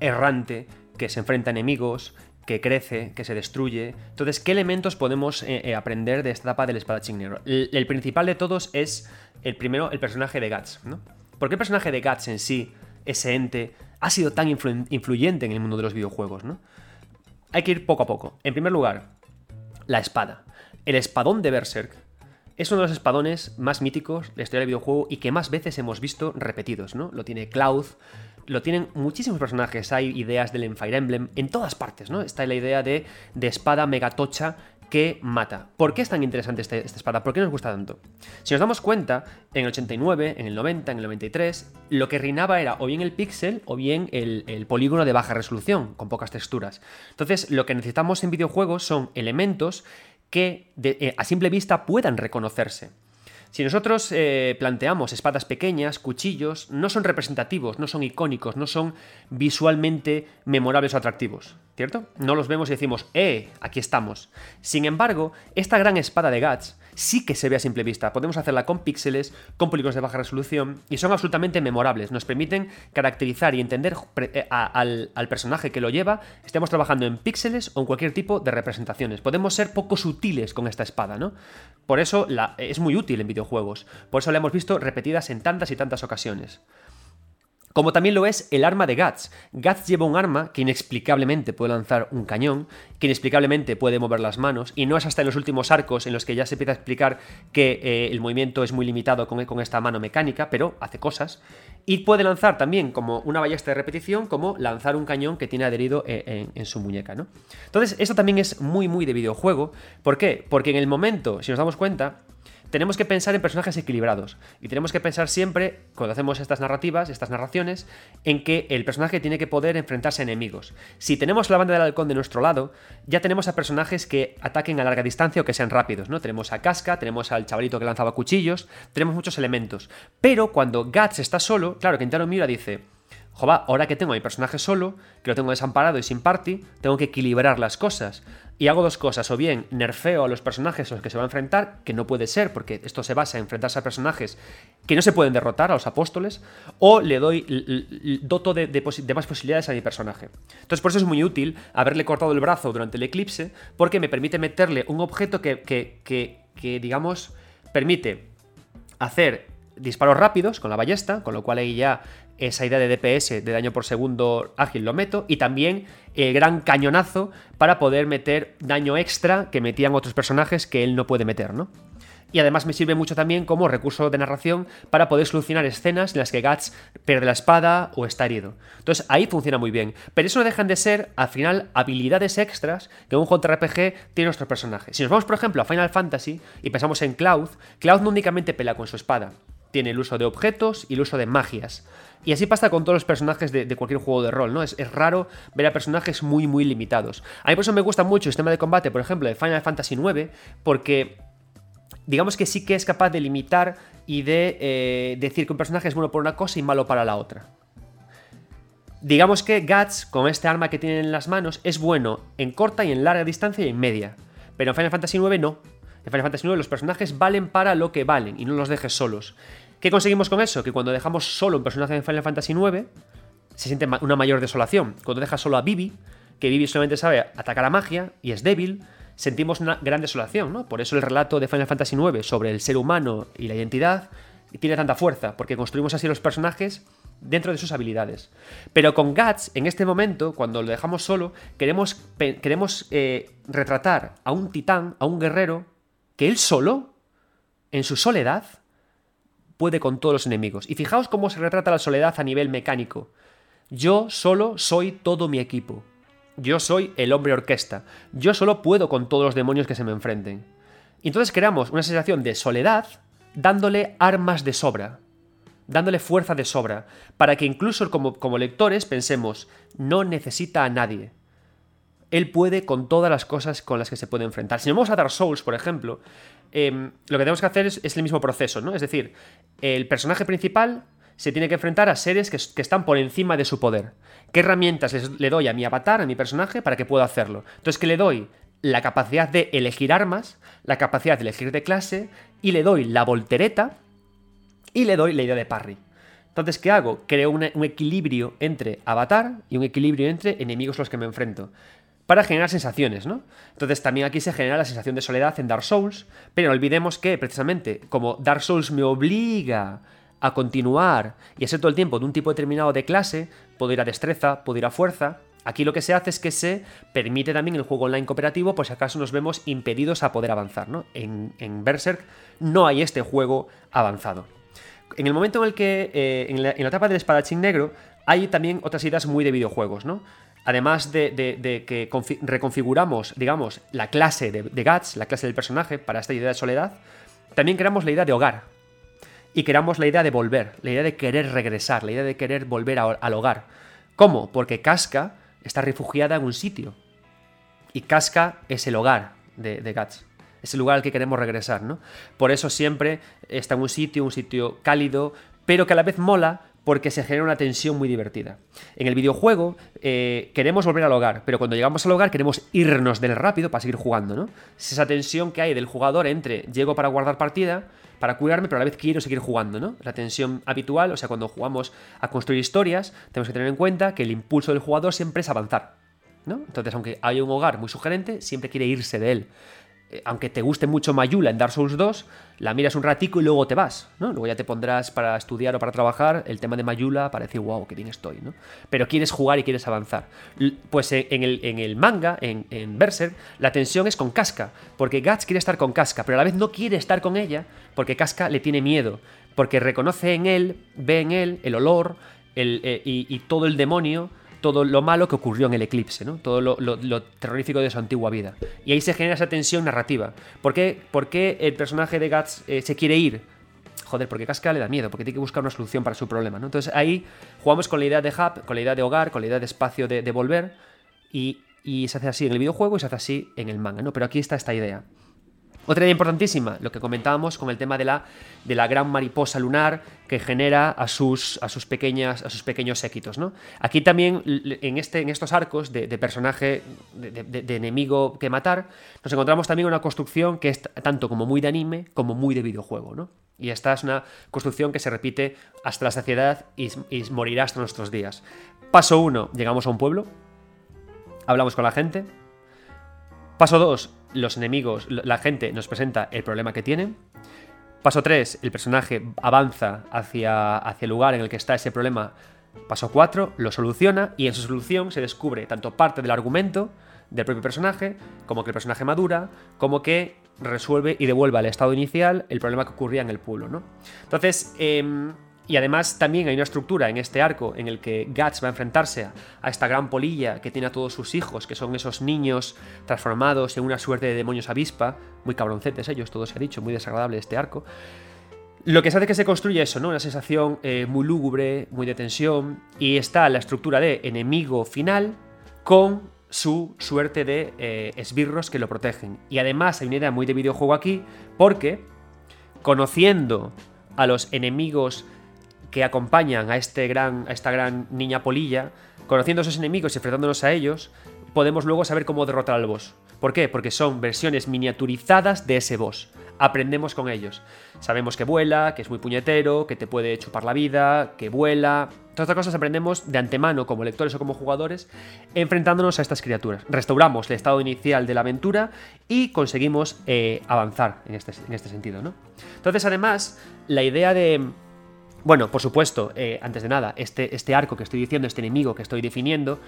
errante que se enfrenta a enemigos, que crece, que se destruye. Entonces, ¿qué elementos podemos eh, eh, aprender de esta etapa del espadachín negro? El, principal de todos es el primero, el personaje de Guts, ¿no? ¿Por qué el personaje de Guts en sí, ese ente, ha sido tan influyente en el mundo de los videojuegos, ¿no? Hay que ir poco a poco. En primer lugar, la espada. El espadón de Berserk es uno de los espadones más míticos de la historia del videojuego y que más veces hemos visto repetidos, ¿no? Lo tiene Cloud, lo tienen muchísimos personajes. Hay ideas del Fire Emblem en todas partes, ¿no? Está la idea de, de espada megatocha que mata. ¿Por qué es tan interesante este, esta espada? ¿Por qué nos gusta tanto? Si nos damos cuenta, en el 89, en el 90, en el 93, lo que reinaba era o bien el píxel o bien el, polígono de baja resolución, con pocas texturas. Entonces, lo que necesitamos en videojuegos son elementos que eh, a simple vista puedan reconocerse. Si nosotros eh, planteamos espadas pequeñas, cuchillos, no son representativos, no son icónicos, no son visualmente memorables o atractivos, ¿cierto? No los vemos y decimos, ¡eh! Aquí estamos. Sin embargo, esta gran espada de Guts sí que se ve a simple vista. Podemos hacerla con píxeles, con polígonos de baja resolución y son absolutamente memorables. Nos permiten caracterizar y entender eh, al, personaje que lo lleva, estemos trabajando en píxeles o en cualquier tipo de representaciones. Podemos ser poco sutiles con esta espada, ¿no? Por eso la, es muy útil en videojuegos. Por eso la hemos visto repetidas en tantas y tantas ocasiones. Como también lo es el arma de Guts. Guts lleva un arma que inexplicablemente puede lanzar un cañón, que inexplicablemente puede mover las manos, y no es hasta en los últimos arcos en los que ya se empieza a explicar que eh, el movimiento es muy limitado con, esta mano mecánica, pero hace cosas. Y puede lanzar también como una ballesta de repetición, como lanzar un cañón que tiene adherido eh, en, en su muñeca, ¿no? Entonces, esto también es muy, muy de videojuego. ¿Por qué? Porque en el momento, si nos damos cuenta, tenemos que pensar en personajes equilibrados. Y tenemos que pensar siempre, cuando hacemos estas narrativas, estas narraciones, en que el personaje tiene que poder enfrentarse a enemigos. Si tenemos la banda del halcón de nuestro lado, ya tenemos a personajes que ataquen a larga distancia o que sean rápidos, ¿no? Tenemos a Casca, tenemos al chavalito que lanzaba cuchillos, tenemos muchos elementos. Pero cuando Guts está solo, claro, Kentaro Miura dice Jova, ahora que tengo a mi personaje solo, que lo tengo desamparado y sin party, tengo que equilibrar las cosas. Y hago dos cosas, o bien nerfeo a los personajes a los que se va a enfrentar, que no puede ser, porque esto se basa en enfrentarse a personajes que no se pueden derrotar, a los apóstoles, o le doy doto de, más posibilidades a mi personaje. Entonces por eso es muy útil haberle cortado el brazo durante el eclipse, porque me permite meterle un objeto que, que, que digamos, permite hacer disparos rápidos con la ballesta, con lo cual ahí ya esa idea de DPS, de daño por segundo ágil, lo meto. Y también el gran cañonazo para poder meter daño extra que metían otros personajes que él no puede meter, ¿no? Y además me sirve mucho también como recurso de narración para poder solucionar escenas en las que Guts pierde la espada o está herido. Entonces ahí funciona muy bien. Pero eso no dejan de ser, al final, habilidades extras que un JRPG tiene nuestro personaje. Si nos vamos, por ejemplo, a Final Fantasy y pensamos en Cloud, Cloud no únicamente pela con su espada. Tiene el uso de objetos y el uso de magias. Y así pasa con todos los personajes de, cualquier juego de rol, ¿no? Es, raro ver a personajes muy, muy limitados. A mí por eso me gusta mucho el sistema de combate, por ejemplo, de Final Fantasy IX, porque digamos que sí que es capaz de limitar y de eh, decir que un personaje es bueno por una cosa y malo para la otra. Digamos que Guts, con este arma que tiene en las manos, es bueno en corta y en larga distancia y en media. Pero en Final Fantasy IX no. En Final Fantasy IX los personajes valen para lo que valen y no los dejes solos. ¿Qué conseguimos con eso? Que cuando dejamos solo un personaje en Final Fantasy IX, se siente una mayor desolación. Cuando dejas solo a Vivi, que Vivi solamente sabe atacar a magia y es débil, sentimos una gran desolación, ¿no? Por eso el relato de Final Fantasy IX sobre el ser humano y la identidad tiene tanta fuerza, porque construimos así los personajes dentro de sus habilidades. Pero con Guts, en este momento, cuando lo dejamos solo, queremos, queremos eh, retratar a un titán, a un guerrero, que él solo, en su soledad, puede con todos los enemigos. Y fijaos cómo se retrata la soledad a nivel mecánico. Yo solo soy todo mi equipo. Yo soy el hombre orquesta. Yo solo puedo con todos los demonios que se me enfrenten. Y entonces creamos una sensación de soledad dándole armas de sobra, dándole fuerza de sobra, para que incluso como, como lectores pensemos, no necesita a nadie. Él puede con todas las cosas con las que se puede enfrentar. Si nos vamos a Dark Souls, por ejemplo, em, lo que tenemos que hacer es, el mismo proceso, ¿no? Es decir, el personaje principal se tiene que enfrentar a seres que, están por encima de su poder. ¿Qué herramientas le doy a mi avatar, a mi personaje, para que pueda hacerlo? Entonces, que le doy la capacidad de elegir armas, la capacidad de elegir de clase, y le doy la voltereta, y le doy la idea de parry. Entonces, ¿qué hago? Creo un equilibrio entre avatar y un equilibrio entre enemigos a los que me enfrento. Para generar sensaciones, ¿no? Entonces también aquí se genera la sensación de soledad en Dark Souls, pero no olvidemos que precisamente como Dark Souls me obliga a continuar y a ser todo el tiempo de un tipo determinado de clase, puedo ir a destreza, puedo ir a fuerza, Aquí lo que se hace es que se permite también el juego online cooperativo, por si acaso nos vemos impedidos a poder avanzar. ¿no? En, Berserk no hay este juego avanzado. En el momento en el que, eh, en, la, etapa del espadachín negro, hay también otras ideas muy de videojuegos, ¿no? Además de, que reconfiguramos, digamos, la clase de, Guts, la clase del personaje, para esta idea de soledad, también creamos la idea de hogar. Y creamos la idea de volver, la idea de querer regresar, la idea de querer volver al hogar. ¿Cómo? Porque Casca está refugiada en un sitio. Y Casca es el hogar de, de Guts. Es el lugar al que queremos regresar, ¿no? Por eso siempre está en un sitio, un sitio cálido, pero que a la vez mola porque se genera una tensión muy divertida. En el videojuego eh, queremos volver al hogar, pero cuando llegamos al hogar queremos irnos del rápido para seguir jugando, ¿no? Es esa tensión que hay del jugador entre llego para guardar partida, para curarme, pero a la vez quiero seguir jugando, ¿no? La tensión habitual, o sea, cuando jugamos a construir historias, tenemos que tener en cuenta que el impulso del jugador siempre es avanzar, ¿no? Entonces, aunque hay un hogar muy sugerente, siempre quiere irse de él. Eh, aunque te guste mucho Mayula en Dark Souls 2, la miras un ratico y luego te vas, ¿no? Luego ya te pondrás para estudiar o para trabajar el tema de Mayula para decir, wow, qué bien estoy, ¿no? Pero quieres jugar y quieres avanzar. Pues eh, en el, en el manga, en, en, Berserk, la tensión es con Casca, porque Guts quiere estar con Casca, pero a la vez no quiere estar con ella porque Casca le tiene miedo, porque reconoce en él, ve en él el olor eh, y todo el demonio todo lo malo que ocurrió en el eclipse, ¿no? todo lo, terrorífico de su antigua vida. Y ahí se genera esa tensión narrativa. ¿Por qué, el personaje de Guts eh, se quiere ir? Joder, porque Casca le da miedo, porque tiene que buscar una solución para su problema. ¿no? Entonces ahí jugamos con la idea de hub, con la idea de hogar, con la idea de espacio de, volver, y, y, se hace así en el videojuego y se hace así en el manga. ¿no? Pero aquí está esta idea. Otra idea importantísima, lo que comentábamos con el tema de la, de la gran mariposa lunar que genera a sus, a sus, pequeñas, a sus pequeños séquitos. ¿no? Aquí también, en, este, en estos arcos de, personaje, de, enemigo que matar, nos encontramos también una construcción que es tanto como muy de anime como muy de videojuego. ¿no? Y esta es una construcción que se repite hasta la saciedad y, morirá hasta nuestros días. Paso 1, llegamos a un pueblo, hablamos con la gente. Paso 2, los enemigos, la gente nos presenta el problema que tienen. Paso 3, el personaje avanza hacia, hacia el lugar en el que está ese problema. Paso 4, lo soluciona y en su solución se descubre tanto parte del argumento del propio personaje, como que el personaje madura, como que resuelve y devuelve al estado inicial el problema que ocurría en el pueblo. ¿no? Entonces, eh, y además también hay una estructura en este arco en el que Guts va a enfrentarse a, esta gran polilla que tiene a todos sus hijos, que son esos niños transformados en una suerte de demonios avispa, muy cabroncetes ellos, todo se ha dicho, muy desagradable este arco. Lo que se hace que se construya eso, ¿no? Una sensación eh, muy lúgubre, muy de tensión, y está la estructura de enemigo final con su suerte de eh, esbirros que lo protegen. Y además hay una idea muy de videojuego aquí, porque conociendo a los enemigos que acompañan a, este gran, a esta gran niña polilla, conociendo a esos enemigos y enfrentándonos a ellos, podemos luego saber cómo derrotar al boss. ¿Por qué? Porque son versiones miniaturizadas de ese boss. Aprendemos con ellos. Sabemos que vuela, que es muy puñetero, que te puede chupar la vida, que vuela. Todas estas cosas aprendemos de antemano como lectores o como jugadores enfrentándonos a estas criaturas. Restauramos el estado inicial de la aventura y conseguimos eh, avanzar en este, en este sentido. ¿no? Entonces, además, la idea de bueno, por supuesto, eh, antes de nada, este, este arco que estoy diciendo, este enemigo que estoy definiendo,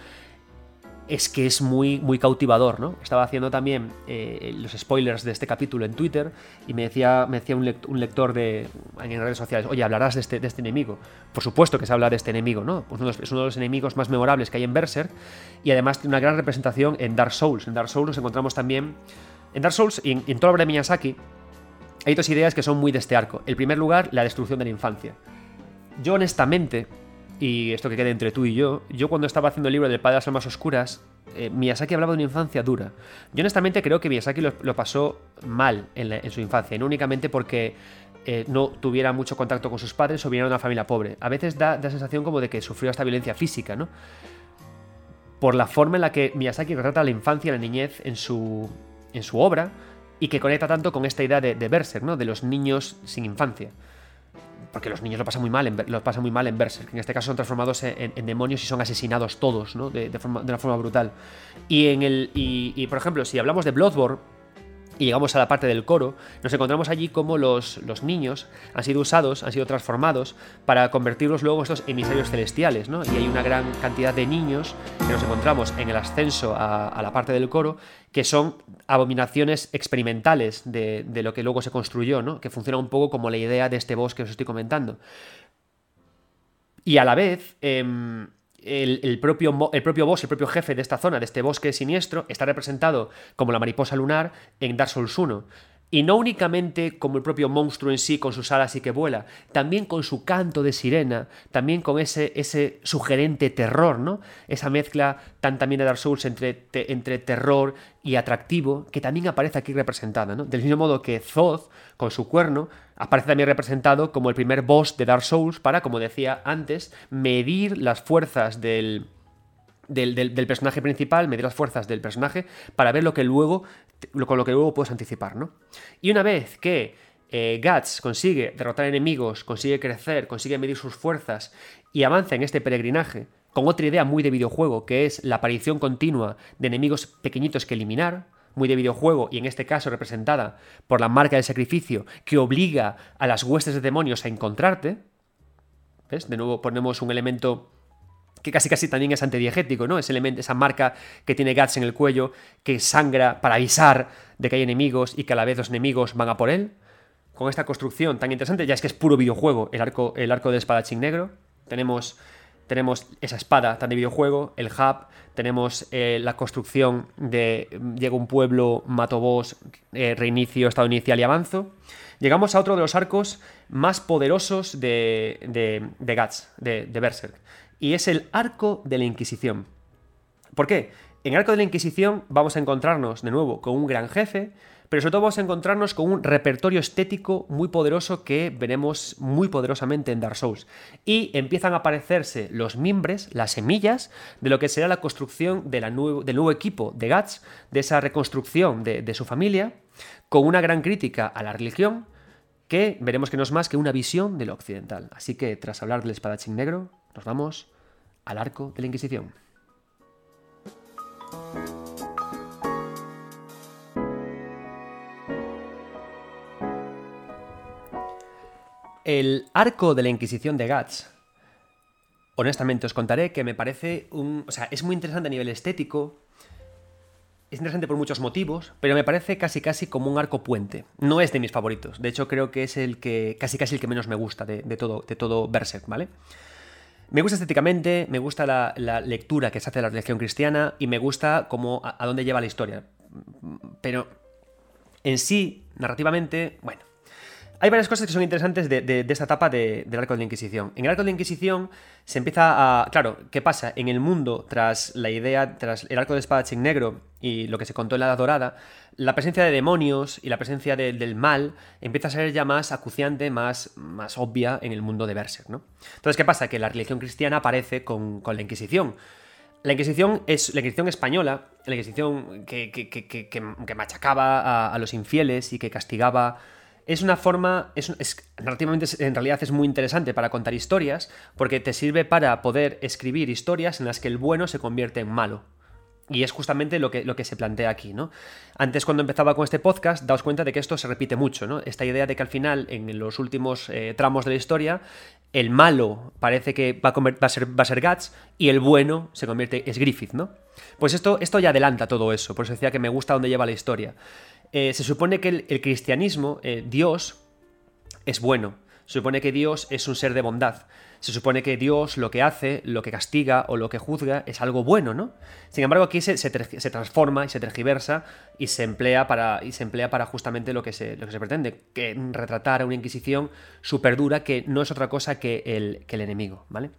es que es muy, muy cautivador, ¿no? Estaba haciendo también eh, los spoilers de este capítulo en Twitter y me decía, me decía un, lector de, en redes sociales, oye, hablarás de este, de este enemigo. Por supuesto que se habla de este enemigo, ¿no? Es uno de los enemigos más memorables que hay en Berserk y además tiene una gran representación en Dark Souls. En Dark Souls nos encontramos también... En Dark Souls y en, en toda obra de Miyazaki hay dos ideas que son muy de este arco. En primer lugar, la destrucción de la infancia. Yo honestamente, y esto que quede entre tú y yo, yo cuando estaba haciendo el libro del Padre de las Almas Oscuras, eh, Miyazaki hablaba de una infancia dura. Yo honestamente creo que Miyazaki lo, pasó mal en, su infancia, y no únicamente porque eh, no tuviera mucho contacto con sus padres o viniera de una familia pobre. A veces da la sensación como de que sufrió esta violencia física, ¿no? Por la forma en la que Miyazaki retrata la infancia y la niñez en su, en su obra y que conecta tanto con esta idea de, de Berserk, ¿no? De los niños sin infancia porque los niños lo pasan muy mal en, lo pasan muy mal en Berserk. En este caso son transformados en, demonios y son asesinados todos, ¿no? De, forma, de una forma brutal. Y, en el, y, por ejemplo, si hablamos de Bloodborne, y llegamos a la parte del coro, nos encontramos allí como los, los, niños han sido usados, han sido transformados para convertirlos luego en estos emisarios celestiales, ¿no? Y hay una gran cantidad de niños que nos encontramos en el ascenso a, la parte del coro que son abominaciones experimentales de, lo que luego se construyó, ¿no? Que funciona un poco como la idea de este bosque que os estoy comentando. Y a la vez... Em, el, propio, el propio boss, el propio jefe de esta zona, de este bosque siniestro, está representado como la mariposa lunar en Dark Souls 1. Y no únicamente como el propio monstruo en sí, con sus alas y que vuela, también con su canto de sirena, también con ese, ese sugerente terror, ¿no? Esa mezcla tan también de Dark Souls entre, entre terror y atractivo, que también aparece aquí representada, ¿no? Del mismo modo que Zoth, con su cuerno, aparece también representado como el primer boss de Dark Souls para, como decía antes, medir las fuerzas del, del, personaje principal, medir las fuerzas del personaje para ver lo que luego, con lo que luego puedes anticipar, ¿no? Y una vez que eh, Guts consigue derrotar enemigos, consigue crecer, consigue medir sus fuerzas y avanza en este peregrinaje con otra idea muy de videojuego, que es la aparición continua de enemigos pequeñitos que eliminar, muy de videojuego y en este caso representada por la marca del sacrificio que obliga a las huestes de demonios a encontrarte. ¿Ves? De nuevo ponemos un elemento que casi casi también es antidiegético, ¿no? Ese elemento, esa marca que tiene Guts en el cuello, que sangra para avisar de que hay enemigos y que a la vez los enemigos van a por él. Con esta construcción tan interesante, ya es que es puro videojuego, el arco, el arco de espadachín negro. Tenemos, tenemos esa espada tan de videojuego, el hub, tenemos eh, la construcción de llega un pueblo, mato boss, eh, reinicio, estado inicial y avanzo. Llegamos a otro de los arcos más poderosos de, de, de Guts, de, de Berserk y es el arco de la Inquisición. ¿Por qué? En el arco de la Inquisición vamos a encontrarnos de nuevo con un gran jefe, pero sobre todo vamos a encontrarnos con un repertorio estético muy poderoso que veremos muy poderosamente en Dark Souls. Y empiezan a aparecerse los mimbres, las semillas, de lo que será la construcción del nuevo equipo de Guts, de esa reconstrucción de, de su familia, con una gran crítica a la religión, que veremos que no es más que una visión de lo occidental. Así que, tras hablar del espadachín negro, nos vamos al arco de la Inquisición. El arco de la Inquisición de Guts, honestamente os contaré que me parece un... O sea, es muy interesante a nivel estético, es interesante por muchos motivos, pero me parece casi casi como un arco puente. No es de mis favoritos, de hecho creo que es el que casi casi el que menos me gusta de, todo, de todo Berserk, ¿vale? Me gusta estéticamente, me gusta la, lectura que se hace de la religión cristiana y me gusta cómo, a, dónde lleva la historia. Pero en sí, narrativamente, bueno, hay varias cosas que son interesantes de, esta etapa del arco de la Inquisición. En el arco de la Inquisición se empieza a... Claro, ¿qué pasa? En el mundo, tras la idea, tras el arco de espadachín negro y lo que se contó en la Edad Dorada, la presencia de demonios y la presencia del mal empieza a ser ya más acuciante, más, más obvia en el mundo de Berserk, ¿no? Entonces, ¿qué pasa? Que la religión cristiana aparece con, la Inquisición. La Inquisición es la Inquisición española, la Inquisición que, que, machacaba a, los infieles y que castigaba. Es una forma, es, narrativamente en realidad es muy interesante para contar historias, porque te sirve para poder escribir historias en las que el bueno se convierte en malo. Y es justamente lo que, lo que se plantea aquí, ¿no? Antes, cuando empezaba con este podcast, daos cuenta de que esto se repite mucho, ¿no? Esta idea de que al final, en los últimos eh, tramos de la historia, el malo parece que va a, ser, va a ser Guts y el bueno se convierte, es Griffith, ¿no? Pues esto, esto ya adelanta todo eso, por eso decía que me gusta dónde lleva la historia. Eh, se supone que el, cristianismo, eh, Dios, es bueno. Se supone que Dios es un ser de bondad. Se supone que Dios lo que hace, lo que castiga o lo que juzga es algo bueno, ¿no? Sin embargo, aquí se, transforma y se tergiversa y se emplea para, y se emplea para justamente lo que se, lo que se pretende, que retratar a una Inquisición súper dura que no es otra cosa que el, que el enemigo, ¿vale?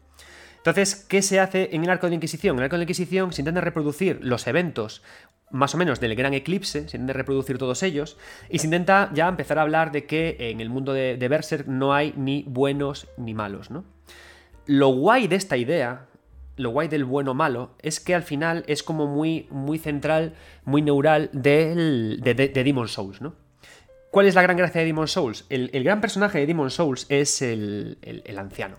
Entonces, ¿qué se hace en el arco de Inquisición? En el arco de la Inquisición se intenta reproducir los eventos más o menos del gran eclipse, se intenta reproducir todos ellos, y se intenta ya empezar a hablar de que en el mundo de, de Berserk no hay ni buenos ni malos, ¿no? Lo guay de esta idea, lo guay del bueno malo, es que al final es como muy, muy central, muy neural del, de, de, Demon Souls, ¿no? ¿Cuál es la gran gracia de Demon Souls? El, gran personaje de Demon Souls es el, el anciano.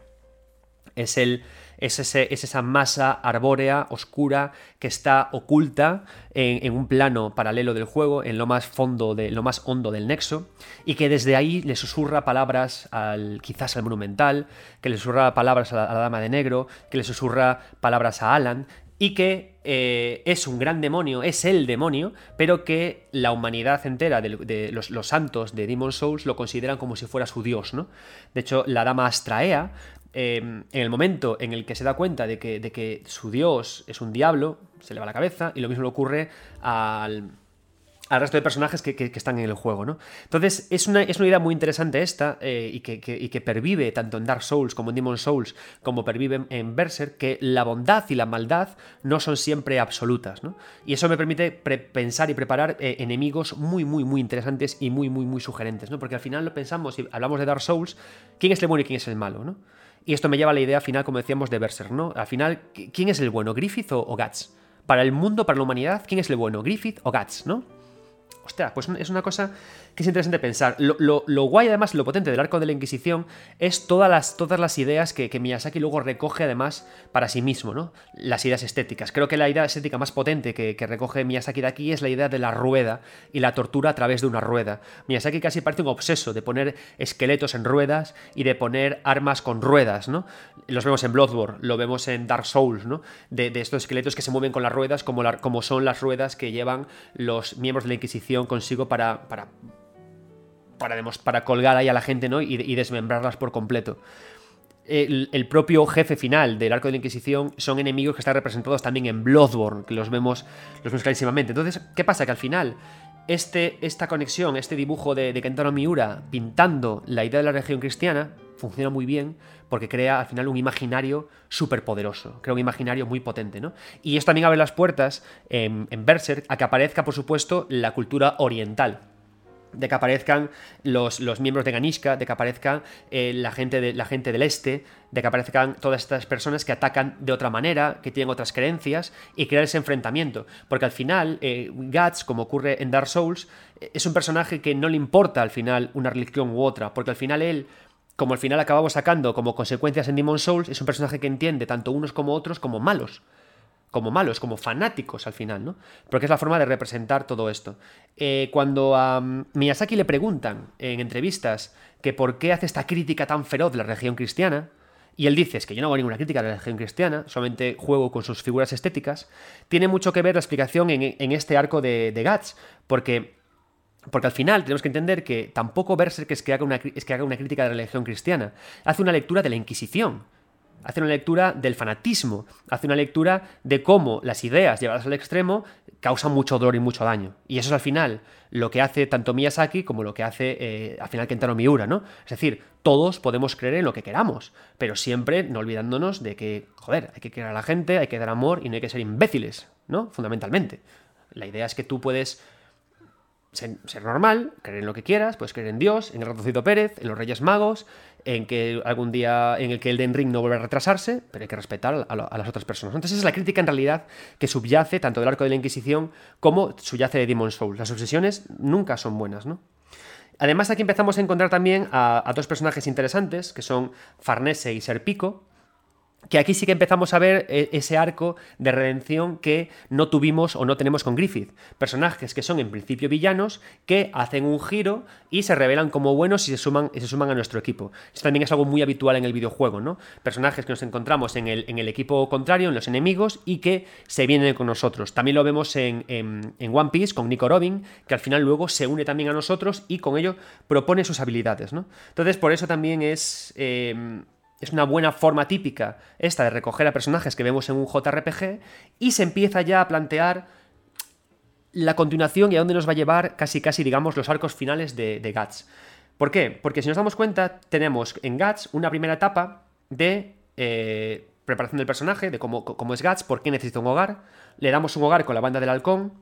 Es el, es, esa masa arbórea, oscura, que está oculta en, un plano paralelo del juego, en lo más fondo, de, lo más hondo del nexo, y que desde ahí le susurra palabras al quizás al monumental, que le susurra palabras a la, Dama de Negro, que le susurra palabras a Alan, y que eh, es un gran demonio, es el demonio, pero que la humanidad entera de, los, los, santos de Demon Souls lo consideran como si fuera su dios, ¿no? De hecho, la dama Astraea Em, en el momento en el que se da cuenta de que, su dios es un diablo, se le va la cabeza, y lo mismo le ocurre al, resto de personajes que, están en el juego, ¿no? Entonces, es una, es una idea muy interesante esta eh, y, que, pervive tanto en Dark Souls como en Demon Souls, como pervive en Berserk, que la bondad y la maldad no son siempre absolutas, ¿no? Y eso me permite pensar y preparar eh, enemigos muy, muy, muy interesantes y muy, muy, muy sugerentes, ¿no? Porque al final lo pensamos, y hablamos de Dark Souls, ¿quién es el bueno y quién es el malo, ¿no? Y esto me lleva a la idea final, como decíamos, de Berserk, ¿no? Al final, ¿quién es el bueno? ¿Griffith o, Guts? Para el mundo, para la humanidad, ¿quién es el bueno? ¿Griffith o Guts, no? Hostia, pues es una cosa que es interesante pensar. Lo, guay, además, lo potente del arco de la Inquisición es todas las, todas las ideas que, Miyazaki luego recoge, además, para sí mismo, ¿no? Las ideas estéticas. Creo que la idea estética más potente que, recoge Miyazaki de aquí es la idea de la rueda y la tortura a través de una rueda. Miyazaki casi parece un obseso de poner esqueletos en ruedas y de poner armas con ruedas, ¿no? Los vemos en Bloodborne, lo vemos en Dark Souls, ¿no? De, estos esqueletos que se mueven con las ruedas como, como son las ruedas que llevan los miembros de la Inquisición consigo para, para para, colgar ahí a la gente ¿no? y, desmembrarlas por completo. El, propio jefe final del arco de la Inquisición son enemigos que están representados también en Bloodborne, que los vemos, los vemos clarísimamente. Entonces, ¿qué pasa? Que al final, este, esta conexión, este dibujo de, de Kentaro Miura pintando la idea de la región cristiana, funciona muy bien porque crea al final un imaginario súper poderoso, crea un imaginario muy potente, ¿no? Y esto también abre las puertas en, en Berserk a que aparezca, por supuesto, la cultura oriental de que aparezcan los, los, miembros de Ganishka, de que aparezcan eh, la, gente de, la gente del este, de que aparezcan todas estas personas que atacan de otra manera, que tienen otras creencias, y crear ese enfrentamiento. Porque al final, eh, Guts, como ocurre en Dark Souls, eh, es un personaje que no le importa al final una religión u otra, porque al final él como al final acabamos sacando como consecuencias en Demon Souls, es un personaje que entiende tanto unos como otros como malos como malos, como fanáticos al final, ¿no? Porque es la forma de representar todo esto. Eh, cuando a Miyazaki le preguntan en entrevistas que por qué hace esta crítica tan feroz de la religión cristiana, y él dice, es que yo no hago ninguna crítica de la religión cristiana, solamente juego con sus figuras estéticas, tiene mucho que ver la explicación en, este arco de, de Guts, porque porque al final tenemos que entender que tampoco Berserk es que, haga una, es que haga una crítica de la religión cristiana, hace una lectura de la Inquisición, hace una lectura del fanatismo, hace una lectura de cómo las ideas llevadas al extremo causan mucho dolor y mucho daño. Y eso es al final lo que hace tanto Miyazaki como lo que hace eh, al final Kentaro Miura, ¿no? Es decir, todos podemos creer en lo que queramos, pero siempre no olvidándonos de que, joder, hay que querer a la gente, hay que dar amor y no hay que ser imbéciles, ¿no? Fundamentalmente. La idea es que tú puedes ser, normal, creer en lo que quieras, puedes creer en Dios, en el ratoncito Pérez, en los Reyes Magos, en que algún día en el que el Den Ring no vuelva a retrasarse, pero hay que respetar a, las otras personas. Entonces es la crítica en realidad que subyace tanto del arco de la Inquisición como subyace de Demon Souls. Las obsesiones nunca son buenas, ¿no? Además aquí empezamos a encontrar también a, a dos personajes interesantes, que son Farnese y Serpico, que aquí sí que empezamos a ver eh, ese arco de redención que no tuvimos o no tenemos con Griffith. Personajes que son en principio villanos, que hacen un giro y se revelan como buenos y se suman, se suman a nuestro equipo. Esto también es algo muy habitual en el videojuego, ¿no? Personajes que nos encontramos en el, en el equipo contrario, en los enemigos, y que se vienen con nosotros. También lo vemos en, One Piece con Nico Robin, que al final luego se une también a nosotros y con ello propone sus habilidades, ¿no? Entonces, por eso también es... Eh, es una buena forma típica esta de recoger a personajes que vemos en un JRPG y se empieza ya a plantear la continuación y a dónde nos va a llevar casi casi digamos los arcos finales de, de Guts. ¿Por qué? Porque si nos damos cuenta tenemos en Guts una primera etapa de eh, preparación del personaje, de cómo, cómo es Guts, por qué necesita un hogar, le damos un hogar con la banda del halcón,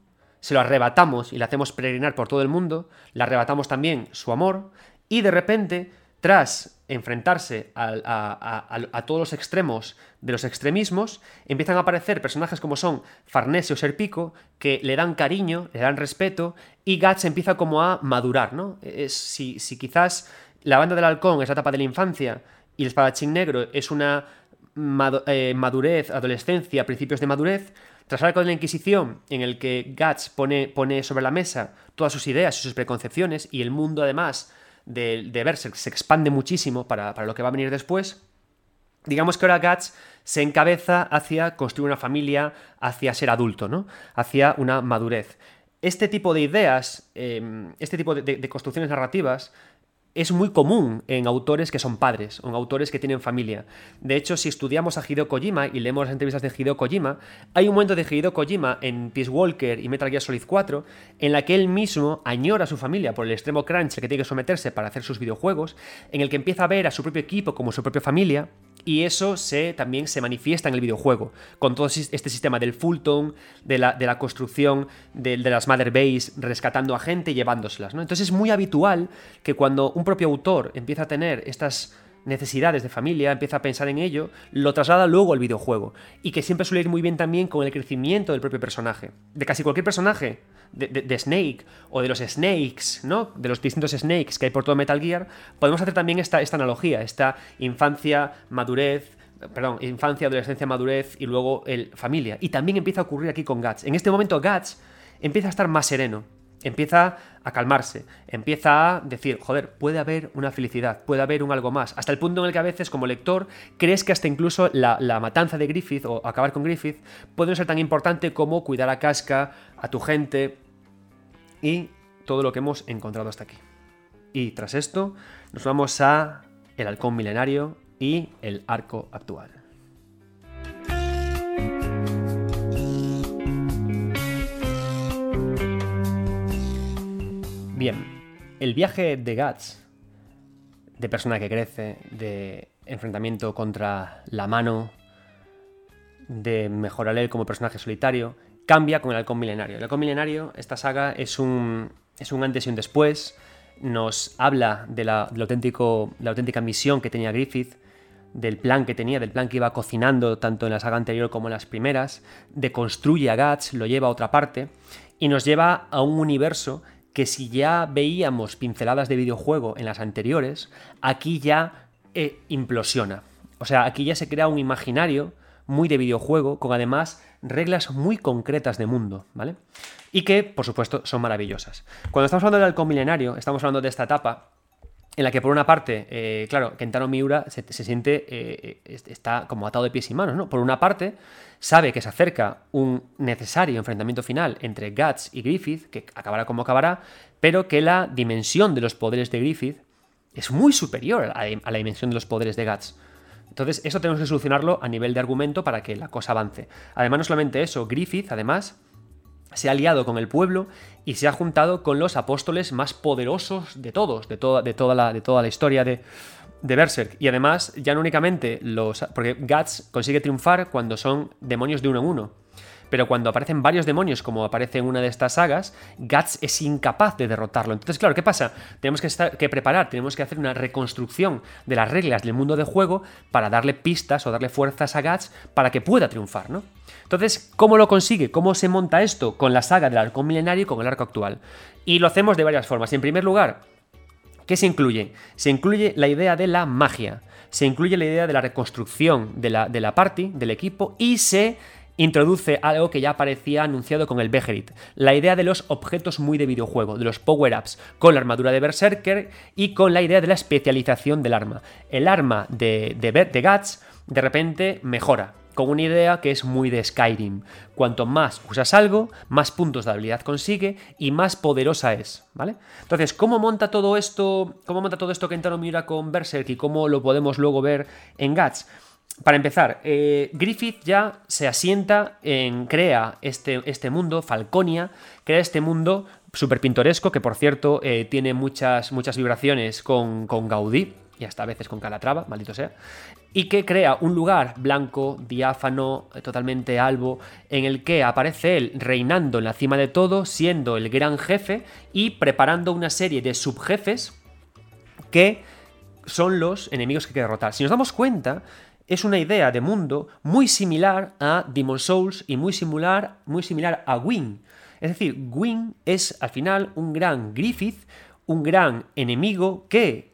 se lo arrebatamos y le hacemos peregrinar por todo el mundo, le arrebatamos también su amor y de repente tras enfrentarse a, todos los extremos de los extremismos, empiezan a aparecer personajes como son Farnese o Serpico, que le dan cariño, le dan respeto, y Guts empieza como a madurar, ¿no? Es, si, quizás la banda del halcón es la etapa de la infancia y el espadachín negro es una eh, madurez, adolescencia, principios de madurez, tras el arco de la Inquisición, en el que Guts pone, pone sobre la mesa todas sus ideas y sus preconcepciones, y el mundo además de, de Berserk se expande muchísimo para, lo que va a venir después, digamos que ahora Guts se encabeza hacia construir una familia, hacia ser adulto, ¿no? Hacia una madurez. Este tipo de ideas, em, este tipo de, construcciones narrativas, es muy común en autores que son padres o en autores que tienen familia. De hecho, si estudiamos a Hideo Kojima y leemos las entrevistas de Hideo Kojima, hay un momento de Hideo Kojima en Peace Walker y Metal Gear Solid 4 en la que él mismo añora a su familia por el extremo crunch que tiene que someterse para hacer sus videojuegos, en el que empieza a ver a su propio equipo como su propia familia y eso se, también se manifiesta en el videojuego, con todo este sistema del Fulton, de la, de la construcción de, las Mother Base, rescatando a gente y llevándoselas. ¿no? Entonces es muy habitual que cuando un propio autor empieza a tener estas necesidades de familia, empieza a pensar en ello, lo traslada luego al videojuego. Y que siempre suele ir muy bien también con el crecimiento del propio personaje. De casi cualquier personaje, de, Snake o de los Snakes, ¿no? De los distintos Snakes que hay por todo Metal Gear, podemos hacer también esta, esta analogía, esta infancia, madurez, perdón, infancia, adolescencia, madurez y luego el familia. Y también empieza a ocurrir aquí con Guts. En este momento Guts empieza a estar más sereno empieza a calmarse, empieza a decir, joder, puede haber una felicidad, puede haber un algo más, hasta el punto en el que a veces como lector crees que hasta incluso la, matanza de Griffith o acabar con Griffith puede ser tan importante como cuidar a Casca, a tu gente y todo lo que hemos encontrado hasta aquí. Y tras esto nos vamos a el halcón milenario y el arco actual. Bien, el viaje de Guts, de persona que crece, de enfrentamiento contra la mano, de mejorar él como personaje solitario, cambia con el halcón milenario. El halcón milenario, esta saga, es un, es un antes y un después. Nos habla de la, la auténtica misión que tenía Griffith, del plan que tenía, del plan que iba cocinando tanto en la saga anterior como en las primeras, deconstruye a Guts, lo lleva a otra parte y nos lleva a un universo que si ya veíamos pinceladas de videojuego en las anteriores, aquí ya eh, implosiona. O sea, aquí ya se crea un imaginario muy de videojuego, con además reglas muy concretas de mundo, ¿vale? Y que, por supuesto, son maravillosas. Cuando estamos hablando del halcón milenario, estamos hablando de esta etapa en la que por una parte, eh, claro, Kentaro Miura se, siente, eh, está como atado de pies y manos, ¿no? Por una parte, sabe que se acerca un necesario enfrentamiento final entre Guts y Griffith, que acabará como acabará, pero que la dimensión de los poderes de Griffith es muy superior a la dimensión de los poderes de Guts. Entonces, eso tenemos que solucionarlo a nivel de argumento para que la cosa avance. Además, no solamente eso, Griffith, además, se ha aliado con el pueblo y se ha juntado con los apóstoles más poderosos de todos, de toda, de toda, la, de toda la historia de, de Berserk. Y además, ya no únicamente los. Porque Guts consigue triunfar cuando son demonios de uno en uno. Pero cuando aparecen varios demonios, como aparece en una de estas sagas, Guts es incapaz de derrotarlo. Entonces, claro, ¿qué pasa? Tenemos que, que preparar, tenemos que hacer una reconstrucción de las reglas del mundo de juego para darle pistas o darle fuerzas a Guts para que pueda triunfar, ¿no? Entonces, ¿cómo lo consigue? ¿Cómo se monta esto? Con la saga del arco milenario y con el arco actual. Y lo hacemos de varias formas. En primer lugar, ¿Qué se incluye? Se incluye la idea de la magia, se incluye la idea de la reconstrucción de la, de la party, del equipo, y se introduce algo que ya aparecía anunciado con el Beherit, la idea de los objetos muy de videojuego, de los power-ups, con la armadura de Berserker y con la idea de la especialización del arma. El arma de, de, de Guts de repente mejora, con una idea que es muy de Skyrim. Cuanto más usas algo, más puntos de habilidad consigue y más poderosa es, ¿vale? Entonces, ¿cómo monta todo esto? ¿Cómo monta todo esto Kentaro con Berserk y cómo lo podemos luego ver en Guts? Para empezar, eh, Griffith ya se asienta en. crea este, este mundo, Falconia, crea este mundo súper pintoresco, que por cierto eh, tiene muchas, muchas vibraciones con, con Gaudí, y hasta a veces con Calatrava, maldito sea, y que crea un lugar blanco, diáfano, totalmente albo, en el que aparece él reinando en la cima de todo, siendo el gran jefe y preparando una serie de subjefes que son los enemigos que hay que derrotar. Si nos damos cuenta, es una idea de mundo muy similar a Demon Souls y muy similar, muy similar a Gwyn. Es decir, Gwyn es al final un gran Griffith, un gran enemigo que,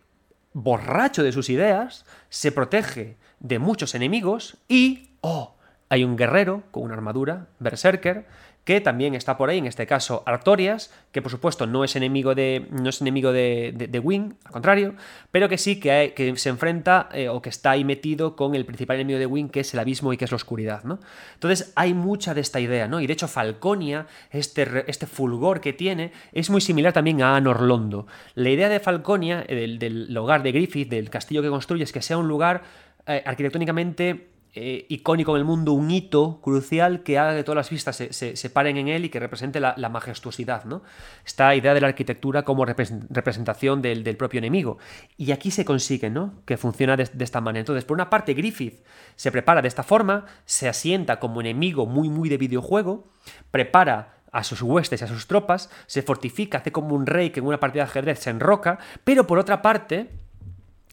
borracho de sus ideas, se protege de muchos enemigos y, oh, hay un guerrero con una armadura, Berserker, que también está por ahí, en este caso Artorias, que por supuesto no es enemigo de, no es enemigo de, de, Wing, al contrario, pero que sí que, que se enfrenta eh, o que está ahí metido con el principal enemigo de Wing, que es el abismo y que es la oscuridad. ¿no? Entonces hay mucha de esta idea, ¿no? y de hecho Falconia, este, este fulgor que tiene, es muy similar también a Anorlondo. La idea de Falconia, eh, del, del hogar de Griffith, del castillo que construye, es que sea un lugar eh, arquitectónicamente eh, icónico en el mundo, un hito crucial que haga que todas las vistas se, paren en él y que represente la, majestuosidad, ¿no? Esta idea de la arquitectura como representación del, propio enemigo. Y aquí se consigue, ¿no? Que funciona de, esta manera. Entonces, por una parte, Griffith se prepara de esta forma, se asienta como enemigo muy, muy de videojuego, prepara a sus huestes y a sus tropas, se fortifica, hace como un rey que en una partida de ajedrez se enroca, pero por otra parte,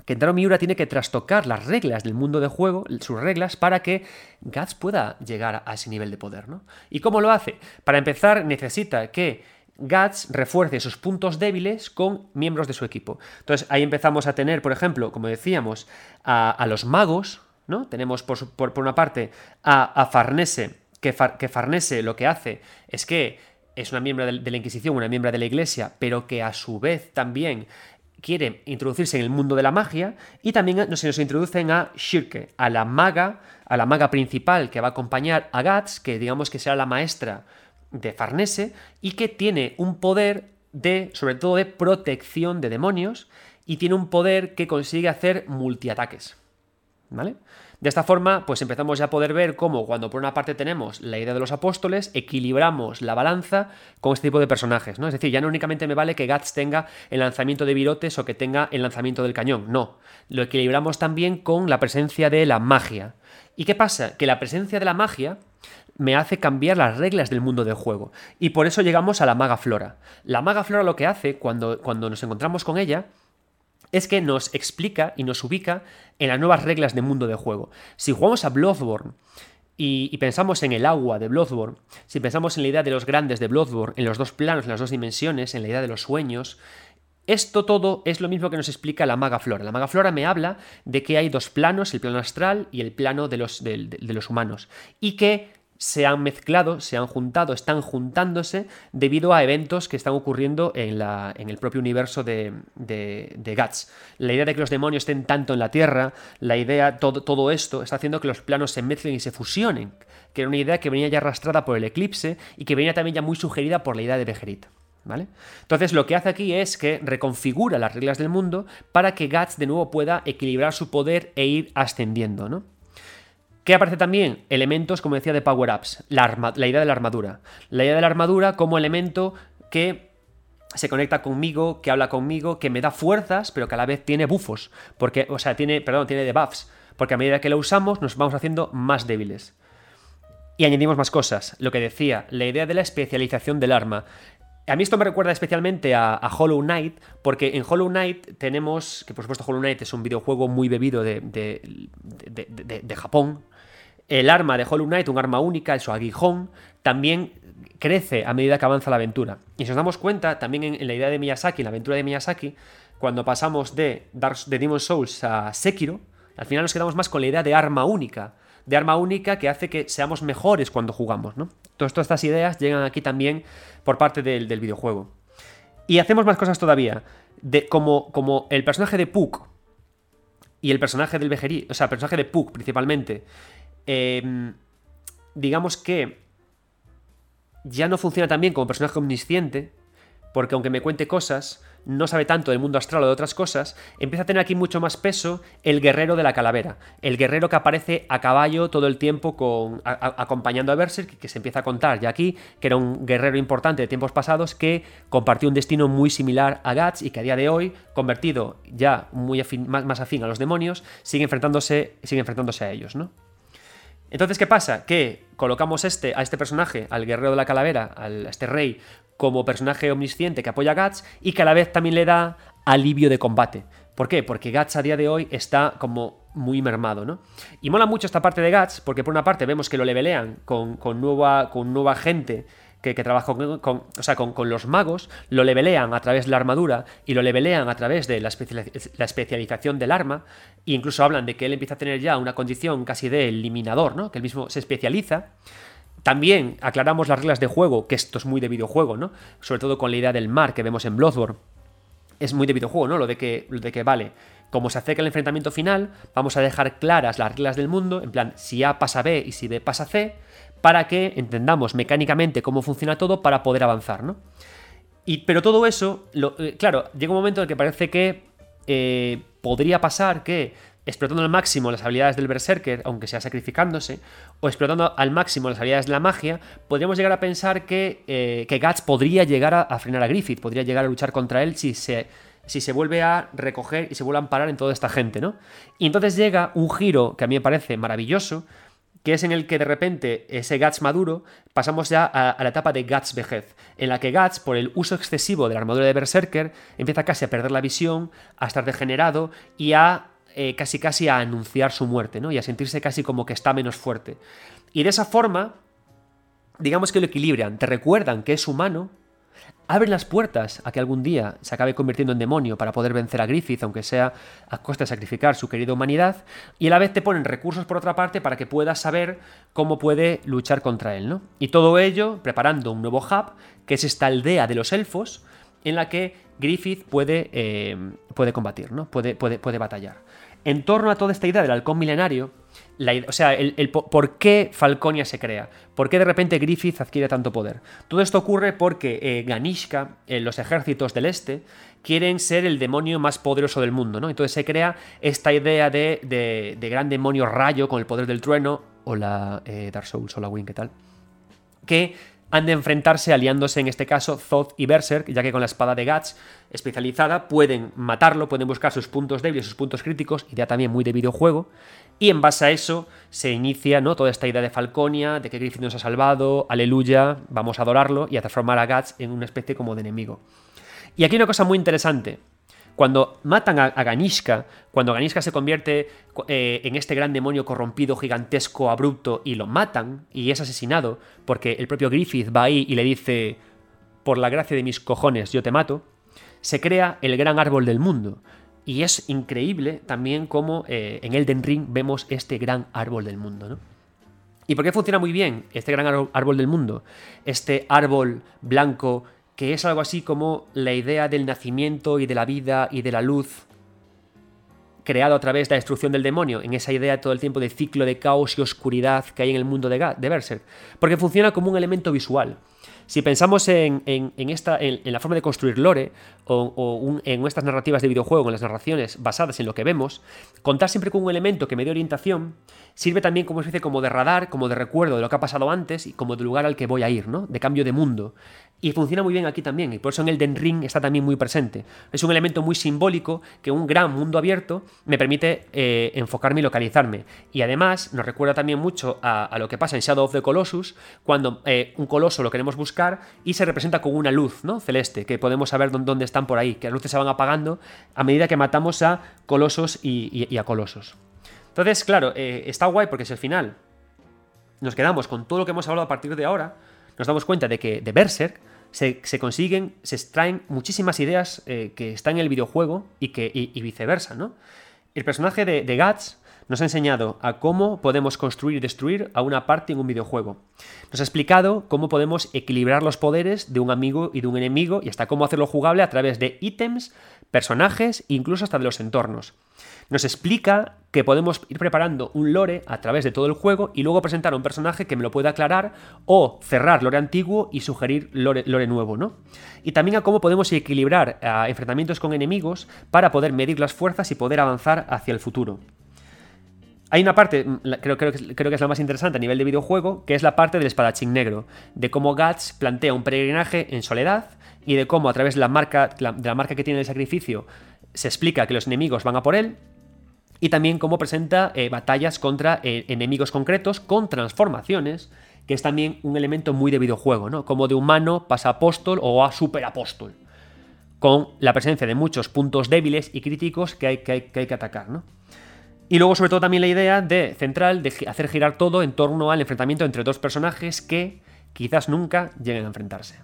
Kentaro Miura tiene que trastocar las reglas del mundo de juego, sus reglas, para que Guts pueda llegar a ese nivel de poder. ¿no? ¿Y cómo lo hace? Para empezar, necesita que Guts refuerce sus puntos débiles con miembros de su equipo. Entonces ahí empezamos a tener, por ejemplo, como decíamos, a, los magos, ¿no? Tenemos por, una parte a, Farnese, que, que, Farnese lo que hace es que es una miembro de la Inquisición, una miembro de la Iglesia, pero que a su vez también quiere introducirse en el mundo de la magia y también se nos introducen a Shirke, a la maga, a la maga principal que va a acompañar a Gats, que digamos que será la maestra de Farnese y que tiene un poder de, sobre todo de protección de demonios y tiene un poder que consigue hacer multiataques. ¿Vale? De esta forma, pues empezamos ya a poder ver cómo cuando por una parte tenemos la idea de los apóstoles, equilibramos la balanza con este tipo de personajes, ¿no? Es decir, ya no únicamente me vale que Guts tenga el lanzamiento de virotes o que tenga el lanzamiento del cañón, no. Lo equilibramos también con la presencia de la magia. ¿Y qué pasa? Que la presencia de la magia me hace cambiar las reglas del mundo del juego. Y por eso llegamos a la maga flora. La maga flora lo que hace cuando, cuando nos encontramos con ella es que nos explica y nos ubica en las nuevas reglas de mundo de juego. Si jugamos a Bloodborne y, pensamos en el agua de Bloodborne, si pensamos en la idea de los grandes de Bloodborne, en los dos planos, en las dos dimensiones, en la idea de los sueños, esto todo es lo mismo que nos explica la maga flora. La maga flora me habla de que hay dos planos, el plano astral y el plano de los, de los humanos, y que se han mezclado, se han juntado, están juntándose debido a eventos que están ocurriendo en, el propio universo de, de. La idea de que los demonios estén tanto en la Tierra, la idea, todo, todo esto está haciendo que los planos se mezclen y se fusionen, que era una idea que venía ya arrastrada por el eclipse y que venía también ya muy sugerida por la idea de Bejerit. ¿Vale? Entonces lo que hace aquí es que reconfigura las reglas del mundo para que Guts de nuevo pueda equilibrar su poder e ir ascendiendo, ¿no? ¿Qué aparece también? Elementos, como decía, de power-ups. La, la idea de la armadura. La idea de la armadura como elemento que se conecta conmigo, que habla conmigo, que me da fuerzas, pero que a la vez tiene bufos. Porque, o sea, tiene, perdón, tiene debuffs. Porque a medida que lo usamos, nos vamos haciendo más débiles. Y añadimos más cosas. Lo que decía, la idea de la especialización del arma. A mí esto me recuerda especialmente a, Hollow Knight, porque en Hollow Knight tenemos, que por supuesto Hollow Knight es un videojuego muy bebido de, de Japón, el arma de Hollow Knight, un arma única, su aguijón, también crece a medida que avanza la aventura. Y si nos damos cuenta, también en, la idea de Miyazaki, en la aventura de Miyazaki, cuando pasamos de, Dark, de Demon Souls a Sekiro, al final nos quedamos más con la idea de arma única, de arma única que hace que seamos mejores cuando jugamos, ¿no? Todas, estas ideas llegan aquí también por parte del, videojuego. Y hacemos más cosas todavía. Como el personaje de Puck y el personaje del Vejerí, o sea, el personaje de Puck principalmente, Em, digamos que ya no funciona tan bien como personaje omnisciente, porque aunque me cuente cosas, no sabe tanto del mundo astral o de otras cosas, empieza a tener aquí mucho más peso el guerrero de la calavera, el guerrero que aparece a caballo todo el tiempo con, acompañando a Berserk, que se empieza a contar ya aquí, que era un guerrero importante de tiempos pasados que compartió un destino muy similar a Guts y que a día de hoy, convertido ya muy más, más afín a los demonios, sigue enfrentándose, sigue enfrentándose a ellos, ¿no? Entonces, ¿qué pasa? Que colocamos este, a este personaje, al guerrero de la calavera, a este rey, como personaje omnisciente que apoya a Guts y que a la vez también le da alivio de combate. ¿Por qué? Porque Guts a día de hoy está como muy mermado, ¿no? Y mola mucho esta parte de Guts, porque por una parte vemos que lo levelean con, con nueva, con nueva gente que, trabaja con, o sea, con, los magos, lo levelean a través de la armadura y lo levelean a través de la, la, especialización del arma, e incluso hablan de que él empieza a tener ya una condición casi de eliminador, ¿no? Que él mismo se especializa. También aclaramos las reglas de juego, que esto es muy de videojuego, ¿no? Sobre todo con la idea del mar que vemos en Bloodborne es muy de videojuego, ¿no? Lo de que, de que vale, como se acerca el enfrentamiento final, vamos a dejar claras las reglas del mundo, en plan, si A pasa B y si B pasa C, para que entendamos mecánicamente cómo funciona todo para poder avanzar, ¿no? Y, pero todo eso, eh, claro, llega un momento en el que parece que eh, podría pasar que explotando al máximo las habilidades del Berserker, aunque sea sacrificándose, o explotando al máximo las habilidades de la magia, podríamos llegar a pensar que, eh, que Guts podría llegar a, frenar a Griffith, podría llegar a luchar contra él si se, si se vuelve a recoger y se vuelve a amparar en toda esta gente, ¿no? Y entonces llega un giro que a mí me parece maravilloso, que es en el que de repente ese Guts maduro pasamos ya a, la etapa de Guts vejez, en la que Guts, por el uso excesivo de la armadura de Berserker, empieza casi a perder la visión, a estar degenerado y a eh, casi casi a anunciar su muerte, ¿no? Y a sentirse casi como que está menos fuerte. Y de esa forma, digamos que lo equilibran, te recuerdan que es humano, abren las puertas a que algún día se acabe convirtiendo en demonio para poder vencer a Griffith, aunque sea a costa de sacrificar su querida humanidad, y a la vez te ponen recursos por otra parte para que puedas saber cómo puede luchar contra él, ¿no? Y todo ello preparando un nuevo hub, que es esta aldea de los elfos, en la que Griffith puede, eh, puede combatir, ¿no? Puede, puede, puede batallar en torno a toda esta idea del halcón milenario, o sea, el, por qué Falconia se crea, por qué de repente Griffith adquiere tanto poder. Todo esto ocurre porque eh, Ganishka, eh, los ejércitos del este, quieren ser el demonio más poderoso del mundo, ¿no? Entonces se crea esta idea de, gran demonio rayo con el poder del trueno, o la eh, Dark Souls, o la Wing, ¿qué tal? Que han de enfrentarse aliándose en este caso Thoth y Berserk, ya que con la espada de Guts especializada pueden matarlo, pueden buscar sus puntos débiles, sus puntos críticos, idea también muy de videojuego, y en base a eso se inicia ¿no? toda esta idea de Falconia, de que Griffith nos ha salvado, aleluya, vamos a adorarlo y a transformar a Guts en una especie como de enemigo. Y aquí una cosa muy interesante, cuando matan a, Ganishka, cuando Ganishka se convierte eh, en este gran demonio corrompido, gigantesco, abrupto, y lo matan, y es asesinado, porque el propio Griffith va ahí y le dice, por la gracia de mis cojones, yo te mato, se crea el gran árbol del mundo. Y es increíble también cómo eh, en Elden Ring vemos este gran árbol del mundo, ¿no? ¿Y por qué funciona muy bien este gran árbol del mundo? Este árbol blanco que es algo así como la idea del nacimiento y de la vida y de la luz creado a través de la destrucción del demonio, en esa idea todo el tiempo de ciclo de caos y oscuridad que hay en el mundo de, Berserk, porque funciona como un elemento visual. Si pensamos en, esta, en, la forma de construir lore o, en estas narrativas de videojuego, en las narraciones basadas en lo que vemos, contar siempre con un elemento que me dé orientación sirve también como especie como de radar, como de recuerdo de lo que ha pasado antes y como de lugar al que voy a ir, ¿no? De cambio de mundo. Y funciona muy bien aquí también, y por eso en el Den Ring está también muy presente. Es un elemento muy simbólico que un gran mundo abierto me permite eh, enfocarme y localizarme. Y además nos recuerda también mucho a, lo que pasa en Shadow of the Colossus, cuando eh, un coloso lo queremos buscar y se representa con una luz ¿no? celeste, que podemos saber dónde están por ahí, que las luces se van apagando a medida que matamos a colosos y, a colosos. Entonces, claro, eh, está guay porque es el final. Nos quedamos con todo lo que hemos hablado a partir de ahora, nos damos cuenta de que de Berserk se, consiguen, se extraen muchísimas ideas eh, que están en el videojuego y, que, y, viceversa, ¿no? El personaje de, de Guts nos ha enseñado a cómo podemos construir y destruir a una parte en un videojuego. Nos ha explicado cómo podemos equilibrar los poderes de un amigo y de un enemigo y hasta cómo hacerlo jugable a través de ítems, personajes e incluso hasta de los entornos. Nos explica que podemos ir preparando un lore a través de todo el juego y luego presentar a un personaje que me lo pueda aclarar o cerrar lore antiguo y sugerir lore, nuevo, ¿no? Y también a cómo podemos equilibrar enfrentamientos con enemigos para poder medir las fuerzas y poder avanzar hacia el futuro. Hay una parte, mm, creo, que es la más interesante a nivel de videojuego, que es la parte del espadachín negro, de cómo Guts plantea un peregrinaje en soledad y de cómo a través de la marca, de la marca que tiene el sacrificio se explica que los enemigos van a por él y también cómo presenta eh, batallas contra eh, enemigos concretos con transformaciones, que es también un elemento muy de videojuego, ¿no? Como de humano pasa apóstol o a superapóstol. con la presencia de muchos puntos débiles y críticos que hay que, hay, que, atacar, ¿no? Y luego, sobre todo, también la idea de central de hacer girar todo en torno al enfrentamiento entre dos personajes que quizás nunca lleguen a enfrentarse.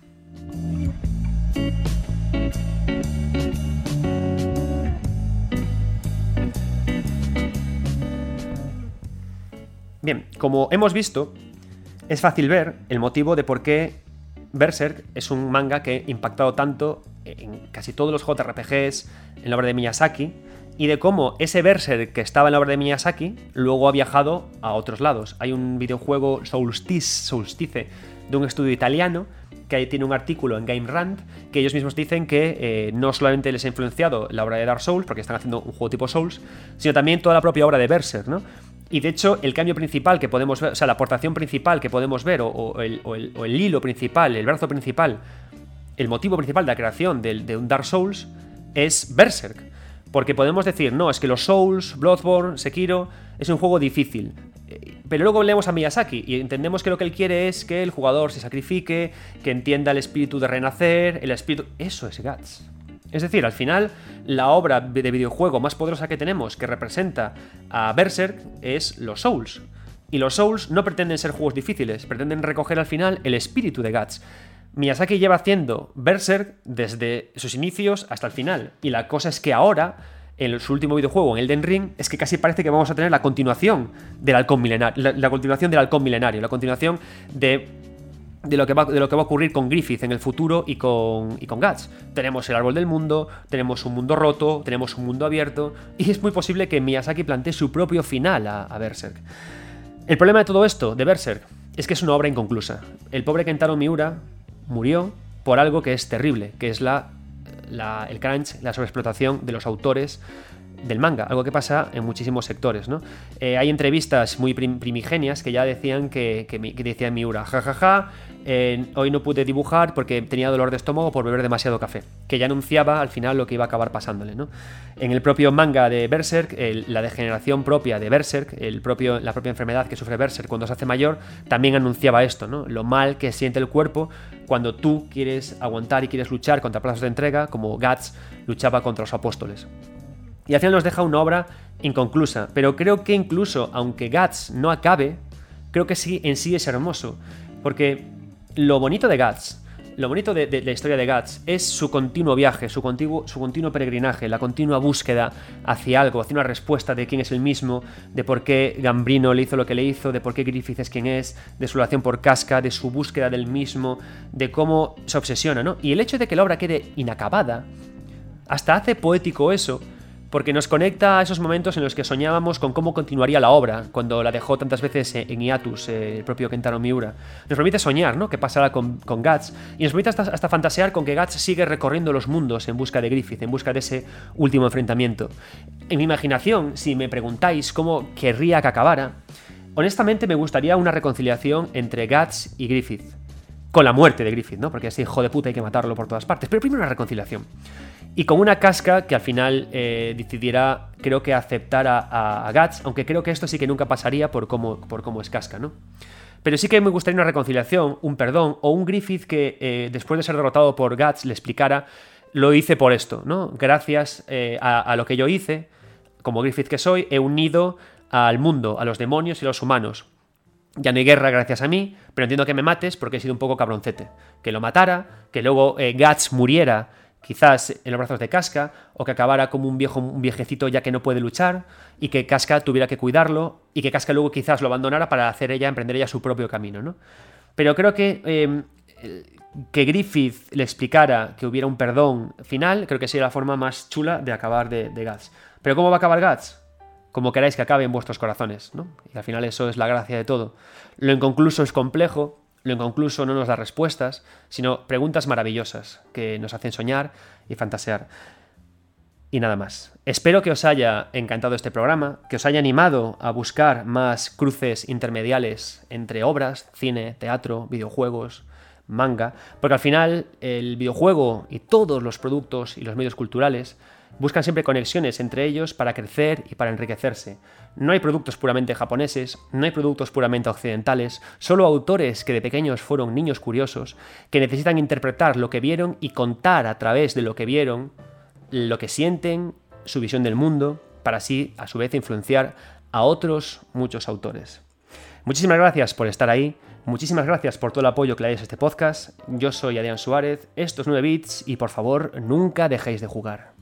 Bien, como hemos visto, es fácil ver el motivo de por qué Berserk es un manga que ha impactado tanto en casi todos los JRPGs, en la obra de Miyazaki, y de cómo ese Berserk que estaba en la obra de Miyazaki luego ha viajado a otros lados. Hay un videojuego Solstice, Solstice de un estudio italiano que tiene un artículo en Game Rant que ellos mismos dicen que eh, no solamente les ha influenciado la obra de Dark Souls, porque están haciendo un juego tipo Souls, sino también toda la propia obra de Berserk, ¿no? Y de hecho, el cambio principal que podemos ver, o sea, la aportación principal que podemos ver, o, el, hilo principal, el brazo principal, el motivo principal de la creación de, un Dark Souls es Berserk. Porque podemos decir, no, es que los Souls, Bloodborne, Sekiro, es un juego difícil. Pero luego leemos a Miyazaki y entendemos que lo que él quiere es que el jugador se sacrifique, que entienda el espíritu de renacer, el espíritu... Eso es Guts. Es decir, al final, la obra de videojuego más poderosa que tenemos que representa a Berserk es los Souls. Y los Souls no pretenden ser juegos difíciles, pretenden recoger al final el espíritu de Guts. Miyazaki lleva haciendo Berserk desde sus inicios hasta el final. Y la cosa es que ahora, en su último videojuego, en Elden Ring, es que casi parece que vamos a tener la continuación del halcón milenario. la continuación del halcón milenario, la continuación de de lo, que va, de lo que va a ocurrir con Griffith en el futuro y con, y con Guts. Tenemos el árbol del mundo, tenemos un mundo roto, tenemos un mundo abierto, y es muy posible que Miyazaki plantee su propio final a, Berserk. El problema de todo esto, de Berserk, es que es una obra inconclusa. El pobre Kentaro Miura murió por algo que es terrible, que es la, el crunch, la sobreexplotación de los autores del manga, algo que pasa en muchísimos sectores. ¿no? Eh, hay entrevistas muy primigenias que ya decían que, decía Miura, jajaja, hoy no pude dibujar porque tenía dolor de estómago por beber demasiado café, que ya anunciaba al final lo que iba a acabar pasándole. ¿no? En el propio manga de Berserk, la degeneración propia de Berserk, el propio, la propia enfermedad que sufre Berserk cuando se hace mayor, también anunciaba esto, ¿no? lo mal que siente el cuerpo cuando tú quieres aguantar y quieres luchar contra plazos de entrega, como Guts luchaba contra los apóstoles. Y al final nos deja una obra inconclusa, pero creo que incluso aunque Guts no acabe, creo que sí en sí es hermoso, porque lo bonito de Guts, lo bonito de, la historia de Guts es su continuo viaje, su continuo, su continuo peregrinaje, la continua búsqueda hacia algo, hacia una respuesta de quién es el mismo, de por qué Gambrino le hizo lo que le hizo, de por qué Griffith es quien es, de su relación por Casca, de su búsqueda del mismo, de cómo se obsesiona, ¿no? Y el hecho de que la obra quede inacabada, hasta hace poético eso, porque nos conecta a esos momentos en los que soñábamos con cómo continuaría la obra, cuando la dejó tantas veces en hiatus eh, el propio Kentaro Miura. Nos permite soñar, ¿no? ¿Qué pasará con, con Guts? Y nos permite hasta, fantasear con que Guts sigue recorriendo los mundos en busca de Griffith, en busca de ese último enfrentamiento. En mi imaginación, si me preguntáis cómo querría que acabara, honestamente me gustaría una reconciliación entre Guts y Griffith. Con la muerte de Griffith, ¿no? Porque ese hijo de puta hay que matarlo por todas partes. Pero primero una reconciliación. Y con una casca que al final eh, decidiera, creo que aceptar a, a, Guts, aunque creo que esto sí que nunca pasaría por cómo, por cómo es casca, ¿no? Pero sí que me gustaría una reconciliación, un perdón, o un Griffith que eh, después de ser derrotado por Guts le explicara, lo hice por esto, ¿no? Gracias eh, a, lo que yo hice, como Griffith que soy, he unido al mundo, a los demonios y a los humanos. Ya no hay guerra gracias a mí, pero entiendo que me mates porque he sido un poco cabroncete. Que lo matara, que luego Guts muriera quizás en los brazos de Casca, o que acabara como un viejo un viejecito ya que no puede luchar, y que Casca tuviera que cuidarlo, y que Casca luego quizás lo abandonara para hacer ella, emprender ella su propio camino, ¿no? Pero creo que em, que Griffith le explicara que hubiera un perdón final, creo que sería la forma más chula de acabar de, de. Pero ¿cómo va a acabar Guts? Como queráis que acabe en vuestros corazones, ¿no? Y al final eso es la gracia de todo. Lo inconcluso es complejo, lo inconcluso no nos da respuestas, sino preguntas maravillosas que nos hacen soñar y fantasear. Y nada más. Espero que os haya encantado este programa, que os haya animado a buscar más cruces intermediales entre obras, cine, teatro, videojuegos, manga, porque al final el videojuego y todos los productos y los medios culturales buscan siempre conexiones entre ellos para crecer y para enriquecerse. No hay productos puramente japoneses, no hay productos puramente occidentales, solo autores que de pequeños fueron niños curiosos, que necesitan interpretar lo que vieron y contar a través de lo que vieron lo que sienten, su visión del mundo, para así, a su vez, influenciar a otros muchos autores. Muchísimas gracias por estar ahí. Muchísimas gracias por todo el apoyo que le dais a este podcast. Yo soy Adrián Suárez, esto es 9 Bits y por favor nunca dejéis de jugar.